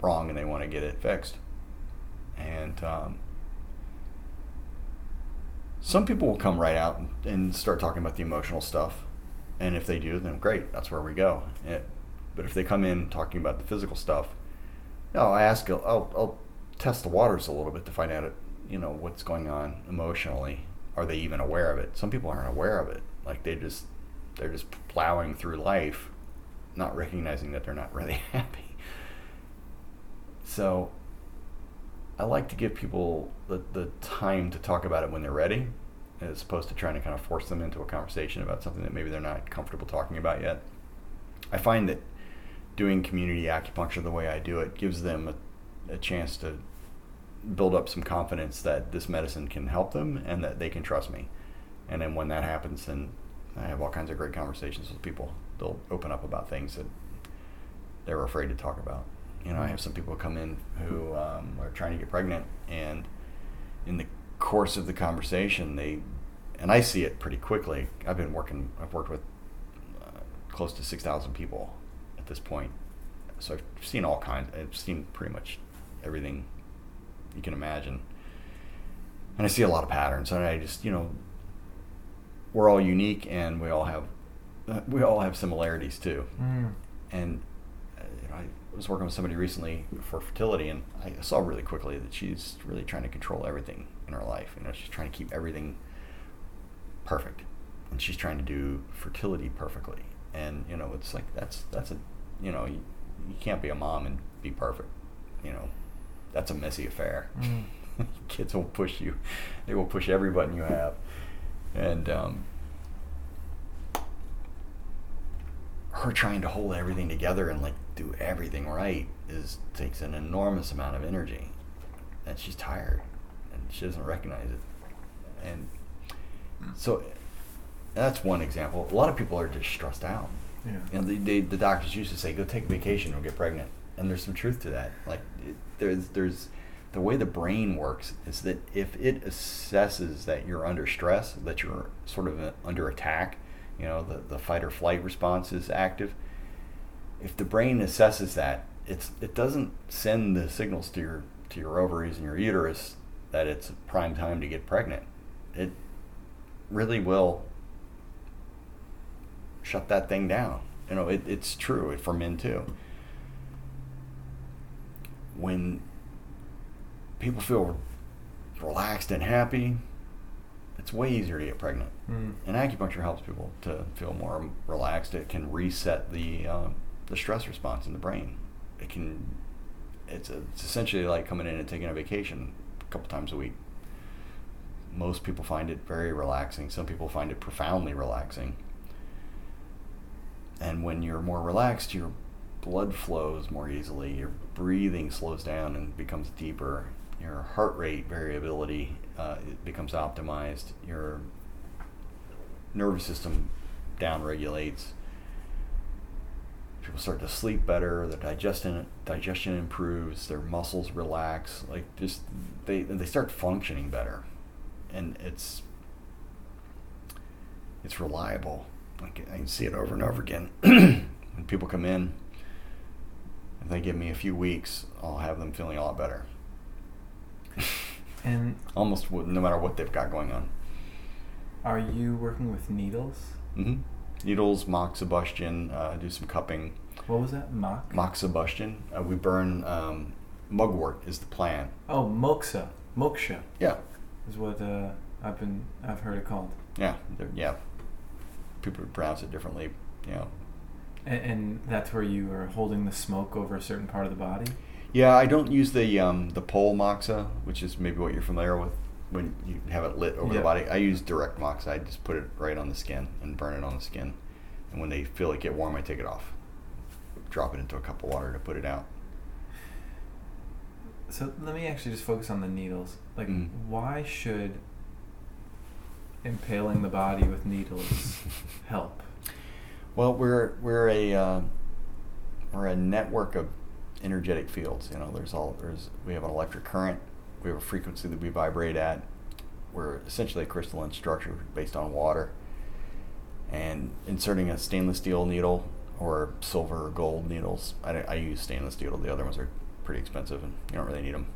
wrong and they want to get it fixed, and um, some people will come right out and, start talking about the emotional stuff, and if they do, then great, that's where we go. It, but if they come in talking about the physical stuff, no, I ask. I'll, I'll test the waters a little bit to find out, you know, what's going on emotionally. Are they even aware of it? Some people aren't aware of it. Like they just, they're just plowing through life, not recognizing that they're not really happy. So, I like to give people the, the time to talk about it when they're ready, as opposed to trying to kind of force them into a conversation about something that maybe they're not comfortable talking about yet. I find that doing community acupuncture the way I do it gives them a, a chance to build up some confidence that this medicine can help them and that they can trust me. And then when that happens, then I have all kinds of great conversations with people. They'll open up about things that they're afraid to talk about. You know, I have some people come in who um, are trying to get pregnant, and in the course of the conversation, they and I see it pretty quickly. I've been working. I've worked with uh, close to six thousand people at this point, so I've seen all kinds. I've seen pretty much everything you can imagine, and I see a lot of patterns. And I just, you know, we're all unique, and we all have we all have similarities too. Mm. And uh, you know, I was working with somebody recently for fertility, and I saw really quickly that she's really trying to control everything in her life. You know, she's trying to keep everything perfect, and she's trying to do fertility perfectly. And you know, it's like that's that's a you know you, you can't be a mom and be perfect. You know, that's a messy affair. Mm. Kids will push you; they will push every button you have, and um, her trying to hold everything together and like do everything right is takes an enormous amount of energy, and she's tired, and she doesn't recognize it, and so that's one example. A lot of people are just stressed out. Yeah. You know, the, the, the doctors used to say, "Go take a vacation or get pregnant," and there's some truth to that. Like, it, there's there's the way the brain works is that if it assesses that you're under stress, that you're sort of uh, under attack, you know, the the fight or flight response is active. If the brain assesses that, it's it doesn't send the signals to your to your ovaries and your uterus that it's prime time to get pregnant. It really will shut that thing down. You know, it, it's true for men too. When people feel relaxed and happy, it's way easier to get pregnant. Mm. And acupuncture helps people to feel more relaxed. It can reset the um, the stress response in the brain. It can. It's, it's essentially like coming in and taking a vacation a couple times a week. Most people find it very relaxing. Some people find it profoundly relaxing. And when you're more relaxed, your blood flows more easily. Your breathing slows down and becomes deeper. Your heart rate variability uh, becomes optimized. Your nervous system down regulates. People start to sleep better. Their digestion digestion improves. Their muscles relax. Like just they they start functioning better, and it's it's reliable. Like I can see it over and over again. when people come in, if they give me a few weeks, I'll have them feeling a lot better. And Almost no matter what they've got going on. are you working with needles? Mm-hmm Needles, moxibustion, uh, do some cupping. What was that? Mock? Moxibustion, uh, we burn um, mugwort is the plant. Oh, moksha. Moksha Yeah, is what uh, I've been I've heard it called. yeah, yeah. People pronounce it differently. You know, And, and that's where you are holding the smoke over a certain part of the body. Yeah, I don't use the um, the pole moxa, which is maybe what you're familiar with when you have it lit over Yeah. the body. I use direct moxa. I just put it right on the skin and burn it on the skin. And when they feel it get warm, I take it off, drop it into a cup of water to put it out. So let me actually just focus on the needles. Like, Mm. why should impaling the body with needles help? Well, we're we're a uh, we're a network of energetic fields. You know, there's all there's we have an electric current, we have a frequency that we vibrate at. We're essentially a crystalline structure based on water. And inserting a stainless steel needle or silver or gold needles, I, I use stainless steel. The other ones are pretty expensive and you don't really need them.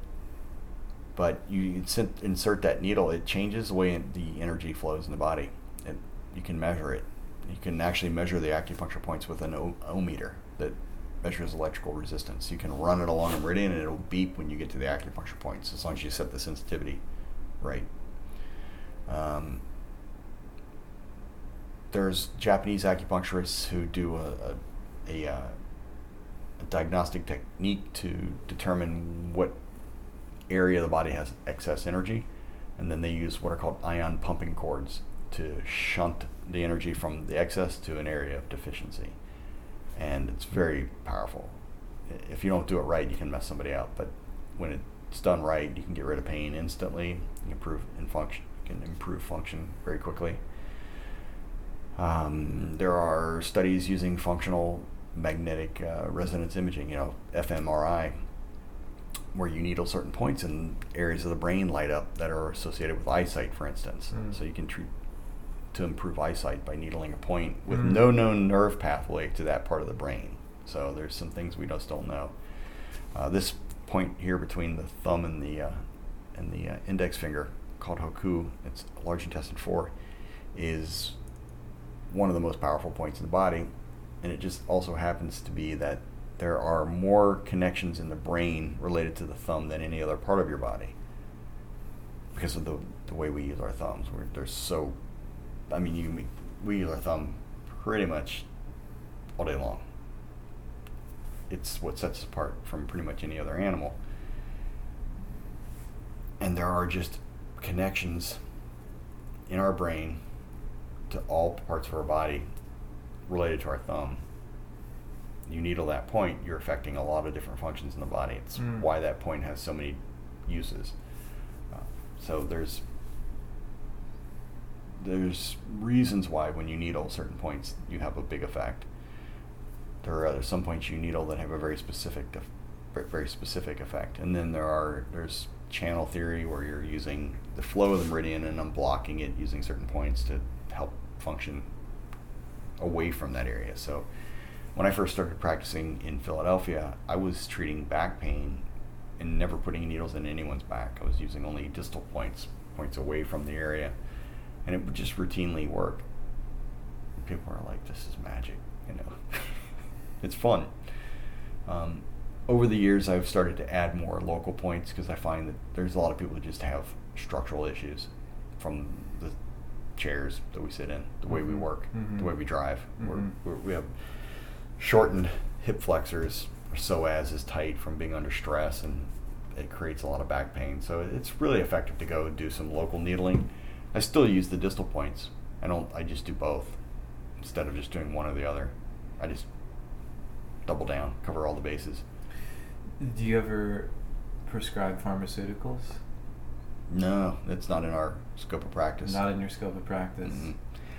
But you insert, that needle, it changes the way the energy flows in the body. And you can measure it. You can actually measure the acupuncture points with an ohm meter that measures electrical resistance. You can run it along a meridian and it'll beep when you get to the acupuncture points as long as you set the sensitivity right. Um, there's Japanese acupuncturists who do a, a, a, uh, a, diagnostic technique to determine what area of the body has excess energy, and then they use what are called ion pumping cords to shunt the energy from the excess to an area of deficiency and it's very powerful. If you don't do it right, you can mess somebody up. But when it's done right, you can get rid of pain instantly. You improve in function. You can improve function very quickly. Um, there are studies using functional magnetic uh, resonance imaging, you know, fMRI, where you needle certain points and areas of the brain light up that are associated with eyesight, for instance. Mm. So you can treat to improve eyesight by needling a point with mm. no known nerve pathway to that part of the brain. So there's some things we just don't know. Uh, this point here between the thumb and the uh, and the uh, index finger, called Hoku, it's large intestine four, is one of the most powerful points in the body, and it just also happens to be that there are more connections in the brain related to the thumb than any other part of your body because of the, the way we use our thumbs. We're, they're so I mean, you we use our thumb pretty much all day long. It's what sets us apart from pretty much any other animal. And there are just connections in our brain to all parts of our body related to our thumb. You needle that point, you're affecting a lot of different functions in the body. It's mm. why that point has so many uses. Uh, so there's there's reasons why when you needle certain points you have a big effect. There are some points you needle that have a very specific, very specific effect, and then there are there's channel theory where you're using the flow of the meridian and unblocking it using certain points to function away from that area. So when I first started practicing in Philadelphia, I was treating back pain and never putting needles in anyone's back. I was using only distal points, points away from the area and it would just routinely work. And people are like, "This is magic," you know. it's fun. Um, over the years, I've started to add more local points because I find that there's a lot of people who just have structural issues from chairs that we sit in, the way mm-hmm. we work, mm-hmm. the way we drive. Mm-hmm. We're, we're, we have shortened hip flexors. Our psoas is tight from being under stress, and it creates a lot of back pain. So it's really effective to go do some local needling I still use the distal points. I don't. I just do both instead of just doing one or the other. I just double down, cover all the bases. Do you ever prescribe pharmaceuticals? No, it's not in our scope of practice. Not in your scope of practice. Mm-hmm.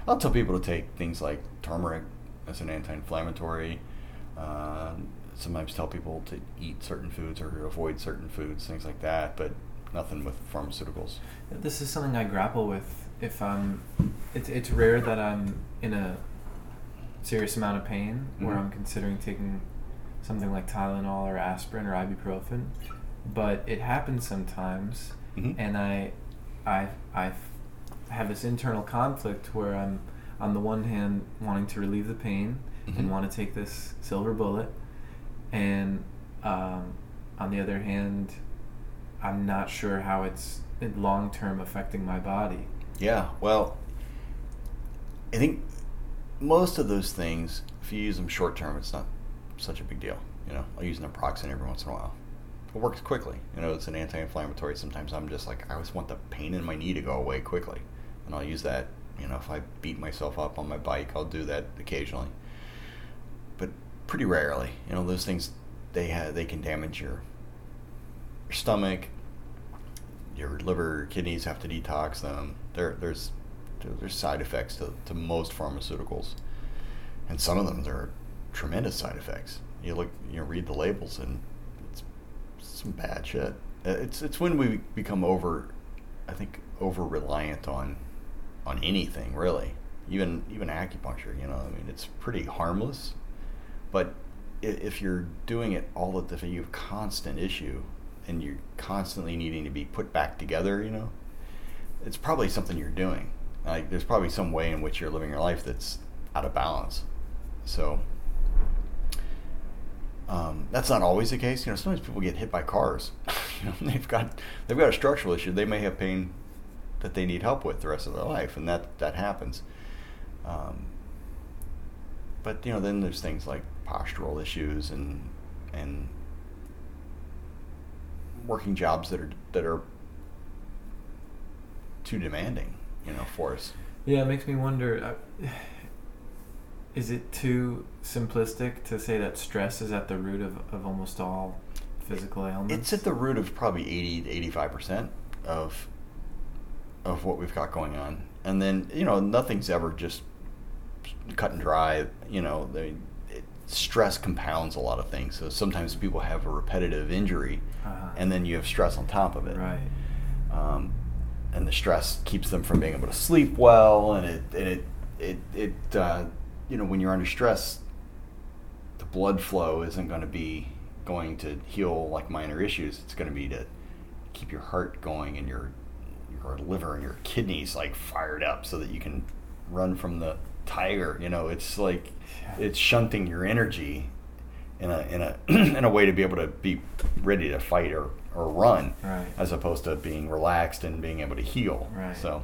I'll tell people to take things like turmeric as an anti-inflammatory. Uh, sometimes tell people to eat certain foods or avoid certain foods, things like that. But nothing with pharmaceuticals. This is something I grapple with. If I'm, it's it's rare that I'm in a serious amount of pain mm-hmm. where I'm considering taking something like Tylenol or aspirin or ibuprofen, but it happens sometimes, mm-hmm. and I, I, I have this internal conflict where I'm on the one hand wanting to relieve the pain mm-hmm. and want to take this silver bullet, and um, on the other hand I'm not sure how it's long term affecting my body. Yeah, well, I think most of those things, if you use them short term, it's not such a big deal. You know, I'll use naproxen every once in a while. It works quickly. You know, it's an anti-inflammatory. Sometimes I'm just like, I just want the pain in my knee to go away quickly, and I'll use that. You know, if I beat myself up on my bike, I'll do that occasionally, but pretty rarely. You know, those things they have they can damage your your stomach, your liver, kidneys have to detox them. There, there's There's side effects to, to most pharmaceuticals, and some of them there are tremendous side effects. You look, you read the labels, and some bad shit. Uh, It's it's when we become over, I think, over reliant on on anything really. Even even acupuncture, you know, I mean, it's pretty harmless, but if you're doing it all the time, you have constant issue, and you're constantly needing to be put back together, you know, it's probably something you're doing. Like there's probably some way in which you're living your life that's out of balance. So um, that's not always the case. You know, sometimes people get hit by cars. you know, they've got they've got a structural issue. They may have pain that they need help with the rest of their life, and that that happens. Um, but you know, then there's things like postural issues and and working jobs that are that are too demanding, you know, for us. Yeah, it makes me wonder. Uh, is it too simplistic to say that stress is at the root of, of almost all physical ailments? It's at the root of probably 80 to 85 percent of of what we've got going on, and then you know nothing's ever just cut and dry. You know, they, it, stress compounds a lot of things. So sometimes people have a repetitive injury, Uh-huh. and then you have stress on top of it. Right. um, and the stress keeps them from being able to sleep well, and it and it it it uh, you know when you're under stress, the blood flow isn't going to be going to heal like minor issues. It's going to be to keep your heart going and your your liver and your kidneys like fired up so that you can run from the tiger. You know, it's like it's shunting your energy in a in a in a way to be able to be ready to fight or or run Right. as opposed to being relaxed and being able to heal. Right. So,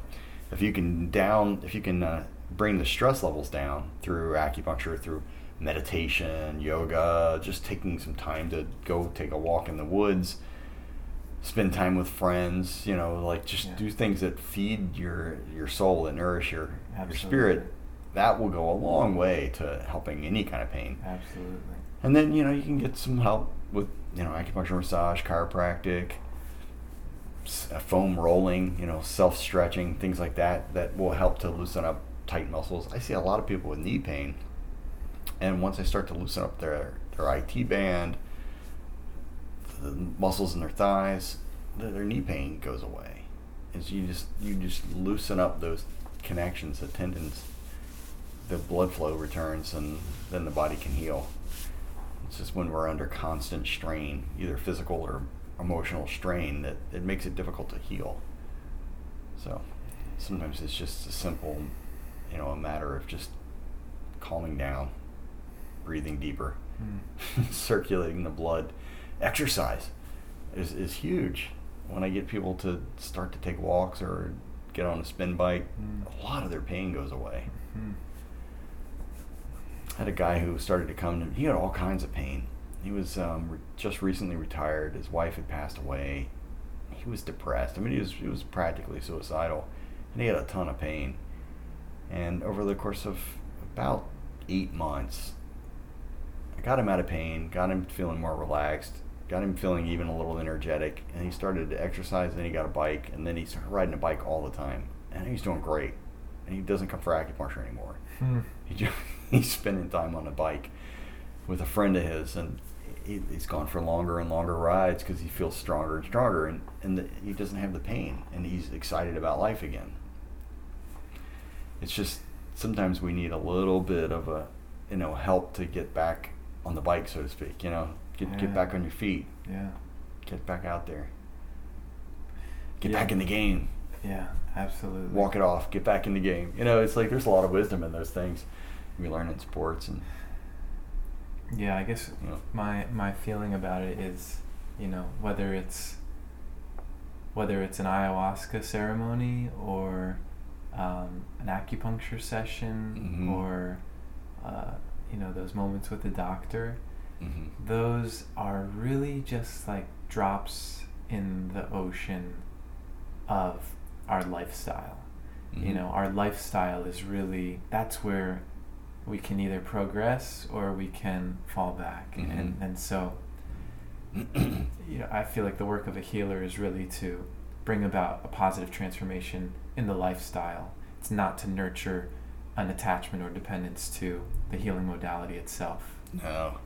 if you can down, if you can uh, bring the stress levels down through acupuncture, through meditation, yoga, just taking some time to go take a walk in the woods, spend time with friends, you know, like just Yeah. do things that feed your your soul and nourish your your spirit. That will go a long way to helping any kind of pain. Absolutely. And then you know you can get some help with you know acupuncture, massage, chiropractic, foam rolling, you know self stretching, things like that that will help to loosen up tight muscles. I see a lot of people with knee pain, and once they start to loosen up their their IT band, the muscles in their thighs, their, knee pain goes away. Is you just you just loosen up those connections, the tendons, the blood flow returns, and then the body can heal. It's just when we're under constant strain, either physical or emotional strain, that it makes it difficult to heal. So sometimes it's just a simple, you know, a matter of just calming down, breathing deeper, Mm. circulating the blood. Exercise is, is huge. When I get people to start to take walks or get on a spin bike, Mm. a lot of their pain goes away. Mm. I had a guy who started to come to me. he had all kinds of pain. He was um, re- just recently retired. His wife had passed away. He was depressed. I mean, he was he was practically suicidal, and he had a ton of pain. And over the course of about eight months, I got him out of pain, got him feeling more relaxed, got him feeling even a little energetic, and he started to exercise. Then he got a bike, and then he started riding a bike all the time, and he's doing great. And he doesn't come for acupuncture anymore. Mm. He just, he's spending time on a bike with a friend of his, and he, he's gone for longer and longer rides because he feels stronger and stronger, and, and the, he doesn't have the pain, and he's excited about life again. It's just sometimes we need a little bit of a, you know, help to get back on the bike, so to speak. You know, get Yeah. get back on your feet, Yeah. get back out there, get Yeah. back in the game Yeah. Absolutely. walk it off, get back in the game. You know, it's like there's a lot of wisdom in those things we learn in sports, and Yeah, I guess you know, my my feeling about it is, you know, whether it's whether it's an ayahuasca ceremony or um, an acupuncture session Mhm. or uh, you know those moments with the doctor, mhm. those are really just like drops in the ocean of our lifestyle. You Mhm. know, our lifestyle is really that's where we can either progress or we can fall back. And Mhm. and so you know, I feel like the work of a healer is really to bring about a positive transformation in the lifestyle it's not to nurture an attachment or dependence to the healing modality itself. No,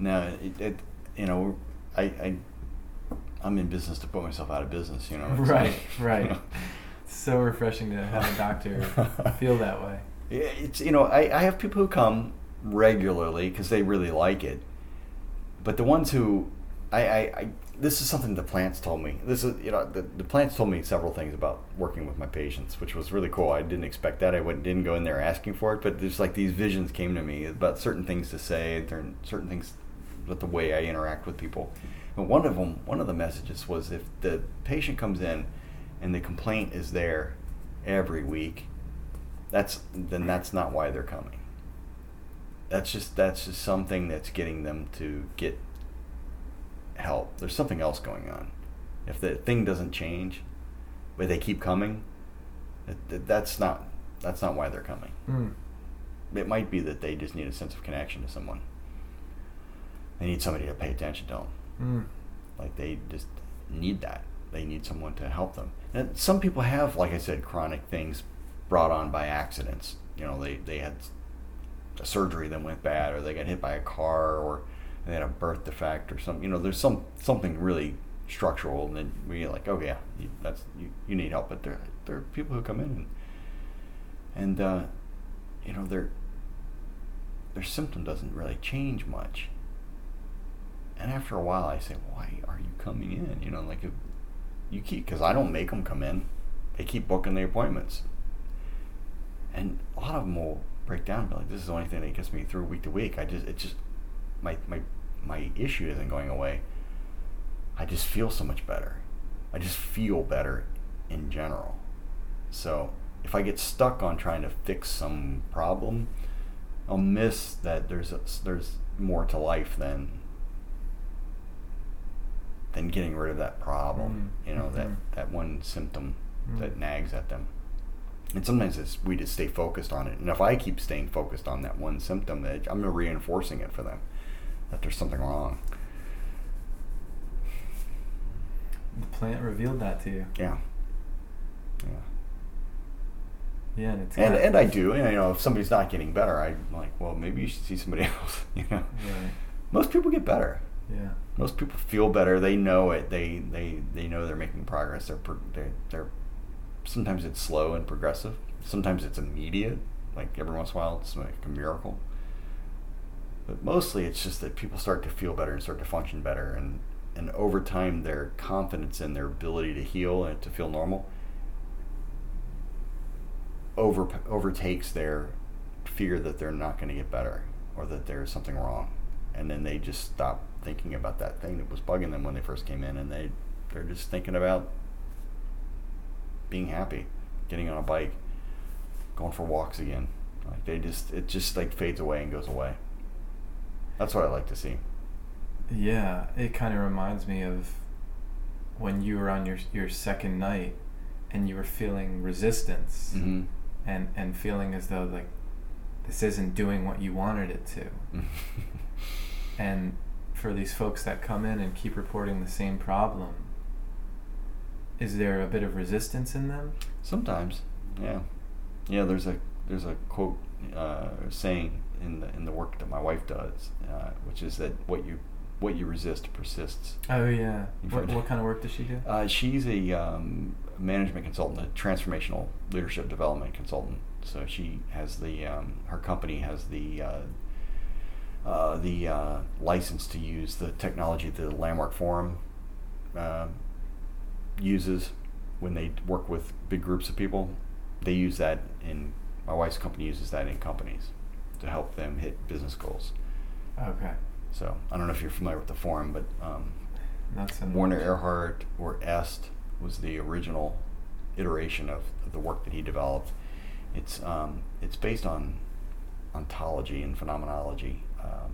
no. It, it you know, I, I I'm in business to put myself out of business. You know. Right, like, right. you know. So refreshing to have a doctor feel that way. It's you know I, I have people who come regularly because they really like it, but the ones who I, I, I this is something the plants told me. This is you know the, the plants told me several things about working with my patients, which was really cool. I didn't expect that. I went, didn't go in there asking for it, but there's like these visions came to me about certain things to say, certain things with the way I interact with people. And one of them, one of the messages was if the patient comes in and the complaint is there every week, that's then that's not why they're coming. That's just that's just something that's getting them to get help. There's something else going on. If the thing doesn't change, but they keep coming, that- that- that's not that's not why they're coming. Mm. It might be that they just need a sense of connection to someone. They need somebody to pay attention to them. Mm. Like they just need that. They need someone to help them. And some people have, like I said, chronic things brought on by accidents. You know, they, they had a surgery that went bad, or they got hit by a car, or they had a birth defect, or something. You know, there's some something really structural, and then we're like, oh yeah, you, that's you, you need help. But there there are people who come in and and uh, you know their their symptom doesn't really change much. And after a while, I say, "Why are you coming in?" You know, like if you keep because I don't make them come in; they keep booking the appointments. And a lot of them will break down and be like, "This is the only thing that gets me through week to week. I just, it just, my my my issue isn't going away. I just feel so much better. I just feel better in general. So if I get stuck on trying to fix some problem, I'll miss that there's a, there's more to life than than getting rid of that problem. Mm, You know that mhm. that one symptom Mm. that nags at them. And sometimes it's we just stay focused on it. And if I keep staying focused on that one symptom, that I'm reinforcing it for them that there's something wrong. The plant revealed that to you. Yeah. Yeah. Yeah, and it's And and I do. And, you know, if somebody's not getting better, I'm like, well, maybe you should see somebody else. You know, Right. most people get better. Yeah. Most people feel better. They know it. They they they know they're making progress. They're pro- they're, they're sometimes it's slow and progressive. Sometimes it's immediate. Like every once in a while, it's like a miracle. But mostly, it's just that people start to feel better and start to function better, and and over time, their confidence in their ability to heal and to feel normal over overtakes their fear that they're not going to get better or that there's something wrong. And then they just stop thinking about that thing that was bugging them when they first came in and they they're just thinking about being happy getting on a bike going for walks again. Like they just it just like fades away and goes away that's what i like to see Yeah, it kind of reminds me of when you were on your your second night and you were feeling resistance mm-hmm. and and feeling as though like this isn't doing what you wanted it to. And for these folks that come in and keep reporting the same problem, is there a bit of resistance in them? Sometimes, yeah, yeah. There's a there's a quote uh, saying in the in the work that my wife does, uh, which is that what you what you resist persists. Oh yeah. What, what kind of work does she do? Uh, she's a um, management consultant, a transformational leadership development consultant. So she has the um, her company has the uh, uh, the uh, license to use the technology that the Landmark Forum uh, uses when they work with big groups of people. They use that in my wife's company uses that in companies to help them hit business goals. Okay. So I don't know if you're familiar with the forum, but um, Werner Erhard or EST was the original iteration of, of the work that he developed. It's um, it's based on ontology and phenomenology. Um,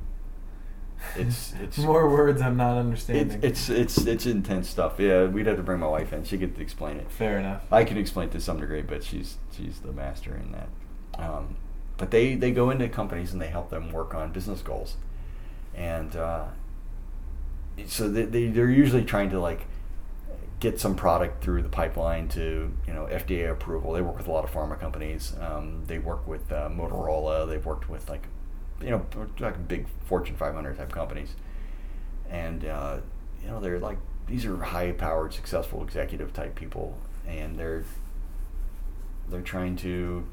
it's it's more words I'm not understanding. it's it's it's intense stuff. Yeah, we'd have to bring my wife in. She could explain it. fair enough. I can explain it to some degree, but she's she's the master in that. Um, but they they go into companies and they help them work on business goals, and uh, so they, they they're usually trying to like get some product through the pipeline to you know FDA approval. They work with a lot of pharma companies. Um, they work with uh, Motorola. They've worked with like you know like big Fortune 500 type companies, and uh, you know they're like these are high powered, successful executive type people, and they're they're trying to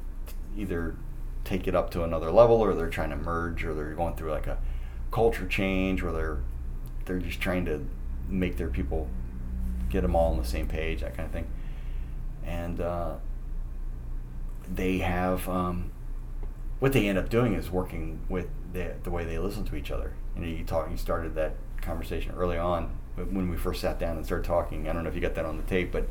either take it up to another level, or they're trying to merge, or they're going through like a culture change, or they're they're just trying to make their people get them all on the same page, that kind of thing. And uh, they have um, what they end up doing is working with the, the way they listen to each other. You know, you talk, you started that conversation early on when we first sat down and started talking. I don't know if you got that on the tape, but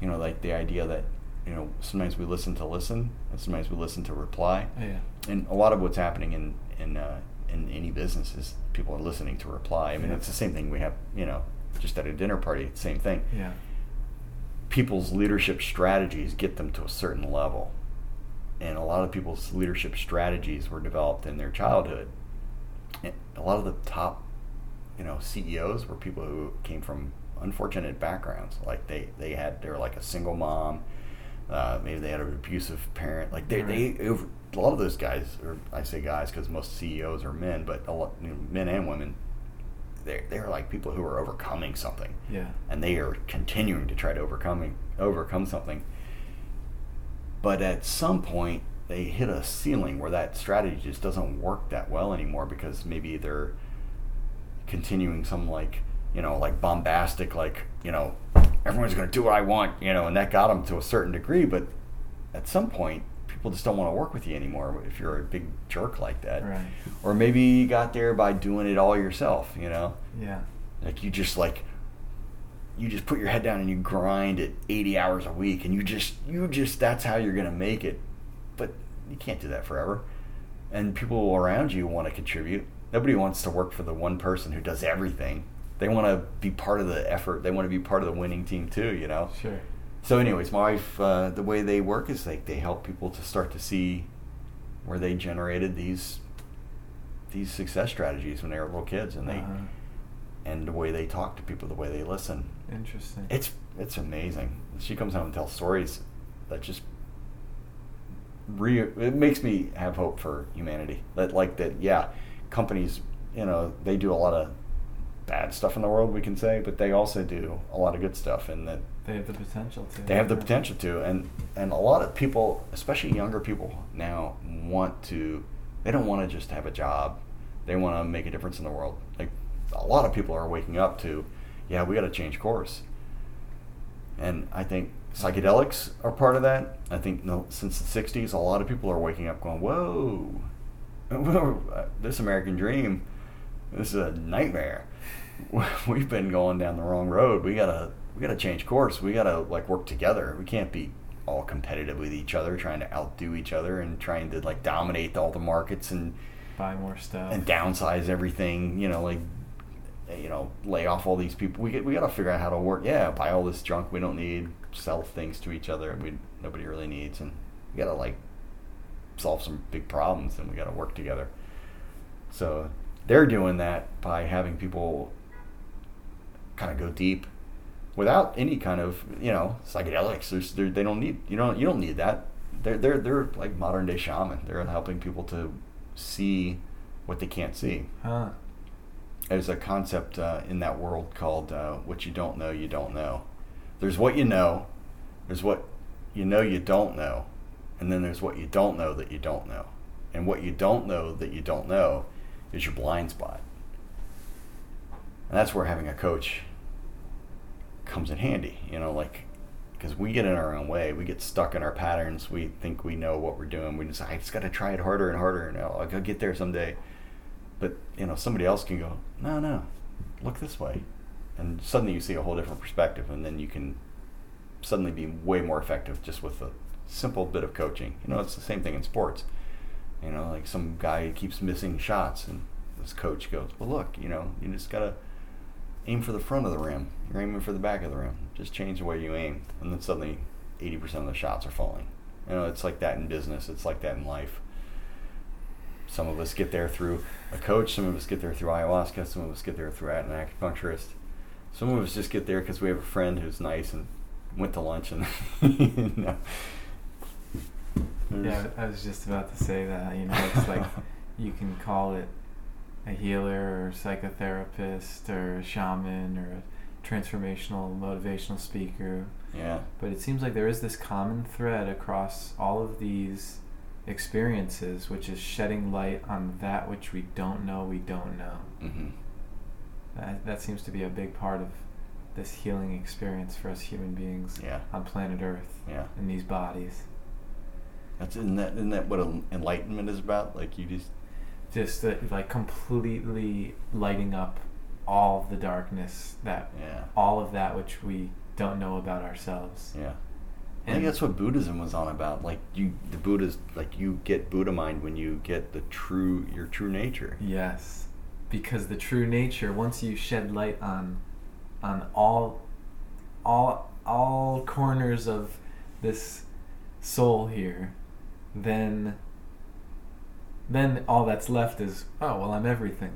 you know, like the idea that you know sometimes we listen to listen, and sometimes we listen to reply. Yeah. And a lot of what's happening in in uh, in any business is people are listening to reply. I mean, Yeah. it's the same thing we have. You know, just at a dinner party, same thing. Yeah. People's leadership strategies get them to a certain level, and a lot of people's leadership strategies were developed in their childhood. And a lot of the top, you know, CEOs were people who came from unfortunate backgrounds. Like they they had they were like a single mom. Uh, maybe they had an abusive parent. Like they, they over, a lot of those guys, or I say guys because most CEOs are men, but a lot, you know, men and women, they're they're like people who are overcoming something Yeah. and they are continuing to try to overcoming overcome something. But at some point, they hit a ceiling where that strategy just doesn't work that well anymore because maybe they're continuing some like you know like bombastic like you know everyone's going to do what I want you know and that got them to a certain degree. But at some point, people just don't want to work with you anymore if you're a big jerk like that. Right. Or maybe you got there by doing it all yourself. You know. Yeah. Like you just like you just put your head down and you grind it 80 hours a week and you just you just that's how you're going to make it. But you can't do that forever. And people around you want to contribute. Nobody wants to work for the one person who does everything. They want to be part of the effort. They want to be part of the winning team too, you know. Sure. So, anyways, my wife, uh, the way they work is like they help people to start to see where they generated these these success strategies when they were little kids, and they Uh-huh. and the way they talk to people, the way they listen. Interesting. It's it's amazing. She comes home and tells stories that just re it makes me have hope for humanity. That like that, yeah, companies, you know, they do a lot of bad stuff in the world, we can say, but they also do a lot of good stuff, and that they have the potential to. they have the potential to and and a lot of people especially younger people now want to they don't want to just have a job. They want to make a difference in the world. Like a lot of people are waking up to yeah we got to change course. And i think psychedelics are part of that. I think no, since the 60s a lot of people are waking up going whoa this american dream this is a nightmare we've been going down the wrong road. We gotta we gotta change course. We gotta like work together. We can't be all competitive with each other trying to outdo each other and trying to like dominate all the markets and Buy more stuff. and downsize everything you know like you know lay off all these people. We, get, we gotta figure out how to work. Yeah buy all this junk. We don't need sell things to each other. We nobody really needs. And we gotta like solve some big problems and we gotta work together. So they're doing that by having people kind of go deep without any kind of you know psychedelics. There's, they don't need you don't you don't need that. They're they're they're like modern day shaman. They're helping people to see what they can't see. Huh. There's a concept uh, in that world called uh, "what you don't know, you don't know." There's what you know. There's what you know you don't know, and then there's what you don't know that you don't know. And what you don't know that you don't know is your blind spot. And that's where having a coach comes in handy. You know, like because we get in our own way, we get stuck in our patterns. We think we know what we're doing. We just I just got to try it harder and harder, and I'll, I'll get there someday. But you know, somebody else can go, no, no, look this way, and suddenly you see a whole different perspective, and then you can suddenly be way more effective just with a simple bit of coaching. You know, it's the same thing in sports. You know, like some guy keeps missing shots, and this coach goes, "Well, look, you know, you just gotta aim for the front of the rim. You're aiming for the back of the rim. Just change the way you aim, and then suddenly, eighty percent of the shots are falling. You know, it's like that in business. It's like that in life. Some of us get there through a coach. Some of us get there through ayahuasca. Some of us get there through an acupuncturist. Some of us just get there because we have a friend who's nice and went to lunch and. you know, Yeah, I was just about to say that. You know, it's like you can call it a healer or psychotherapist or a shaman or a transformational motivational speaker. Yeah. But it seems like there is this common thread across all of these experiences, which is shedding light on that which we don't know we don't know. hmm That, that seems to be a big part of this healing experience for us human beings Yeah. on planet Earth Yeah. in these bodies. That's isn't that isn't that what enlightenment is about? Like you just Just uh, like completely lighting up all the darkness that yeah all of that which we don't know about ourselves. yeah. I think And- that's what Buddhism was on about. Like you, the Buddha's like you get Buddha mind when you get the true your true nature. Yes, because the true nature, once you shed light on, on all, all, all corners of this soul here, then, then all that's left is oh well I'm everything.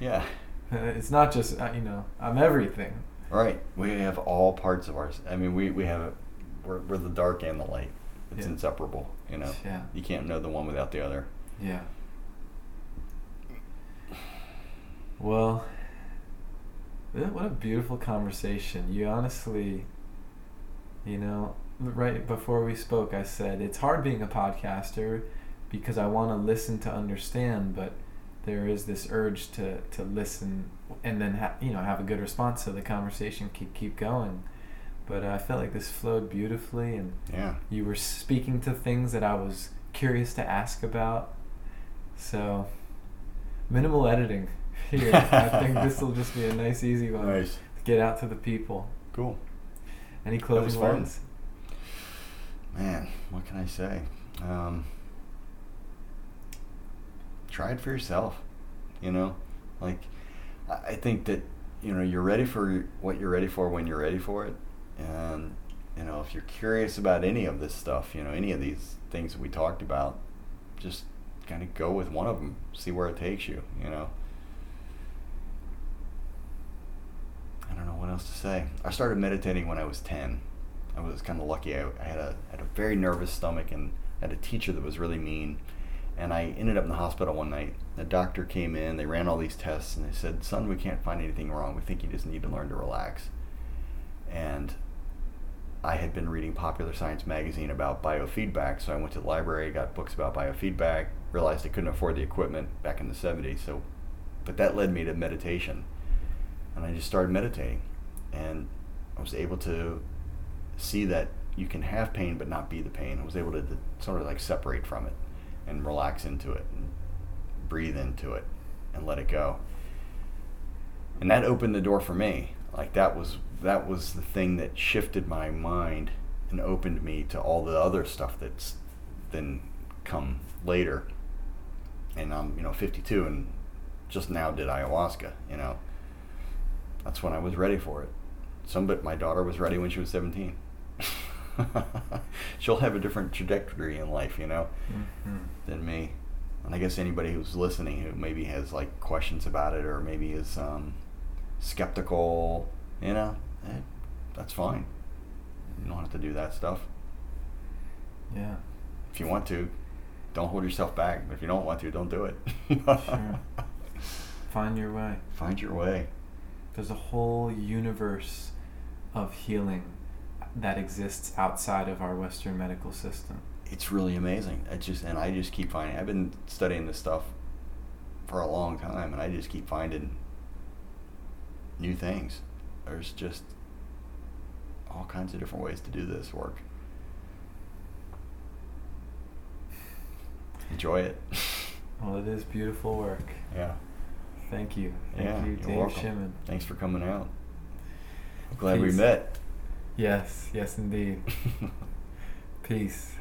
Yeah. It's not just uh, you know I'm everything. Right. We have all parts of ours. I mean, we we have we're we're the dark and the light. It's Yeah. inseparable. You know. Yeah. You can't know the one without the other. Yeah. Well, what a beautiful conversation. You honestly, you know, right before we spoke, I said it's hard being a podcaster because I want to listen to understand, but there is this urge to, to listen and then ha- you know have a good response so the conversation can keep going. But uh, I felt like this flowed beautifully, and Yeah. you were speaking to things that I was curious to ask about. So, minimal editing here. I think this will just be a nice, easy one Nice. to get out to the people. Cool. Any closing words? Man, what can I say? Um, try it for yourself. You know, like I I think that you know you're ready for what you're ready for when you're ready for it, and you know if you're curious about any of this stuff, you know any of these things that we talked about, just kind of go with one of them, see where it takes you. You know. I don't know what else to say. I started meditating when I was ten. I was kind of lucky. I, I had a had a very nervous stomach and had a teacher that was really mean. And I ended up in the hospital one night. The doctor came in. They ran all these tests, and they said, "Son, we can't find anything wrong. We think you just need to learn to relax." And I had been reading Popular Science magazine about biofeedback, so I went to the library, got books about biofeedback. Realized I couldn't afford the equipment back in the '70s, so but that led me to meditation, and I just started meditating, and I was able to see that you can have pain but not be the pain. I was able to, to sort of like separate from it and relax into it and breathe into it and let it go. And that opened the door for me. Like that was that was the thing that shifted my mind and opened me to all the other stuff that's then come later. And I'm, you know, 52 and just now did ayahuasca, you know. That's when I was ready for it. Some but my daughter was ready when she was 17. She'll have a different trajectory in life, you know, Mm-hmm. than me. And I guess anybody who's listening who maybe has like questions about it or maybe is um, skeptical, you know, eh, that's fine. You don't have to do that stuff. Yeah. If you want to, don't hold yourself back. But if you don't want to, don't do it. Sure. Find your way. Find your way. There's a whole universe of healing that exists outside of our Western medical system. It's really amazing. I just and I just keep finding. I've been studying this stuff for a long time, and I just keep finding new things. There's just all kinds of different ways to do this work. Enjoy it. Well, it is beautiful work. yeah. Thank you. Thank yeah. you, Dave. Schiman. Thanks for coming out. I'm glad we met. Yes, yes, indeed. Peace.